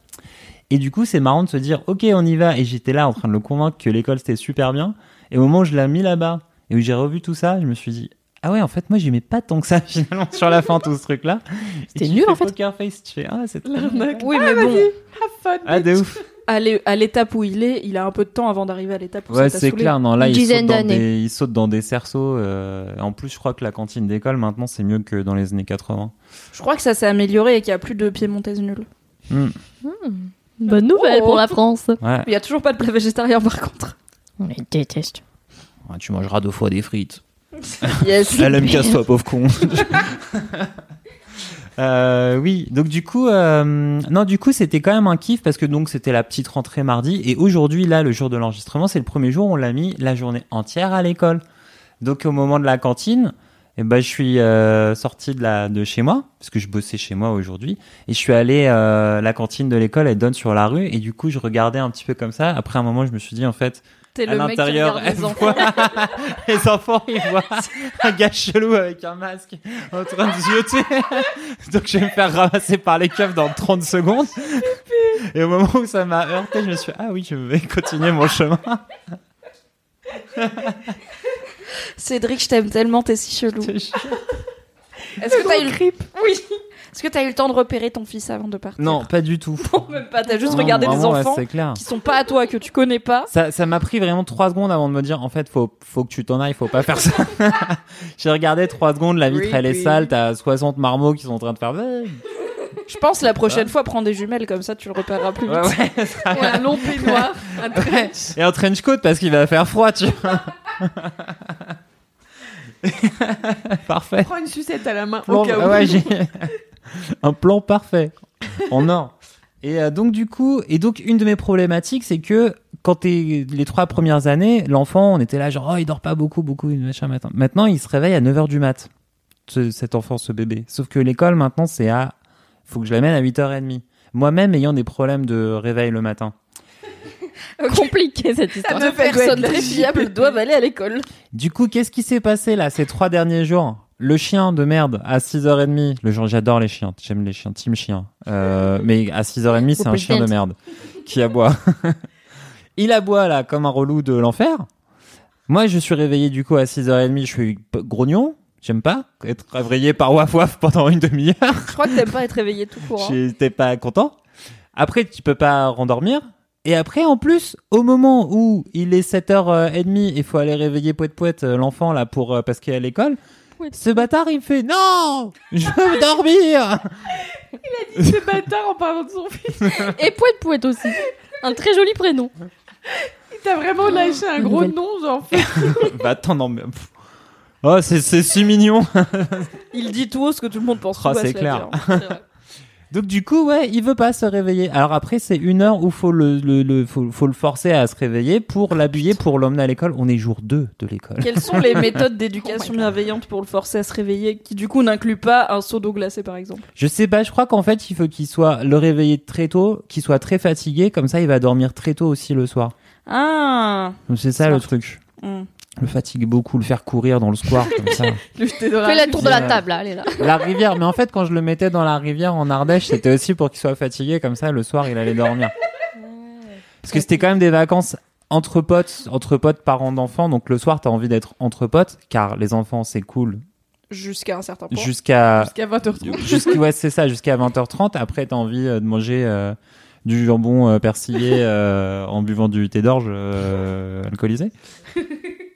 Speaker 3: Et du coup, c'est marrant de se dire ok, on y va. Et j'étais là en train de le convaincre que l'école c'était super bien. Et au moment où je l'ai mis là-bas et où j'ai revu tout ça, je me suis dit ah ouais, en fait, moi j'aimais pas tant que ça finalement sur la fin tout ce truc là.
Speaker 1: C'était nul, en fait.
Speaker 3: Poker face, tu fais ah c'est.
Speaker 2: Oui, mais bon,
Speaker 4: Have fun.
Speaker 3: Ah de ouf.
Speaker 2: À l'é- à l'étape où il est, il a un peu de temps avant d'arriver à l'étape où
Speaker 3: Ouais, c'est clair. Non, là,
Speaker 1: Une
Speaker 3: il saute,
Speaker 1: dizaine
Speaker 3: dans
Speaker 1: d'années.
Speaker 3: des, il saute dans des cerceaux. euh, En plus, je crois que la cantine d'école, maintenant, c'est mieux que dans les années 80.
Speaker 2: Je crois que ça s'est amélioré et qu'il y a plus de piémontaise nulle.
Speaker 3: Hmm.
Speaker 1: Bonne nouvelle
Speaker 2: Oh.
Speaker 1: pour la France.
Speaker 3: Ouais.
Speaker 2: Il y a toujours pas de plat végétarien par contre.
Speaker 1: On les déteste.
Speaker 3: Ouais, Tu mangeras deux fois des frites.
Speaker 2: Yes.
Speaker 3: Elle aime casse-toi, pauvre con. Euh, oui, donc du coup, euh, non, du coup, c'était quand même un kiff parce que donc c'était la petite rentrée mardi et aujourd'hui, là, le jour de l'enregistrement, c'est le premier jour, où on l'a mis la journée entière à l'école. Donc au moment de la cantine, eh ben, je suis euh, sorti de, de chez moi parce que je bossais chez moi aujourd'hui et je suis allé euh, la cantine de l'école, elle donne sur la rue et du coup, je regardais un petit peu comme ça. Après un moment, je me suis dit en fait,
Speaker 2: T'es
Speaker 3: à
Speaker 2: le mec qui regarde les enfants.
Speaker 3: voit les enfants, ils voient un gars chelou avec un masque en train de zioter. Donc je vais me faire ramasser par les keufs dans 30 secondes. Et au moment où ça m'a heurté, je me suis dit, ah oui, je vais continuer mon chemin.
Speaker 2: Cédric, je t'aime tellement, t'es si chelou. Est-ce que t'as eu le Oui. Est-ce que t'as eu le temps de repérer ton fils avant de partir
Speaker 3: Non, pas du tout.
Speaker 2: Non, même pas. T'as juste
Speaker 3: Non,
Speaker 2: regardé des
Speaker 3: vraiment, ouais,
Speaker 2: enfants
Speaker 3: c'est clair.
Speaker 2: qui sont pas à toi, que tu connais pas.
Speaker 3: Ça, ça m'a pris vraiment trois secondes avant de me dire en fait faut faut que tu t'en ailles, faut pas faire ça. J'ai regardé trois secondes, la vitre elle est sale, t'as 60 marmots qui sont en train de faire. Ouais,
Speaker 2: Je pense la prochaine fois, prends des jumelles comme ça, tu le repéreras plus vite.
Speaker 3: ouais, ça sera
Speaker 4: Ouais, un long peignoir. un
Speaker 3: Ouais. Et en trench coat parce qu'il va faire froid, tu vois. Parfait.
Speaker 4: Prends une sucette à la main. Au cas où.
Speaker 3: ouais, un plan parfait en or. Et euh, donc du coup, et donc une de mes problématiques, c'est que quand t'es les trois premières années, l'enfant, on était là genre oh il dort pas beaucoup, beaucoup, machin matin. Maintenant, il se réveille à 9h du mat. ce- cet enfant, ce bébé. Sauf que l'école maintenant, c'est à faut que je l'amène à 8h30. Moi-même ayant des problèmes de réveil le matin.
Speaker 1: Compliqué cette histoire.
Speaker 2: Deux personnes très fiables doivent aller à l'école.
Speaker 3: Du coup, qu'est-ce qui s'est passé là ces trois derniers jours? Le chien de merde à 6h30. Le genre, j'adore les chiens. J'aime les chiens. Team chien. Euh, mais à 6h30, c'est un chien de merde qui aboie. Il aboie là comme un relou de l'enfer. Moi, je suis réveillé du coup à 6h30. Je suis grognon. J'aime pas être réveillé par waf waf pendant une demi-heure.
Speaker 2: Je crois que t'aimes pas être réveillé tout court. hein.
Speaker 3: J'étais pas content. Après, tu peux pas rendormir. Et après, en plus, au moment où il est 7h30 il faut aller réveiller poète poète l'enfant là pour euh, parce qu'il est à l'école, ce bâtard il me fait non, je veux dormir.
Speaker 4: Ce bâtard en parlant de son fils.
Speaker 1: Et Pouette Pouette aussi. Un très joli prénom.
Speaker 4: Il t'a vraiment lâché un gros
Speaker 1: Nouvelle.
Speaker 4: nom, genre.
Speaker 3: bah attends non mais oh c'est c'est si mignon.
Speaker 2: Il dit tout haut ce que tout le monde pense.
Speaker 3: Oh, c'est clair. Donc du coup ouais, il veut pas se réveiller. Alors après c'est une heure où faut le, le, le- faut, faut le forcer à se réveiller pour l'habiller pour l'emmener à l'école. On est jour 2 de l'école.
Speaker 2: Quelles sont les méthodes d'éducation bienveillante pour le forcer à se réveiller qui du coup n'incluent pas un seau d'eau glacée par exemple?
Speaker 3: Je sais pas, je crois qu'en fait, il faut qu'il soit le réveiller très tôt, qu'il soit très fatigué, comme ça il va dormir très tôt aussi le soir.
Speaker 2: Ah
Speaker 3: Donc c'est ça
Speaker 2: Smart.
Speaker 3: le truc.
Speaker 2: Hmm.
Speaker 3: Le fatigue beaucoup, le faire courir dans le square comme ça.
Speaker 4: Le jeter dans la
Speaker 1: Fais la tour de la table, là, allez là.
Speaker 3: La rivière, mais en fait, quand je le mettais dans la rivière en Ardèche, c'était aussi pour qu'il soit fatigué, comme ça, le soir, il allait dormir. Parce que c'était quand même des vacances entre potes, entre potes, parents d'enfants, donc le soir, t'as envie d'être entre potes, car les enfants, c'est cool,
Speaker 2: Jusqu'à un certain point.
Speaker 3: jusqu'à...
Speaker 4: Jusqu'à 20h30.
Speaker 3: jusqu'à ouais, c'est ça, jusqu'à 20h30. Après, t'as envie euh, de manger euh, du jambon euh, persillé euh, en buvant du thé d'orge euh, alcoolisé.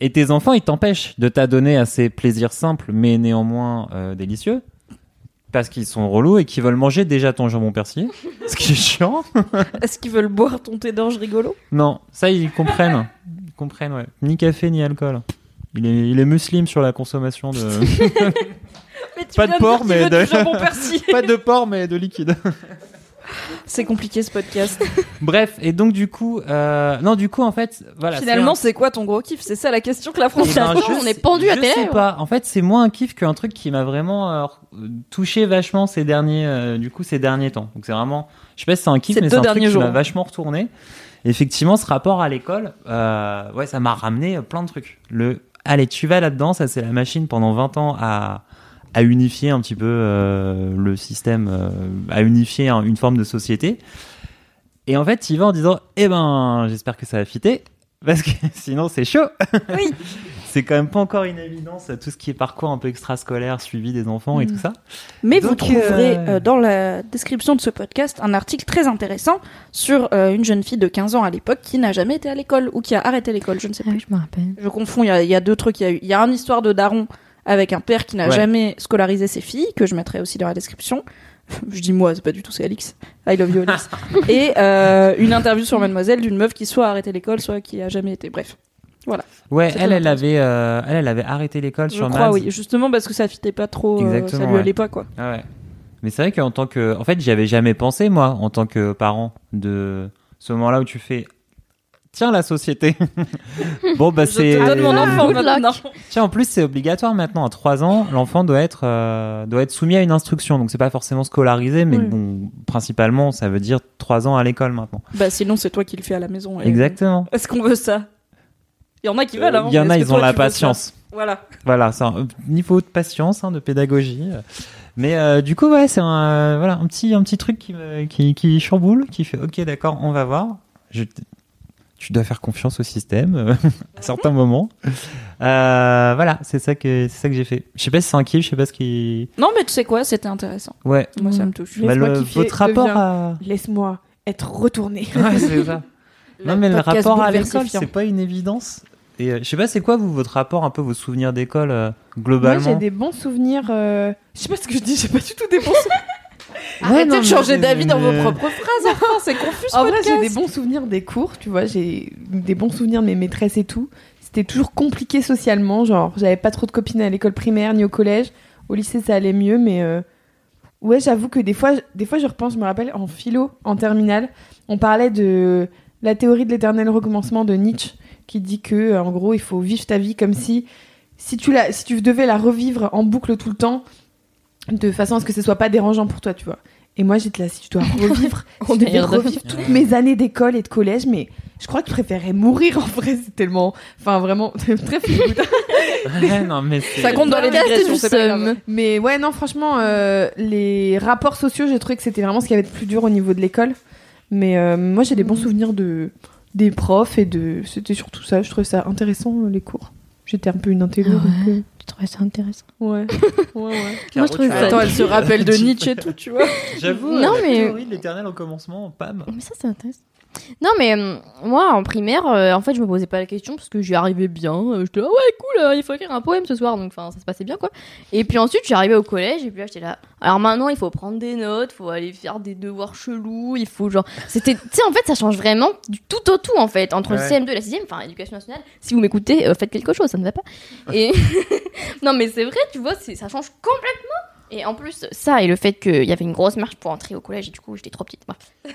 Speaker 3: Et tes enfants, ils t'empêchent de t'adonner à ces plaisirs simples, mais néanmoins euh, délicieux. Parce qu'ils sont relous et qu'ils veulent manger déjà ton jambon persillé. Ce qui est chiant.
Speaker 2: Est-ce qu'ils veulent boire ton thé d'orge rigolo?
Speaker 3: Non, ça, ils comprennent. Ils comprennent, ouais. Ni café, ni alcool. Il est, il est muslim sur la consommation de.
Speaker 2: Mais tu
Speaker 3: Pas de porc, mais de-
Speaker 2: jambon persillé.
Speaker 3: Pas de porc, mais de liquide.
Speaker 2: C'est compliqué ce podcast.
Speaker 3: Bref, et donc du coup, euh, non, du coup, en fait, voilà.
Speaker 2: Finalement,
Speaker 3: c'est
Speaker 2: quoi ton gros kiff? C'est ça la question que la France
Speaker 3: Eh ben,
Speaker 1: Attends,
Speaker 3: je
Speaker 1: on
Speaker 3: sais-
Speaker 1: est pendu à
Speaker 3: je
Speaker 1: tes
Speaker 3: sais pas. En fait, c'est moins un kiff qu'un truc qui m'a vraiment euh, touché vachement ces derniers, euh, du coup, ces derniers temps. Donc c'est vraiment, je sais pas si c'est un kiff, mais c'est un truc qui m'a vachement retourné. Effectivement, ce rapport à l'école, ouais, ça m'a ramené plein de trucs. Le, allez, tu vas là-dedans, ça c'est la machine pendant 20 ans à à unifier un petit peu euh, le système, euh, à unifier un- une forme de société. Et en fait, il va en disant, eh ben, j'espère que ça va fitter, parce que sinon c'est chaud.
Speaker 2: Oui.
Speaker 3: c'est quand même pas encore une évidence tout ce qui est parcours un peu extrascolaire, suivi des enfants et tout ça.
Speaker 2: Mais vous trouverez
Speaker 3: euh,
Speaker 2: euh, dans la description de ce podcast un article très intéressant sur euh, une jeune fille de 15 ans à l'époque qui n'a jamais été à l'école ou qui a arrêté l'école, je ne sais
Speaker 1: Ah
Speaker 2: plus.
Speaker 1: oui, je me rappelle.
Speaker 2: Je confonds, il y y a deux trucs. Il y a, eu- il y a une histoire de daron avec un père qui n'a
Speaker 3: Ouais.
Speaker 2: jamais scolarisé ses filles, que je mettrai aussi dans la description. Je dis moi, c'est pas du tout, c'est Alix. I love you, Alix. Et euh, une interview sur Mademoiselle d'une meuf qui soit a arrêté l'école, soit qui a jamais été. Bref,
Speaker 3: Ouais,
Speaker 2: C'est
Speaker 3: elle, elle avait, euh, elle, elle avait arrêté l'école sur
Speaker 2: crois,
Speaker 3: Mads.
Speaker 2: oui. Justement parce que ça fitait pas trop. euh,
Speaker 3: Exactement,
Speaker 2: ça lui
Speaker 3: ouais.
Speaker 2: allait pas, quoi.
Speaker 3: Ah ouais. Mais c'est vrai qu'en tant que, en fait, j'y avais jamais pensé moi, en tant que parent, de ce moment-là où tu fais, tiens la société. bon bah
Speaker 2: Je
Speaker 3: c'est.
Speaker 2: te donne mon enfant
Speaker 1: good luck.
Speaker 2: maintenant.
Speaker 3: Tiens, en plus, c'est obligatoire maintenant. À 3 ans, l'enfant doit être, euh, doit être soumis à une instruction. Donc, c'est pas forcément scolarisé, mais
Speaker 2: Oui.
Speaker 3: bon, principalement, ça veut dire 3 ans à l'école maintenant.
Speaker 2: Bah sinon, c'est toi qui le fais à la maison. et-
Speaker 3: Exactement.
Speaker 2: Est-ce qu'on veut ça? Il y en a qui veulent. hein,
Speaker 3: Il y en a, ils ont
Speaker 2: toi,
Speaker 3: la patience.
Speaker 2: Voilà.
Speaker 3: Voilà, c'est un niveau de patience, hein, de pédagogie. Mais euh, du coup, ouais, c'est un, euh, voilà, un petit, un petit truc qui, me, qui, qui chamboule, qui fait, ok, d'accord, on va voir. Je, tu dois faire confiance au système euh, à certains moments. Euh, voilà, c'est ça que, c'est ça que j'ai fait. Je sais pas si c'est un kiff, je sais pas ce qui.
Speaker 2: Non, mais tu sais quoi C'était intéressant.
Speaker 3: Ouais.
Speaker 2: Moi, ça me touche.
Speaker 3: Bah, le- votre rapport à.
Speaker 4: Laisse-moi être retourné.
Speaker 3: Ouais, c'est ça. Non, mais le rapport à l'école, c'est pas une évidence. Et euh, je sais pas, c'est quoi vous, votre rapport, un peu vos souvenirs d'école euh,
Speaker 4: Moi,
Speaker 3: globalement
Speaker 4: j'ai des bons souvenirs. euh, Je sais pas ce que je dis, j'ai pas du tout des bons souvenirs.
Speaker 2: Arrêtez de changer d'avis dans vos propres phrases, enfin, c'est confus
Speaker 4: En vrai, j'ai des bons souvenirs des cours, tu vois, j'ai des bons souvenirs de mes maîtresses et tout. C'était toujours compliqué socialement, genre, j'avais pas trop de copines à l'école primaire ni au collège. Au lycée, ça allait mieux, mais euh, ouais, j'avoue que des fois, des fois, je repense, je me rappelle, en philo, en terminale, on parlait de la théorie de l'éternel recommencement de Nietzsche, qui dit que, euh, en gros, il faut vivre ta vie comme si, si tu, la, si tu devais la revivre en boucle tout le temps, de façon à ce que ce soit pas dérangeant pour toi, tu vois. Et moi, j'étais là, si tu dois revivre,
Speaker 1: On
Speaker 4: revivre toutes mes années d'école et de collège, mais je crois que je préférais mourir en vrai, c'est tellement. Enfin, vraiment, très.
Speaker 3: Ouais, non, mais c'est-
Speaker 2: Ça compte dans les digressions,
Speaker 1: du
Speaker 2: c'est pas grave.
Speaker 1: seum.
Speaker 4: Mais ouais, non, franchement, euh, les rapports sociaux, j'ai trouvé que c'était vraiment ce qu'il y avait de plus dur au niveau de l'école. Mais euh, moi, j'ai des bons souvenirs de des profs et de. C'était surtout ça, je trouvais ça intéressant, euh, les cours. J'étais un peu une intello.
Speaker 1: Ah ouais.
Speaker 4: euh,
Speaker 1: Tu trouvais ça intéressant
Speaker 4: ouais. ouais, ouais.
Speaker 1: Moi, je trouvais
Speaker 2: Attends, elle se rappelle de Nietzsche et tout, tu vois.
Speaker 3: J'avoue,
Speaker 1: Non,
Speaker 3: la
Speaker 1: mais-
Speaker 3: théorie de l'éternel au commencement, pam.
Speaker 1: Mais ça, c'est intéressant. Non, mais euh, moi, en primaire, euh, en fait, je me posais pas la question parce que j'y arrivais bien. Euh, j'étais là, ouais, cool, euh, il faut écrire un poème ce soir. Donc, enfin, ça se passait bien, quoi. Et puis ensuite, j'y arrivais au collège et puis là, j'étais là. Alors maintenant, il faut prendre des notes, faut aller faire des devoirs chelous, il faut genre. C'était. Tu sais, en fait, ça change vraiment du tout au tout, en fait. Entre
Speaker 3: Ouais.
Speaker 1: le CM2 et la 6ème, enfin, éducation nationale. Si vous m'écoutez, euh, faites quelque chose, ça ne va pas. Et. non, mais c'est vrai, tu vois, c'est- ça change complètement. Et en plus, ça et le fait qu'il y avait une grosse marche pour entrer au collège, et du coup, j'étais trop petite. Bref.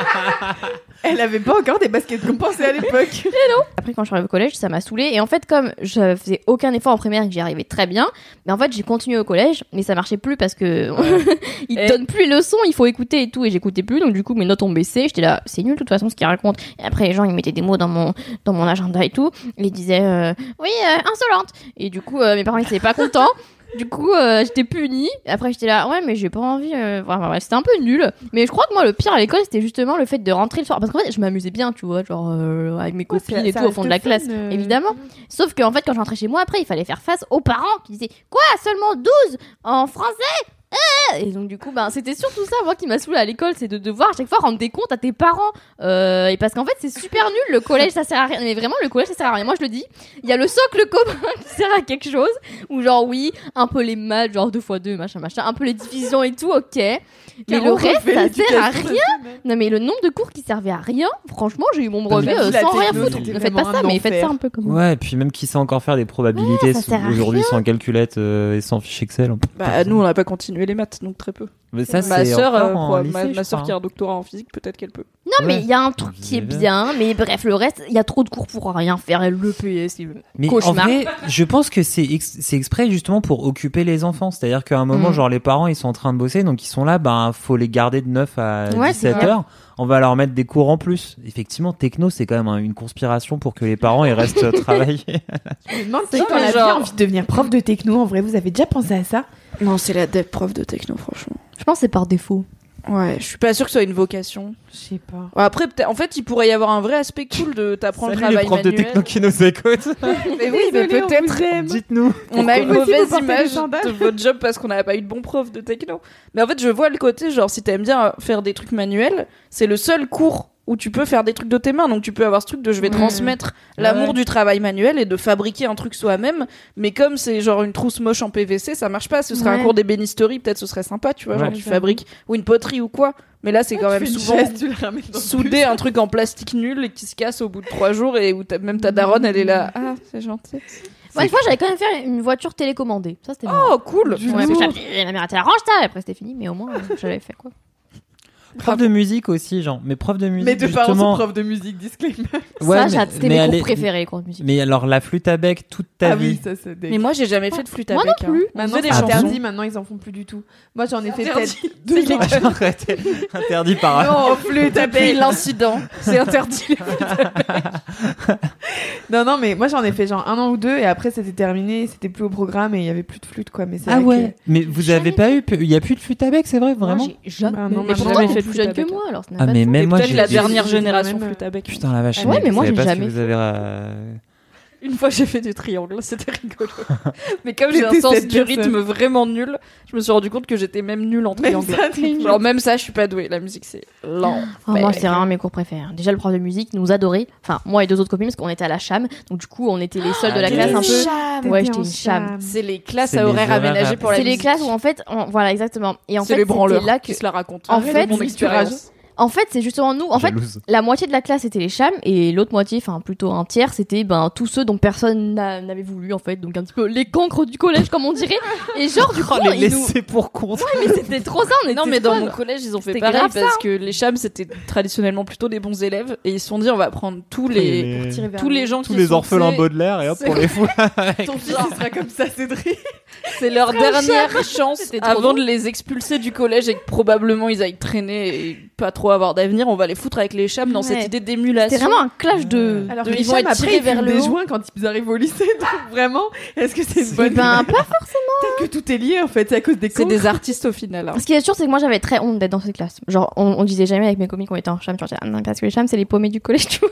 Speaker 4: Elle avait pas encore des baskets compensées à l'époque.
Speaker 1: Après, quand je suis arrivée au collège, ça m'a saoulée. Et en fait, comme je faisais aucun effort en primaire et que j'y arrivais très bien, mais en fait, j'ai continué au collège, mais ça marchait plus parce que ils
Speaker 2: Et-
Speaker 1: donnent plus les leçons, il faut écouter et tout, et j'écoutais plus. Donc, du coup, mes notes ont baissé. J'étais là, c'est nul de toute façon ce qu'ils racontent. Et après, les gens, ils mettaient des mots dans mon, dans mon agenda et tout. Ils disaient, euh, oui, euh, insolente. Et du coup, euh, mes parents, ils étaient pas contents. Du coup, euh, j'étais punie. Après, j'étais là, ouais, mais j'ai pas envie. euh, enfin, ouais, c'était un peu nul. Mais je crois que moi, le pire à l'école, c'était justement le fait de rentrer le soir. Parce qu'en fait, je m'amusais bien, tu vois, genre euh, avec mes copines et tout au fond de la classe, évidemment. Sauf qu'en fait, quand je rentrais chez moi, après, il fallait faire face aux parents qui disaient Quoi Seulement 12 en français? Euh Et donc, du coup, ben, c'était surtout ça, moi, qui m'a saoulé à l'école, c'est de devoir à chaque fois rendre des comptes à tes parents. Euh, et parce qu'en fait, c'est super nul, le collège, ça sert à rien. Mais vraiment, le collège, ça sert à rien. Moi, je le dis, il y a le socle commun qui sert à quelque chose. Ou genre, oui, un peu les maths, genre 2 x 2, machin, machin, un peu les divisions et tout, ok. Mais le reste, ça sert à rien. Non, mais le nombre de cours qui servaient à rien, franchement, j'ai eu mon brevet euh, sans rien foutre. Ne faites pas ça, mais faites ça un peu comme moi.
Speaker 3: Ouais, et puis même qui sait encore faire des probabilités
Speaker 1: à
Speaker 3: aujourd'hui sans calculette euh, et sans fichier Excel.
Speaker 2: Bah, nous, on n'a pas continué les maths, donc très peu.
Speaker 3: Mais ça,
Speaker 2: ma
Speaker 3: c'est
Speaker 2: sœur,
Speaker 3: encore
Speaker 2: euh,
Speaker 3: en
Speaker 2: pro-
Speaker 3: lycée,
Speaker 2: ma, sœur
Speaker 3: crois,
Speaker 2: qui a
Speaker 3: hein.
Speaker 2: un doctorat en physique, peut-être qu'elle peut.
Speaker 1: Non, mais il y a un truc qui est bien, mais bref, le reste, il y a trop de cours pour rien faire. Et le PS, il-
Speaker 3: Mais
Speaker 1: Cauchemar.
Speaker 3: en vrai, je pense que c'est ex- c'est exprès justement pour occuper les enfants. C'est-à-dire qu'à un moment,
Speaker 1: Mm.
Speaker 3: genre les parents, ils sont en train de bosser, donc ils sont là, ben faut les garder de 9 à
Speaker 1: Ouais, c'est
Speaker 3: 17 heures. On va leur mettre des cours en plus. Effectivement, techno, c'est quand même un- une conspiration pour que les parents ils restent travailler.
Speaker 4: Je me demande si on a
Speaker 2: genre-
Speaker 4: envie de devenir prof de techno, en vrai, vous avez déjà pensé à ça?
Speaker 2: Non, c'est la dev prof de techno, franchement.
Speaker 1: Je pense que c'est par défaut.
Speaker 2: Ouais, je suis pas sûre que ce soit une vocation.
Speaker 4: Je sais pas.
Speaker 2: Ouais, après, peut-être- en fait, il pourrait y avoir un vrai aspect cool de t'apprendre le
Speaker 3: Salut les
Speaker 2: travail
Speaker 3: profs de
Speaker 2: manuel.
Speaker 3: techno qui nous écoutent.
Speaker 2: Mais oui, mais peut-être.
Speaker 3: Dites-nous.
Speaker 2: On a une mauvaise image de votre job parce qu'on n'a pas eu de bon prof de techno. Mais en fait, je vois le côté, genre, si t'aimes bien faire des trucs manuels, c'est le seul cours où tu peux faire des trucs de tes mains. Donc, tu peux avoir ce truc de je vais
Speaker 1: Ouais.
Speaker 2: transmettre l'amour
Speaker 3: Ouais.
Speaker 2: du travail manuel et de fabriquer un truc soi-même. Mais comme c'est genre une trousse moche en PVC, ça marche pas. Ce serait un cours d'ébénisterie, peut-être ce serait sympa, tu vois.
Speaker 3: Ouais.
Speaker 2: genre, tu fabriques ou une poterie ou quoi. Mais là, c'est quand même souvent
Speaker 4: la le
Speaker 2: souder un truc en plastique nul et qui se casse au bout de trois jours et où même ta daronne, elle est là. Ah, c'est gentil.
Speaker 1: Moi, une fois, j'avais quand même fait une voiture télécommandée. Ça, c'était marrant.
Speaker 2: Oh, cool!
Speaker 1: Ouais, mais j'avais- ma mère était là, range ça. Et après, c'était fini, mais au moins, euh, j'avais fait quoi.
Speaker 3: Prof de musique aussi, genre. Mais prof de musique.
Speaker 4: Mes deux parents sont
Speaker 3: justement-
Speaker 4: profs de musique, disclaimer.
Speaker 3: Ouais,
Speaker 1: ça, c'était
Speaker 3: mais
Speaker 1: mes cours
Speaker 3: est-
Speaker 1: préférés, les cours de musique.
Speaker 3: Mais alors la flûte à bec toute ta
Speaker 4: Ah
Speaker 3: vie.
Speaker 4: oui, ça c'est des...
Speaker 2: Mais moi, j'ai jamais fait de flûte à
Speaker 1: Moi
Speaker 2: bec.
Speaker 1: non plus.
Speaker 2: hein. On
Speaker 4: Maintenant,
Speaker 2: faisait
Speaker 4: c'est interdit, maintenant ils en font plus du tout. Moi j'en ai fait
Speaker 2: Interdit.
Speaker 4: peut-être deux.
Speaker 3: Interdit par.
Speaker 4: Non, flûte à bec.
Speaker 2: l'incident, c'est interdit.
Speaker 4: Non, non, mais moi j'en ai fait genre un an ou deux et après c'était terminé, c'était plus au programme et il y avait plus de flûte quoi. Mais
Speaker 3: Ah ouais. Mais vous avez pas eu, il y a plus de flûte à bec, c'est vrai,
Speaker 1: Moi,
Speaker 3: vraiment.
Speaker 1: j'ai jamais.
Speaker 4: Non,
Speaker 1: mais
Speaker 4: moi,
Speaker 1: pourtant, plus jeune que moi, alors. ça n'a
Speaker 3: Ah
Speaker 1: pas
Speaker 3: mais
Speaker 1: de
Speaker 3: même moi
Speaker 2: Peut-être
Speaker 3: j'ai
Speaker 2: la
Speaker 3: j'ai-
Speaker 2: dernière
Speaker 4: j'ai-
Speaker 2: génération
Speaker 4: même,
Speaker 2: flûte à bec.
Speaker 3: Putain la vache.
Speaker 1: Ouais, mais moi, j'ai
Speaker 3: pas
Speaker 1: jamais
Speaker 3: si vous avez. euh,
Speaker 2: Une fois, j'ai fait du triangle, c'était rigolo. Mais comme j'ai un sens du
Speaker 4: personne.
Speaker 2: rythme vraiment nul, je me suis rendu compte que j'étais même nulle en
Speaker 4: Même
Speaker 2: triangle.
Speaker 4: ça,
Speaker 2: Genre même ça, je suis pas douée. La musique, c'est lent.
Speaker 1: Ah, moi, c'est vraiment mes cours préférés. Déjà, le prof de musique nous adorait. Enfin, moi et deux autres copines, parce qu'on était à la cham. Donc, du coup, on était les seuls de la
Speaker 3: Ah,
Speaker 1: classe un
Speaker 3: les
Speaker 1: peu. Ouais, j'étais une cham.
Speaker 2: C'est les classes à horaires aménagés pour la
Speaker 1: C'est les
Speaker 2: musique.
Speaker 1: classes où, en fait, on- voilà, exactement. Et en
Speaker 2: C'est
Speaker 1: fait,
Speaker 2: les
Speaker 1: c'était
Speaker 2: branleurs
Speaker 1: là que.
Speaker 2: qui se la racontent.
Speaker 1: En fait, En fait, c'est justement nous. En fait, la moitié de la classe était les chams et l'autre moitié, enfin plutôt un tiers, c'était ben tous ceux dont personne n'a- n'avait voulu en fait, donc un petit peu les cancres du collège comme on dirait. Et genre du coup,
Speaker 3: Oh, les
Speaker 1: ils nous-
Speaker 3: laissés pour compte.
Speaker 1: mais c'était trop ça. On
Speaker 2: Non, mais dans mon collège, ils ont fait
Speaker 1: C'était
Speaker 2: pareil
Speaker 1: grave ça,
Speaker 2: parce que les chams, c'était traditionnellement plutôt des bons élèves et ils se sont dit, on va prendre tous les,
Speaker 3: Les-
Speaker 4: tirer vers
Speaker 2: tous
Speaker 4: le
Speaker 2: les gens
Speaker 3: Tous
Speaker 2: qui
Speaker 3: les
Speaker 2: sont,
Speaker 3: orphelins
Speaker 2: tu sais,
Speaker 3: Baudelaire et hop pour les fous.
Speaker 4: Ton fils il sera comme ça, Cédric.
Speaker 2: C'est leur dernière chance
Speaker 1: C'était trop
Speaker 2: avant de les expulser du collège et que probablement ils aillent traîner et pas trop avoir d'avenir. On va les foutre avec les chams dans cette idée d'émulation.
Speaker 1: C'était vraiment un clash de.
Speaker 4: Alors
Speaker 2: De- ils vont être
Speaker 4: après,
Speaker 2: tirés
Speaker 4: ils
Speaker 2: vers le haut.
Speaker 4: joints quand ils arrivent au lycée. Donc vraiment, est-ce que c'est une
Speaker 1: Eh
Speaker 4: bonne
Speaker 1: ben, pas
Speaker 4: Peut-être que tout est lié en fait, c'est à cause des
Speaker 2: C'est des artistes au final. hein.
Speaker 1: Ce qui est sûr, c'est que moi j'avais très honte d'être dans cette classe. Genre, on, on disait jamais avec mes comiques qu'on était en cham, genre, ah non, parce que les chams, c'est les paumés du collège, tu vois.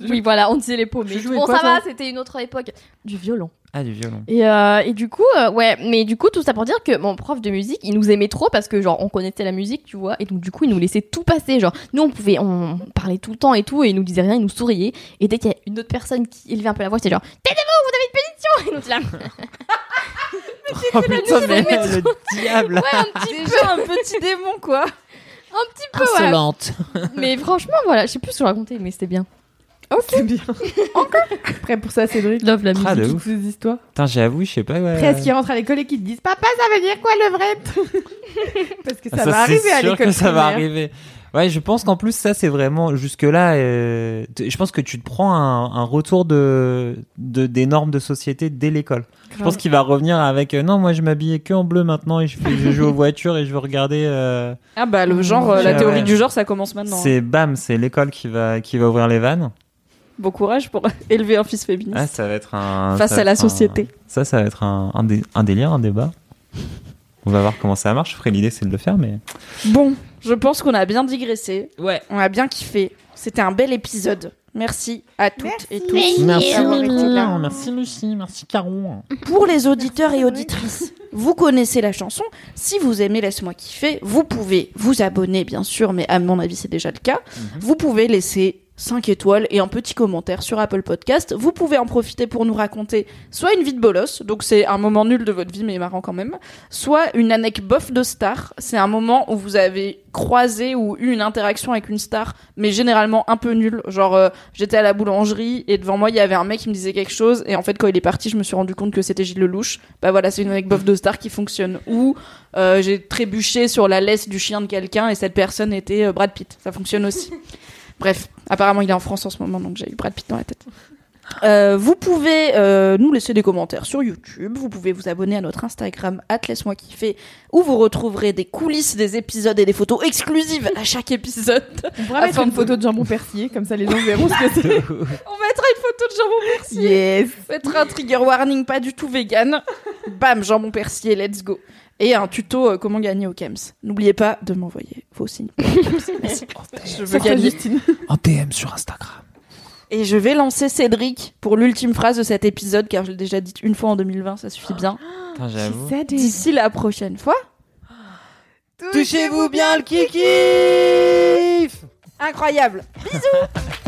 Speaker 1: Oui, voilà, on disait les paumés. Bon,
Speaker 4: quoi,
Speaker 1: ça va, c'était une autre époque. Du violon.
Speaker 3: Ah du violon.
Speaker 1: Et, euh, et du coup, euh, ouais, mais du coup, tout ça pour dire que mon prof de musique, il nous aimait trop parce que, genre, on connaissait la musique, tu vois, et donc, du coup, il nous laissait tout passer. Genre, nous, on pouvait, on parlait tout le temps et tout, et il nous disait rien, il nous souriait. Et dès qu'il y a une autre personne qui élevait un peu la voix, c'était genre, taisez-vous, vous avez une pétition! Et nous, là,
Speaker 3: Oh putain mais le diable.
Speaker 1: ouais, un petit,
Speaker 2: Déjà un petit démon quoi.
Speaker 1: un petit peu.
Speaker 3: Insolente.
Speaker 1: Mais franchement, voilà, je sais plus ce que je racontais, mais c'était bien.
Speaker 4: Ok. C'est bien. Prêt pour ça, Cédric
Speaker 1: Love la
Speaker 3: Ah, de
Speaker 1: musique.
Speaker 3: ouf.
Speaker 4: Toutes ces histoires.
Speaker 3: Putain, j'avoue, je sais pas. Ouais.
Speaker 4: Presque qui rentrent à l'école et qui te disent Papa, ça veut dire quoi le vrai Parce que ça,
Speaker 3: Ah,
Speaker 4: va
Speaker 3: c'est
Speaker 4: arriver à
Speaker 3: sûr
Speaker 4: l'école.
Speaker 3: que ça va arriver. Ouais, je pense qu'en plus ça c'est vraiment jusque là. je pense que tu te prends un, un retour de, de des normes de société dès l'école. Je pense qu'il va revenir avec euh, non moi je m'habillais que en bleu maintenant et je fais je joue aux voitures et je veux regarder. euh,
Speaker 2: Ah bah le genre, euh, la théorie
Speaker 3: ouais.
Speaker 2: du genre, ça commence maintenant. hein.
Speaker 3: c'est bam c'est l'école qui va qui va ouvrir les vannes.
Speaker 2: Bon courage pour élever un fils féministe.
Speaker 3: Ah ça va être un
Speaker 2: Face
Speaker 3: ça va
Speaker 2: à la
Speaker 3: un-
Speaker 2: société.
Speaker 3: ça ça va être un, un, dé- un délire un débat. On va voir comment ça marche. Après l'idée c'est de le faire mais.
Speaker 2: Bon, je pense qu'on a bien digressé.
Speaker 3: Ouais.
Speaker 2: On a bien kiffé. C'était un bel épisode. Merci à toutes et tous.
Speaker 3: Merci
Speaker 2: là.
Speaker 3: merci Lucie, merci Caron.
Speaker 2: Pour les auditeurs et auditrices, vous connaissez la chanson. Si vous aimez Laisse-moi kiffer, vous pouvez vous abonner, bien sûr, mais à mon avis, c'est déjà le cas. Vous pouvez laisser 5 étoiles et un petit commentaire sur Apple Podcast. Vous pouvez en profiter pour nous raconter soit une vie de bolos, donc c'est un moment nul de votre vie, mais marrant quand même, soit une anecdote bof de star. C'est un moment où vous avez croisé ou eu une interaction avec une star, mais généralement un peu nul. Genre, euh, j'étais à la boulangerie et devant moi, il y avait un mec qui me disait quelque chose, et en fait, quand il est parti, je me suis rendu compte que c'était Gilles Lelouch. Bah voilà, c'est une anecdote bof de star qui fonctionne. Ou euh, j'ai trébuché sur la laisse du chien de quelqu'un et cette personne était euh, Brad Pitt. Ça fonctionne aussi. Bref, apparemment il est en France en ce moment, donc j'ai eu Brad Pitt dans la tête. Euh, vous pouvez euh, nous laisser des commentaires sur YouTube, vous pouvez vous abonner à notre Instagram, laisse-moi kiffer, où vous retrouverez des coulisses des épisodes et des photos exclusives à chaque épisode.
Speaker 4: On pourra mettre une
Speaker 2: de-
Speaker 4: photo de jambon persillé, comme ça les gens verront ce que c'est.
Speaker 2: On mettra une photo de jambon persillé.
Speaker 4: Yes
Speaker 2: On mettra un trigger warning pas du tout vegan. Bam, jambon persillé, let's go. Et un tuto euh, comment gagner au Kems. N'oubliez pas de m'envoyer vos signes. Merci. Je veux gagner.
Speaker 4: Justine.
Speaker 3: En DM sur Instagram.
Speaker 2: Et je vais lancer Cédric pour l'ultime phrase de cet épisode, car je l'ai déjà dit une fois en 2020, ça suffit bien.
Speaker 3: Putain, j'avoue.
Speaker 4: C'est des-
Speaker 2: D'ici la prochaine fois,
Speaker 3: Touchez-vous bien le kiki
Speaker 2: incroyable.